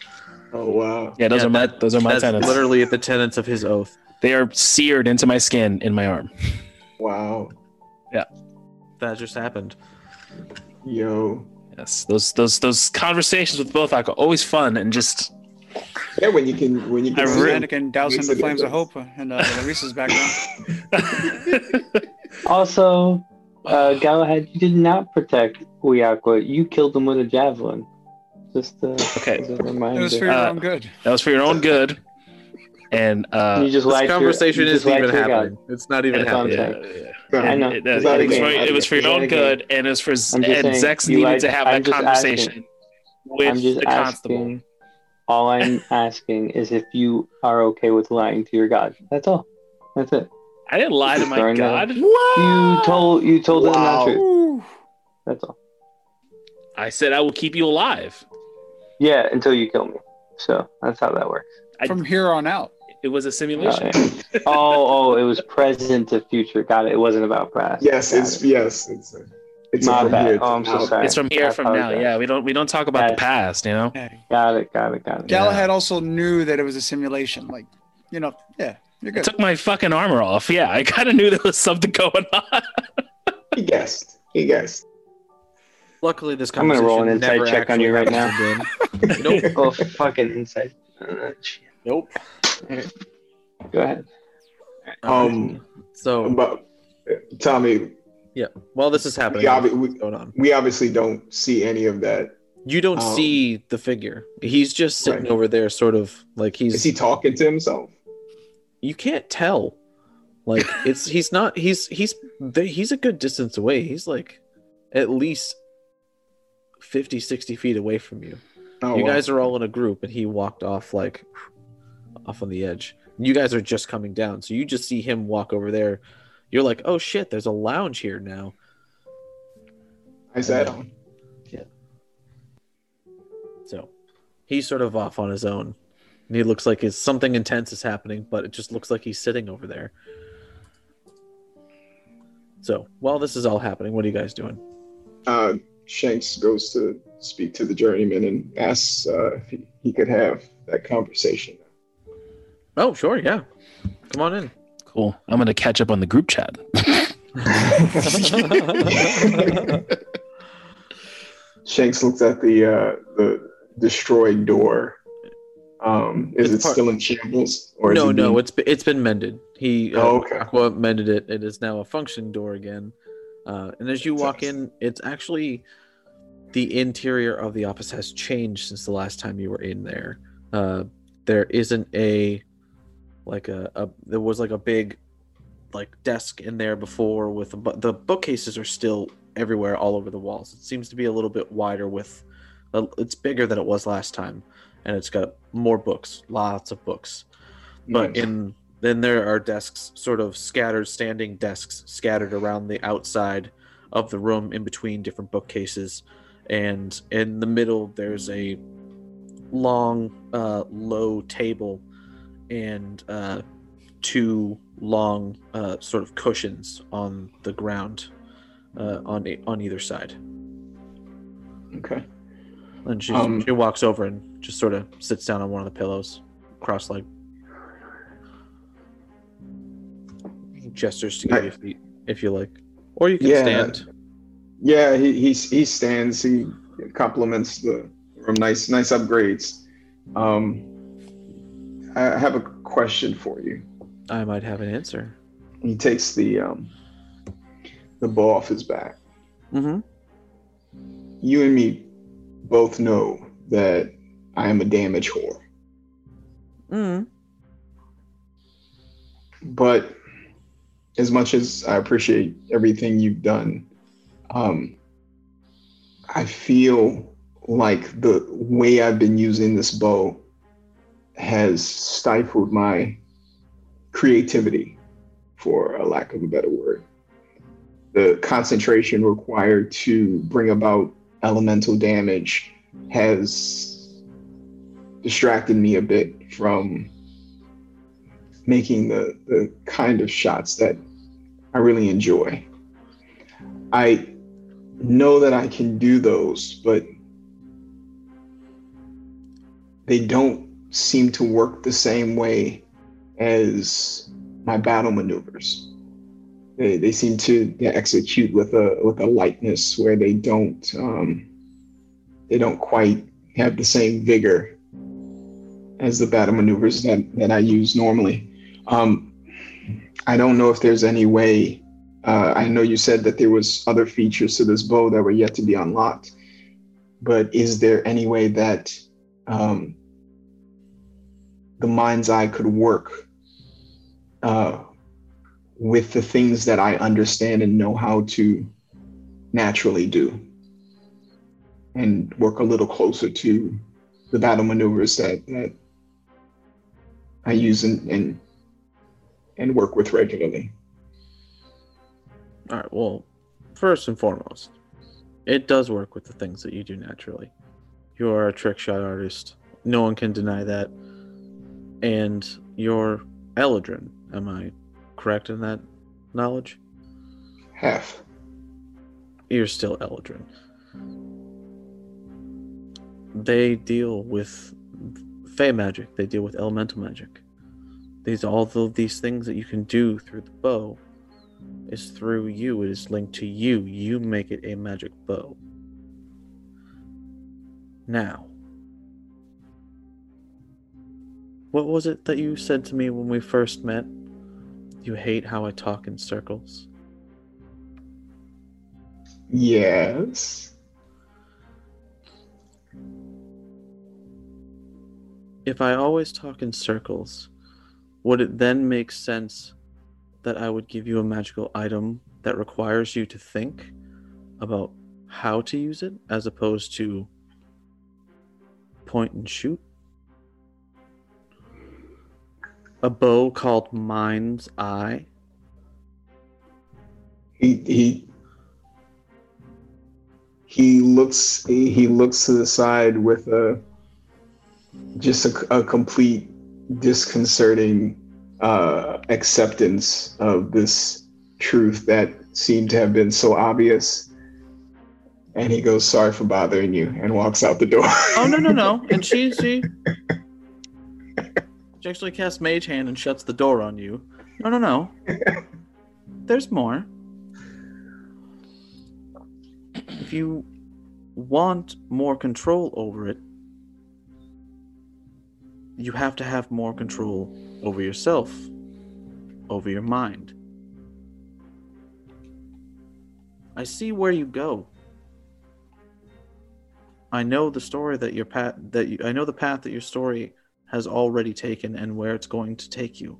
Oh wow. yeah, those Yeah, are my that- those are my That's tenants. literally the tenets of his oath. They are seared into my skin in my arm. Wow. Yeah. That just happened. Yo. Yes, those those those conversations with both are always fun and just Yeah, when you can when you can see really- it. douse dousing Makes the flames of hope and uh, Larissa's background. <laughs> Also, uh, Galahad, you did not protect Wiakwa. You killed him with a javelin. Just uh, Okay. as a It reminder. was for your Uh, own good. that was for your own good. And uh you just This lied conversation you isn't lied even to your God. happening. It's not even That's all I'm happening. saying. yeah, I know. It, Is it that was for, it was for your own a game? good, and it was for and Zex you needed to have I'm that conversation asking. with I'm just the constable. asking. All I'm <laughs> asking is if you are okay with lying to your God. That's all. That's it. I didn't lie to my god. out. You told you told them the truth. That's all. I said I will keep you alive. Yeah, until you kill me. So that's how that works. I- from here on out. It was a Oh, simulation. yeah. <laughs> oh, oh, it was present to future. Got it. It wasn't about past. Yes, Got it's it. yes, it's a, it's My from bad. here Oh, I'm so sorry. It's from here I from now. Yeah, we don't we don't talk about the past. You know. Hey. Got it. Got it. Got it. Galahad also knew that it was a simulation. Like, you know, yeah, you're I took my fucking armor off. Yeah, I kind of knew there was something going on. He guessed. He guessed. Luckily, this conversation I'm gonna roll an insight never check on you right now. again. <laughs> nope. oh, fucking inside. Uh, shit. Nope. Go ahead. Um, So but Tommy, yeah, while this is happening, we, obvi- what's we, going on? we obviously don't see any of that. You don't Um, see the figure. He's just sitting Right. over there, sort of like he's. Is he talking to himself? you can't tell. Like <laughs> it's he's not he's he's he's a good distance away. He's like at least 50, 60 feet away from you. Oh, you wow. guys are all in a group, and he walked off like off on the edge. You guys are just coming down, so you just see him walk over there. You're like, oh shit, there's a lounge here now. I that on? Yeah. So he's sort of off on his own. And he looks like his something intense is happening, but it just looks like he's sitting over there. So while this is all happening, what are you guys doing? Uh, Shanks goes to speak to the journeyman and asks uh, if he, he could have that conversation. Oh, sure, yeah. Come on in. Cool. I'm gonna catch up on the group chat. Shanks looks at the uh, the destroyed door. Um, is It's it part- still in shambles? Or no, it no, being- it's be- it's been mended. He uh, Oh, okay. Aqua mended it. It is now a functioning door again. Uh, and as you walk in, it's actually the interior of the office has changed since the last time you were in there. Uh, there isn't a like a, a there was like a big like desk in there before with but the bookcases are still everywhere all over the walls. It seems to be a little bit wider with uh, it's bigger than it was last time and it's got more books, lots of books but Nice. in then there are desks sort of scattered standing desks scattered around the outside of the room in between different bookcases and in the middle there's a long uh, low table and uh, two long uh, sort of cushions on the ground uh, on on either side okay. and she, Um, she walks over and just sort of sits down on one of the pillows cross legged gestures to give you a feet if you like or you can Yeah. stand Yeah, he he he stands. He compliments the room. Nice nice upgrades. Um, I have a question for you. i might have an answer He takes the um the bow off his back. mm-hmm. You and me both know that I am a damage whore. Mm. but as much as I appreciate everything you've done, um, I feel like the way I've been using this bow has stifled my creativity, for a lack of a better word. The concentration required to bring about elemental damage has distracted me a bit from making the, the kind of shots that I really enjoy. I know that I can do those, but they don't seem to work the same way as my battle maneuvers. They, they seem to execute with a with a lightness where they don't um, they don't quite have the same vigor as the battle maneuvers that, that I use normally. Um, I don't know if there's any way. Uh, I know you said that there was other features to this bow that were yet to be unlocked, but is there any way that um, the mind's eye could work uh, with the things that I understand and know how to naturally do, and work a little closer to the battle maneuvers that that I use and and, and work with regularly. all right well first and foremost it does work with the things that you do naturally. You are a trick shot artist. No one can deny that And you're Eladrin. Am I correct in that knowledge? Half. You're still Eladrin. They deal with Fey magic. They deal with elemental magic. These all of these things that you can do through the bow is through you. It is linked to you. You make it a magic bow. Now, what was it that you said to me when we first met? You hate how I talk in circles. Yes. If I always talk in circles, would it then make sense that I would give you a magical item that requires you to think about how to use it as opposed to point and shoot? A bow called Mind's Eye? He he he looks he looks to the side with a just a, a complete disconcerting uh, acceptance of this truth that seemed to have been so obvious. And he goes, "Sorry for bothering you," and walks out the door. Oh no no no! <laughs> And she she she actually casts Mage Hand and shuts the door on you. No no no. <laughs> There's more. If you want more control over it, you have to have more control over yourself, over your mind. I see where you go. I know the story that your path that you, I know the path that your story has already taken and where it's going to take you.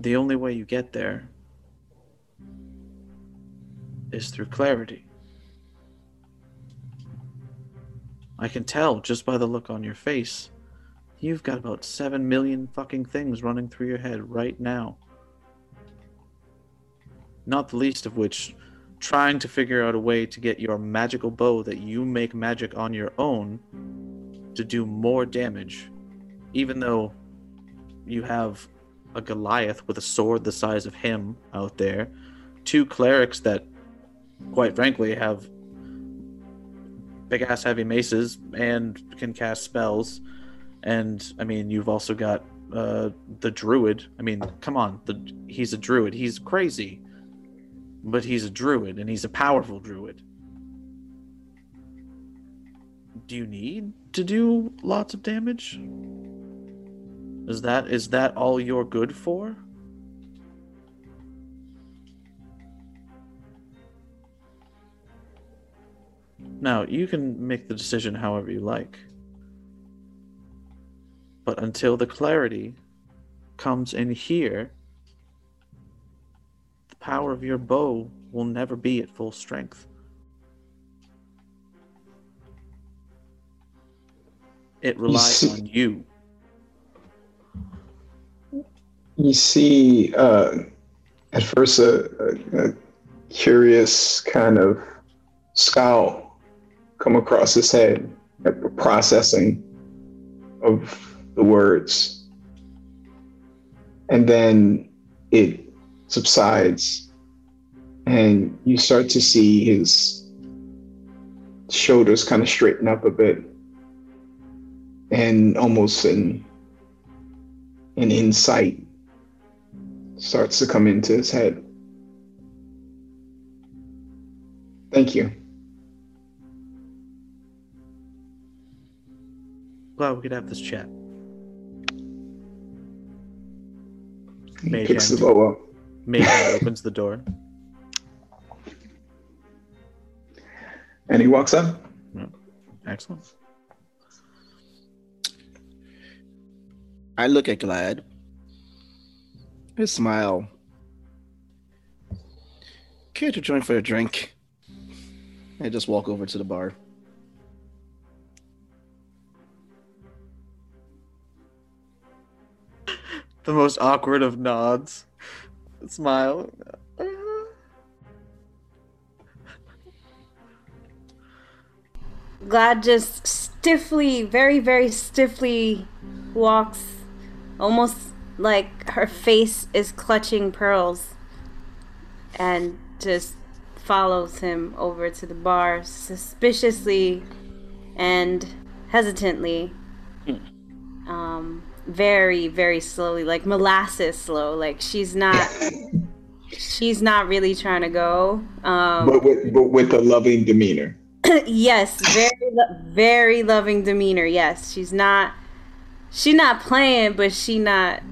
The only way you get there is through clarity. I can tell just by the look on your face. You've got about 7 million fucking things running through your head right now. Not the least of which, trying to figure out a way to get your magical bow that you make magic on your own to do more damage, even though you have a Goliath with a sword the size of him out there, two clerics that, quite frankly, have big ass heavy maces and can cast spells. And I mean, you've also got uh, the druid. I mean, come on, the he's a druid. He's crazy, but he's a druid and he's a powerful druid. Do you need to do lots of damage? Is that is that all you're good for? Now, you can make the decision however you like. But until the clarity comes in here, power of your bow will never be at full strength. It relies see- on you. you see uh, at first a, a, a curious kind of scowl come across his head at the processing of the words and then it subsides and you start to see his shoulders kind of straighten up a bit and almost an an insight starts to come into his head. Thank you. Glad we could have this chat. He Mage picks the bow up. Mage opens the door. And he walks up. Excellent. I look at Glad. I smile. Care to join for a drink? I just walk over to the bar. The most awkward of nods. Smile. Glad just stiffly, very, very stiffly walks, almost like her face is clutching pearls, and just follows him over to the bar suspiciously and hesitantly. Um, very, very slowly, like molasses slow. Like she's not, she's not really trying to go. Um, but with but with a loving demeanor. <clears throat> yes, very lo- very loving demeanor. Yes, she's not she's not playing, but she not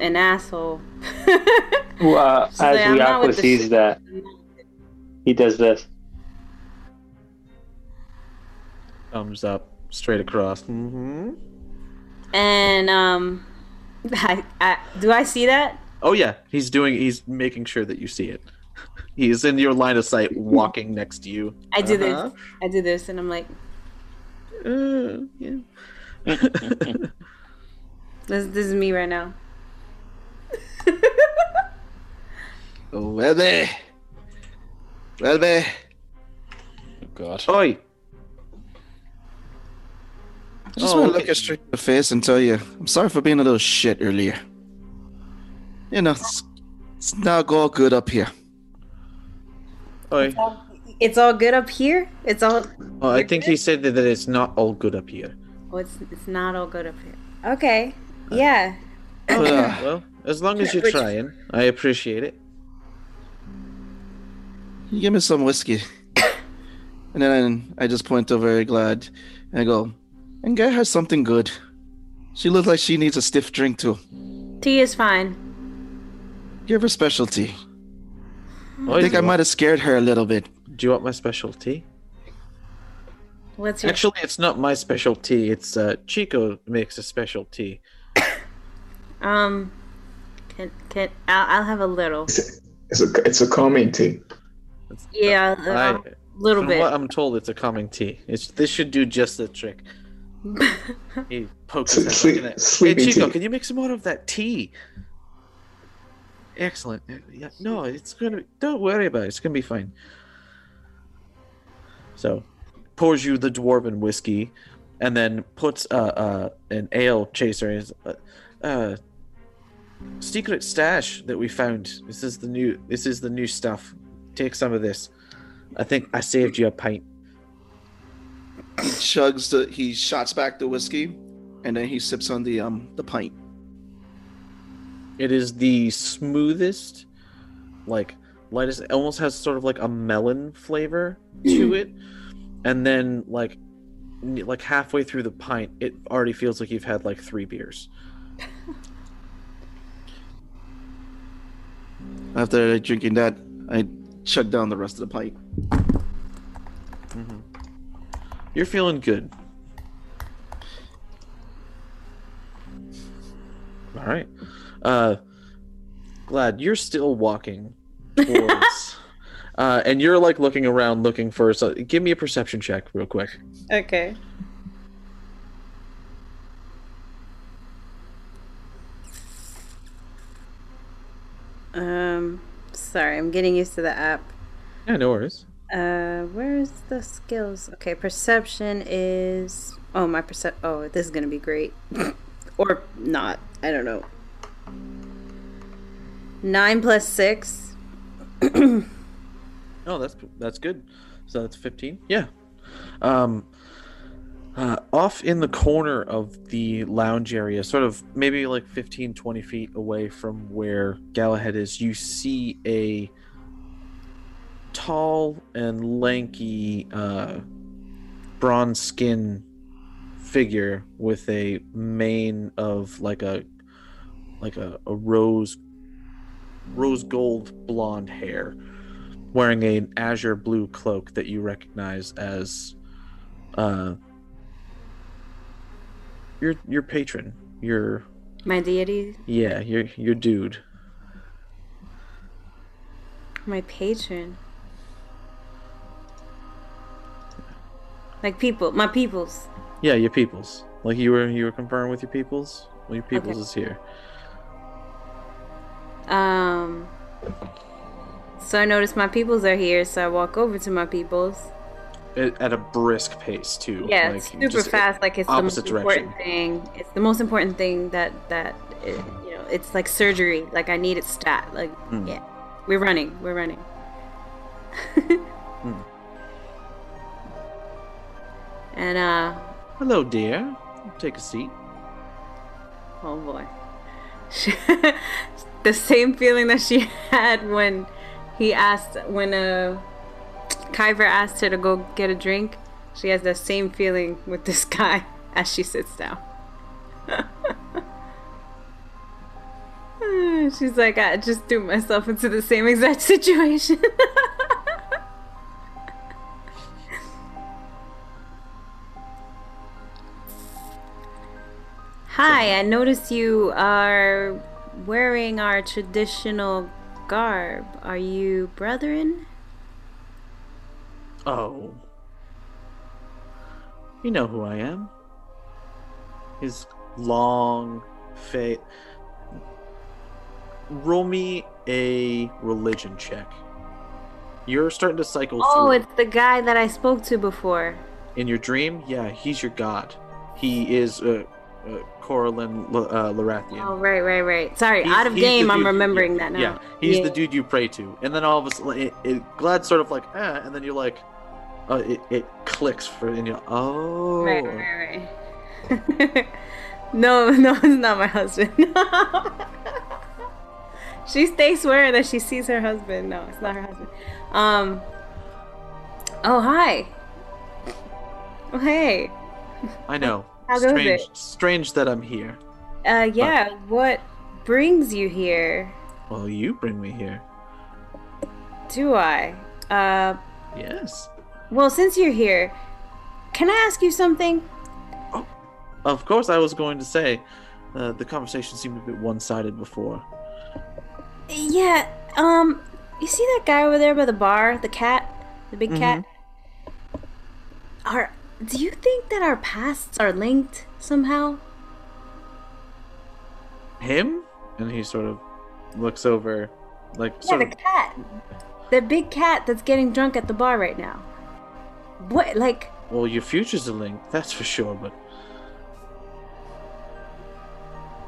an asshole. <laughs> Well, uh, She's like, as "I'm not Wiakwa with the sees shit." that, he does this. Thumbs up, straight across. Mm-hmm. And um, I, I, do I see that? Oh yeah, he's doing. He's making sure that you see it. <laughs> He's in your line of sight, walking next to you. I do Uh-huh. this. I do this, and I'm like, Uh, yeah. <laughs> this, this is me right now. <laughs> Vuelve. Vuelve. Oh God. Oi! I just Oh, want to look you straight in the face and tell you, I'm sorry for being a little shit earlier. You know, it's, it's not all good up here. Oi! It's all good up here. It's all. Oh, I think he said that, that it's not all good up here. Oh, it's it's not all good up here. Okay. Yeah. But, uh, Well, as long as <laughs> you're Which- trying, I appreciate it. you give me some whiskey. <coughs> And then I just point over Glad and I go, and get her something good. She looks like she needs a stiff drink too. Tea is fine. Give her specialty. Oi, I think I you might have scared her a little bit. do you want my specialty? What's your? Actually, it's not my specialty. It's uh, Chico makes a specialty. <coughs> Um. Can can I'll, I'll have a little. It's a it's a calming tea. Yeah, I, a little from bit. what I'm told, it's a calming tea. It's this should do just the trick. <laughs> He pokes his head Sleep-. Hey Chico, tea. can you make some more of that tea? Excellent. Yeah, no, it's gonna. Don't worry about it. It's gonna be fine. So, pours you the dwarven whiskey, and then puts uh, uh an ale chaser in his uh, uh secret stash that we found. This is the new. This is the new stuff. Take some of this. I think I saved you a pint. He chugs the he shots back the whiskey and then he sips on the um the pint. It is the smoothest, like lightest. It almost has sort of like a melon flavor to it, and then like, like halfway through the pint, it already feels like you've had like three beers. After drinking that, I chug down the rest of the pint. You're feeling good. All right. Uh, glad you're still walking towards, <laughs> uh, and you're like looking around, looking for. So, give me a perception check, real quick. Okay. Um, sorry, I'm getting used to the app. Yeah, no worries. Uh, where's the skills? Okay, perception is. Oh, my percep. Oh, this is gonna be great, <laughs> or not. I don't know. Nine plus six. <clears throat> Oh, that's that's good. So that's 15. Yeah. Um uh, off in the corner of the lounge area, sort of maybe like 15 20 feet away from where Galahad is, you see a tall and lanky uh bronze skin figure with a mane of like a like a, a rose rose gold blonde hair wearing an azure blue cloak that you recognize as uh your your patron your My deity, yeah your your dude my patron. Like people, my peoples. yeah your peoples like you were you were conferring with your peoples well your peoples Okay. is here Um. So I notice my peoples are here, so I walk over to my peoples. at at a brisk pace too. Yeah, like, it's super just fast. Like it's the most opposite important thing. It's the most important thing that that it, you know. It's like surgery. Like I need it stat. Like Hmm. yeah, we're running. We're running. <laughs> And uh, Hello, dear. Take a seat. oh boy, <laughs> the same feeling that she had when he asked when uh Kyver asked her to go get a drink. She has that same feeling with this <laughs> guy as she sits down. <laughs> She's like, I just threw myself into the same exact situation. Hi, I notice you are wearing our traditional garb. Are you brethren? Oh. You know who I am. His long face. Roll me a religion check. You're starting to cycle Oh, through. it's the guy that I spoke to before. In your dream, yeah, he's your god. He is uh, uh, Corellon L- uh, Larethian. Oh, right, right, right. Sorry, He's- out of game. I'm remembering yeah, that now. Yeah, he's Yeah. the dude you pray to, and then all of a sudden, it, it, Glad's sort of like, eh, and then you're like, uh, it, it clicks for, and you're, oh, Right, right, right. <laughs> no, <laughs> no, it's not my husband. <laughs> she stays swearing that she sees her husband. No, it's not her husband. Um. Oh, hi. Oh, hey. I know. How goes strange, it? strange that I'm here. Uh, yeah. What brings you here? Well, you bring me here. Do I? Uh, Yes. well, since you're here, can I ask you something? Of course, I was going to say, uh, the conversation seemed a bit one-sided before. Yeah. Um, you see that guy over there by the bar, the cat, the big cat? Are do you think that our pasts are linked somehow? Him? And he sort of looks over, like Yeah, the of. cat. The big cat that's getting drunk at the bar right now. What like Well, your future's a link, that's for sure. But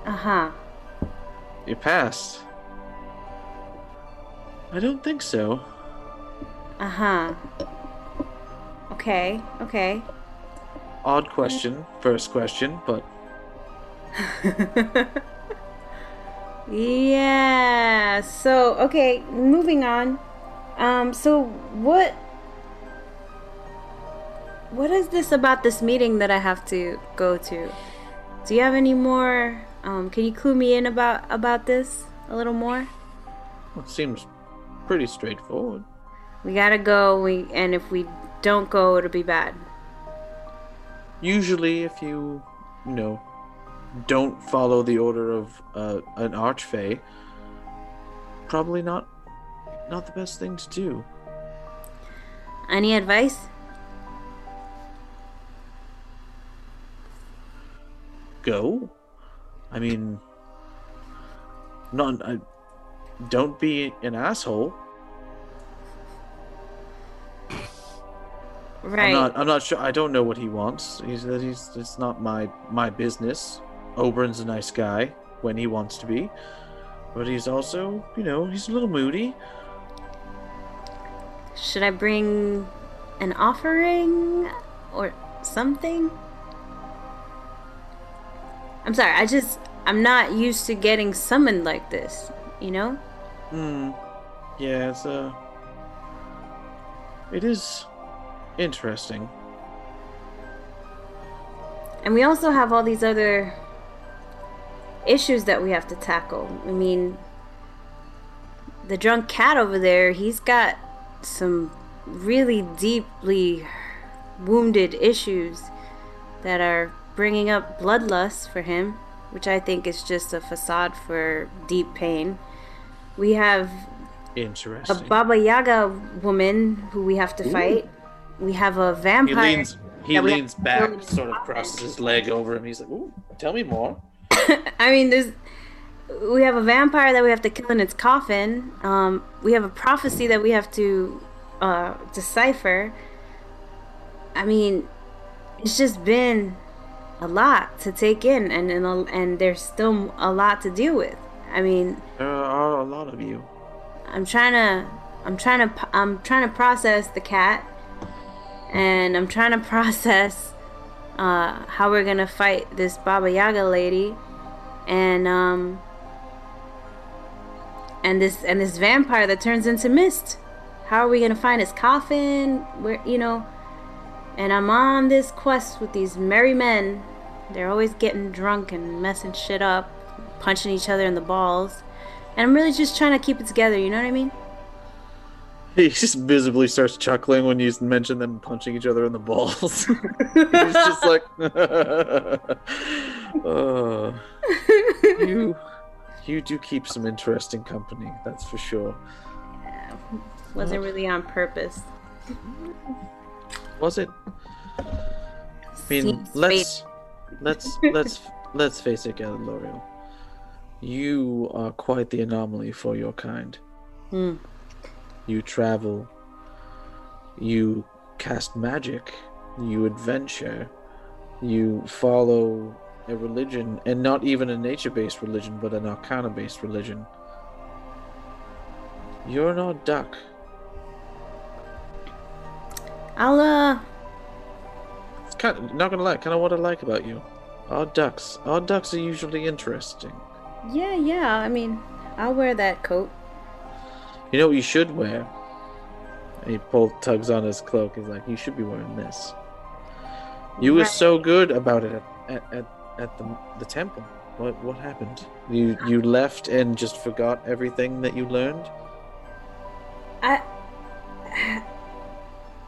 uh-huh. your past, I don't think so. Uh-huh. Okay, okay. Odd question, first question, but <laughs> Yeah. So, okay, moving on. Um so what what is this about this meeting that I have to go to? Do you have any more um can you clue me in about about this a little more? it seems pretty straightforward. We got to go. We and if we don't go, it'll be bad. Usually, if you, you know, don't follow the order of uh, an archfey, probably not, not the best thing to do. Any advice? Go. I mean, not. I, don't be an asshole. Right. I'm not. I'm not sure. I don't know what he wants. He's he's. It's not my my business. Oberon's a nice guy when he wants to be, but he's also, you know, he's a little moody. Should I bring an offering or something? I'm sorry. I just I'm not used to getting summoned like this, you know? Hmm. Yeah, it's uh It is interesting. And we also have all these other issues that we have to tackle. I mean, the drunk cat over there, he's got some really deeply wounded issues that are bringing up bloodlust for him, which I think is just a facade for deep pain. We have Interesting. a Baba Yaga woman who we have to fight. We have a vampire. he vampire. leans he that we have leans back, sort of crosses his leg over him. He's like, "Ooh, tell me more." <laughs> I mean, there's we have a vampire that we have to kill in its coffin. Um, we have a prophecy that we have to uh, decipher. I mean, it's just been a lot to take in, and and, a- and there's still a lot to deal with. I mean, There are a lot of you. I'm trying to I'm trying to p- I'm trying to process the cat and I'm trying to <laughs> process uh how we're to fight this Baba Yaga lady and um and this and this vampire that turns into mist. How are we to find his coffin? Where you know and I'm on this quest with these merry men. They're always getting drunk and messing shit up, punching each other in the balls. And I'm really just trying to keep it together, you know what I mean? He just visibly starts chuckling when you mention them punching each other in the balls. <laughs> He's just like, <laughs> uh, you, you do keep some interesting company, that's for sure. Yeah, Wasn't really on purpose. Was it? I mean, Seems let's let's let's let's face it, Galileo. You are quite the anomaly for your kind. Hmm. You travel. You cast magic. You adventure. You follow a religion, and not even a nature-based religion, but an arcana-based religion. You're not duck. I'll uh It's kind of, not gonna lie, kind of what I like about you. Odd ducks. Odd ducks are usually interesting. yeah, yeah, I mean, I'll wear that coat. You know what you should wear? And he pull tugs on his cloak. He's like, you should be wearing this. You were so good about it at, at, at, at the, the temple. What what happened? You you left and just forgot everything that you learned? I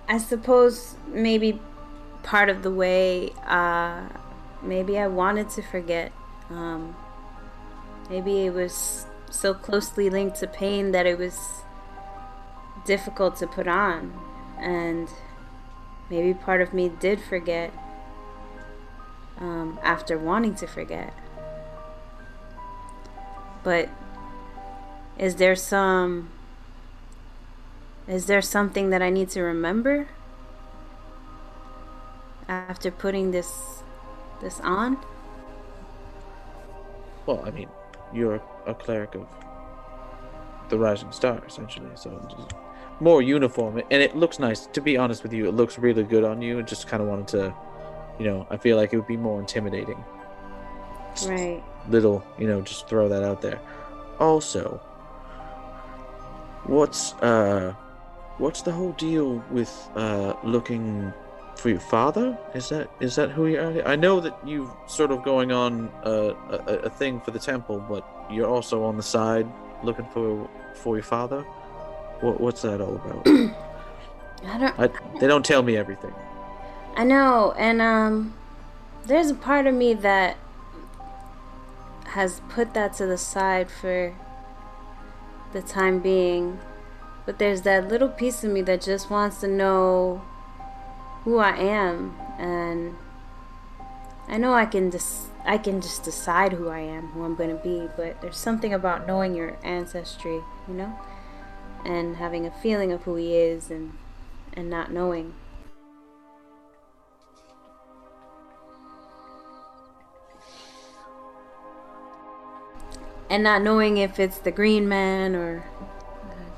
I suppose maybe part of the way uh maybe I wanted to forget. Um maybe it was so closely linked to pain that it was difficult to put on and maybe part of me did forget um after wanting to forget. But is there some is there something that I need to remember after putting this this on? Well, I mean, you're a cleric of the Rising Star, essentially. So just more uniform, and it looks nice. To be honest with you, it looks really good on you. I just kind of wanted to, you know, I feel like it would be more intimidating. Right. Little, you know, just throw that out there. Also, what's uh, what's the whole deal with uh looking for your father? Is that is that who you are? I know that you've sort of going on uh, a, a a thing for the temple, but you're also on the side looking for for your father. What what's that all about? <clears throat> I don't I, they don't tell me everything. I know, and um there's a part of me that has put that to the side for the time being. But there's that little piece of me that just wants to know who I am and I know I can just I can just decide who I am, who I'm going to be, but there's something about knowing your ancestry, you know? And having a feeling of who he is and and not knowing. and not knowing if it's the green man or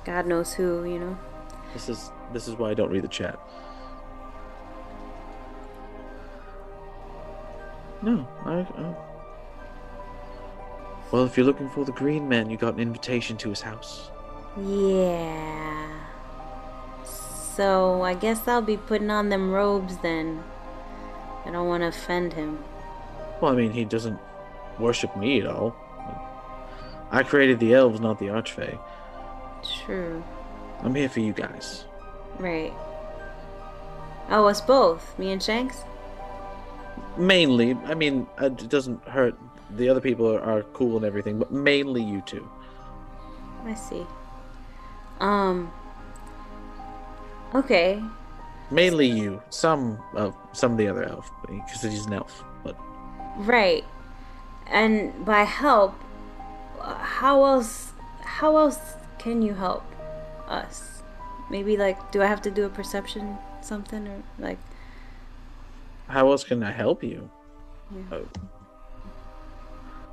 god knows who you know This is this is why I don't read the chat. No, I. I... Well, if you're looking for the Green Man, you got an invitation to his house. yeah so i guess i'll be putting on them robes then i don't want to offend him Well, I mean, he doesn't worship me at all. I created the elves, not the archfey. true I'm here for you guys. right oh us both me and shanks Mainly, I mean, uh, it doesn't hurt. The other people are, are cool and everything, but mainly you two. i see um okay Mainly you. Some of some of the other elf, because he's an elf. But Right. And by help, uh, how else how else can you help us? Maybe like do I have to do a perception something or like how else can I help you? Yeah. Uh,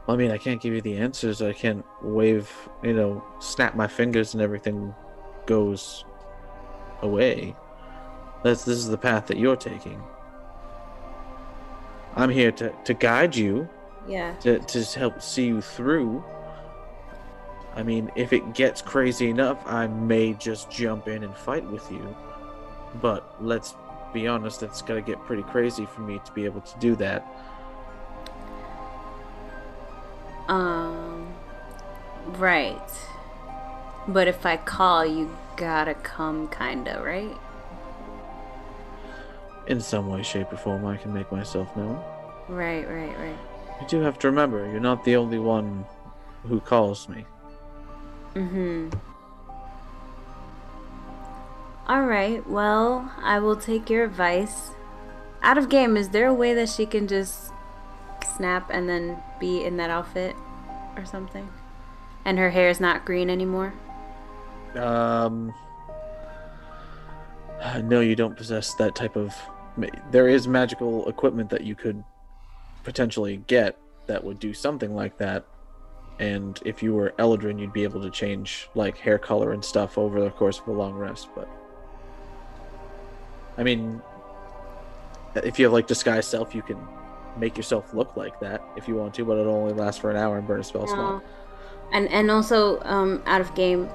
well, I mean, I can't give you the answers. I can't wave, you know, snap my fingers and everything goes away. That's this is the path that you're taking. I'm here to, to guide you, Yeah. to, to help see you through. I mean, if it gets crazy enough, I may just jump in and fight with you. But let's be honest, it's gotta get pretty crazy for me to be able to do that. Um. Right. But if I call, you gotta come, kinda, right? In some way, shape, or form, I can make myself known. Right, right, right. You do have to remember, you're not the only one who calls me. Mm-hmm. All right. Well, I will take your advice. Out of game, is there a way that she can just snap and then be in that outfit or something? And her hair is not green anymore? Um. No, you don't possess that type of. There is magical equipment that you could potentially get that would do something like that. And if you were Eladrin, you'd be able to change like hair color and stuff over the course of a long rest. But I mean, if you have like disguise self, you can make yourself look like that if you want to, but it'll only last for an hour and burn a spell slot. And and also um out of game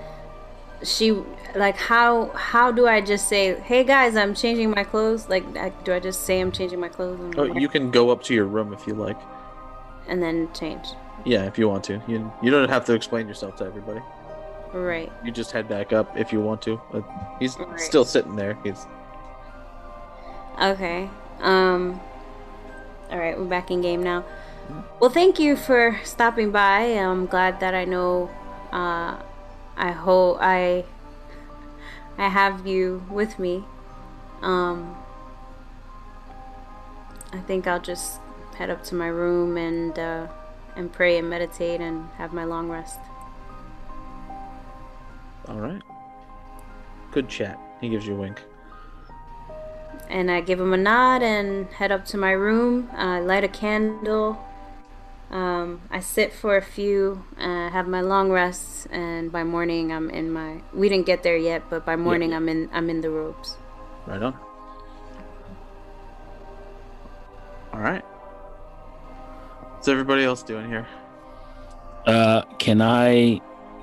she like how how do I just say, "Hey guys, I'm changing my clothes?" Like I, do I just say I'm changing my clothes and, Oh, you can go up to your room if you like. and then change? Yeah, if you want to. You you don't have to explain yourself to everybody. Right. You just head back up if you want to. Uh, he's Right. still sitting there. He's Okay. Um All right, we're back in game now. Well, thank you for stopping by. I'm glad that I know uh I hope I I have you with me. Um I think I'll just head up to my room and uh and pray and meditate and have my long rest. all right. Good chat. He gives you a wink. And I give him a nod and head up to my room. I light a candle. Um, I sit for a few, uh, have my long rests, and by morning I'm in my. We didn't get there yet, but by morning yeah. I'm in. I'm in the robes. Right on. All right. What's everybody else doing here? Uh, can I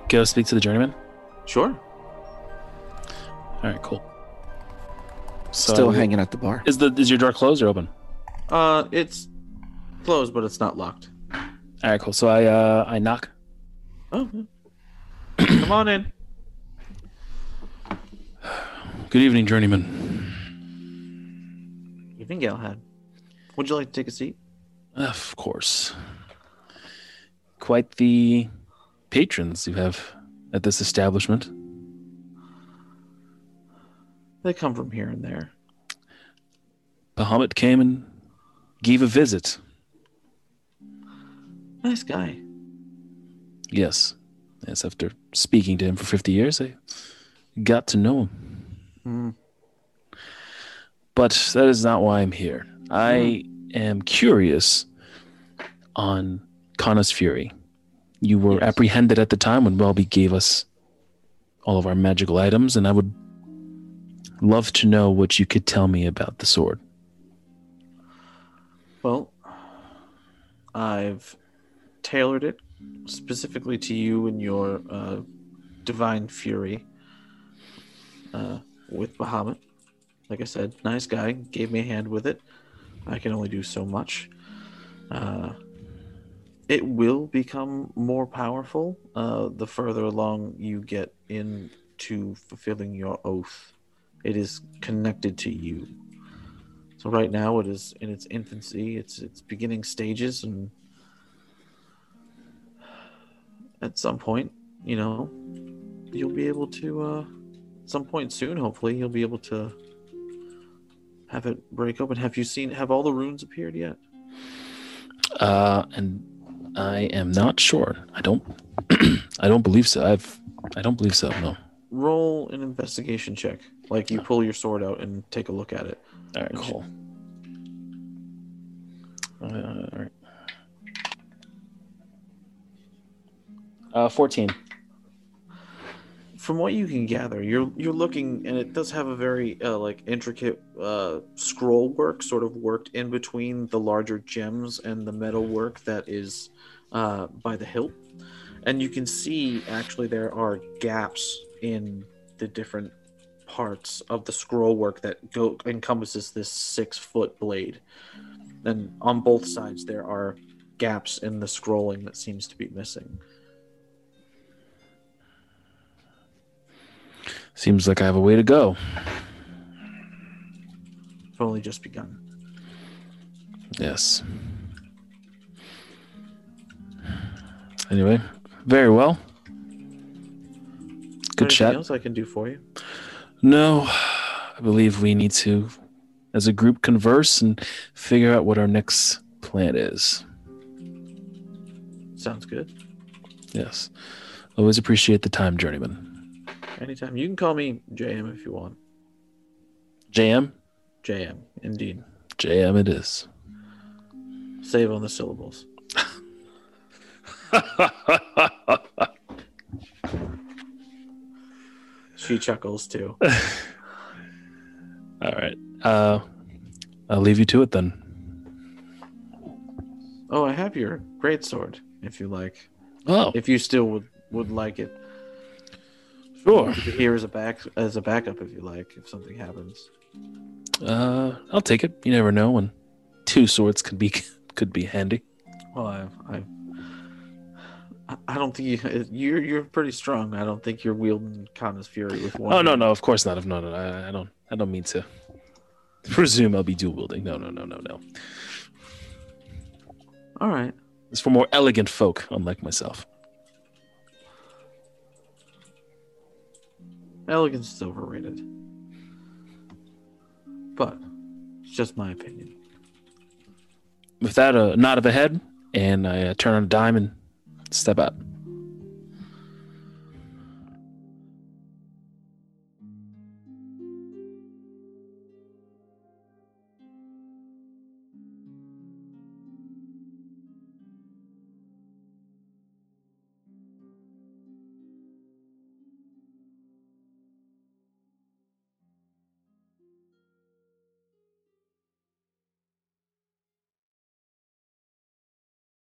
go speak to the journeyman? Sure. All right, cool. So Still hanging at the bar. Is the is your door closed or open? Uh, it's closed, but it's not locked. All right, cool. So I uh I knock. Oh, <clears throat> come on in. Good evening, journeyman. Evening, Galahad. Would you like to take a seat? Of course. Quite the patrons you have at this establishment. They come from here and there. Bahamut came and gave a visit. Nice guy. Yes. Yes, after speaking to him for 50 years, I got to know him. Hmm. But that is not why I'm here. I am curious on Kana's Fury. You were Yes. apprehended at the time when Welby gave us all of our magical items, and I would love to know what you could tell me about the sword. Well, I've tailored it specifically to you and your uh, divine fury uh, with Bahamut. Like I said, nice guy, gave me a hand with it. I can only do so much. Uh, it will become more powerful uh, the further along you get into fulfilling your oath. It is connected to you. So right now it is in its infancy, it's its beginning stages, and at some point, you know, you'll be able to. Uh, at some point soon, hopefully, you'll be able to have it break open. Have you seen? Have all the runes appeared yet? Uh, and I am not sure. I don't. <clears throat> I don't believe so. I've. I don't believe so. No. Roll an investigation check. Like you pull your sword out and take a look at it. All right. Cool. Uh, all right. Uh, 14. From what you can gather, you're you're looking, and it does have a very uh, like intricate uh, scroll work, sort of worked in between the larger gems and the metal work that is uh, by the hilt. And you can see actually there are gaps in the different parts of the scroll work that go encompasses this six foot blade. And on both sides there are gaps in the scrolling that seems to be missing. Seems like I have a way to go. It's only just begun. Yes. Anyway, very well. Good Anything chat. else I can do for you? No, I believe we need to, as a group, converse and figure out what our next plan is. Sounds good. Yes. Always appreciate the time, Journeyman. Anytime. You can call me JM if you want. JM? JM, indeed. JM it is. Save on the syllables. <laughs> She chuckles too. <laughs> All right. Uh, I'll leave you to it then. Oh, I have your great sword, if you like. Oh, If you still would would like it. sure. Here as a back as a backup if you like, if something happens. Uh, I'll take it. You never know when two swords could be <laughs> could be handy. Well, I, I, I don't think you, you're you're pretty strong. I don't think you're wielding Kana's fury with one. Oh no, hand. no, of course not. No, no, I, I don't. I don't mean to presume I'll be dual wielding. No, no, no, no, no. All right. It's for more elegant folk, unlike myself. Elegance is overrated. But it's just my opinion. With that, a nod of the head, and I uh, turn on a dime and step out.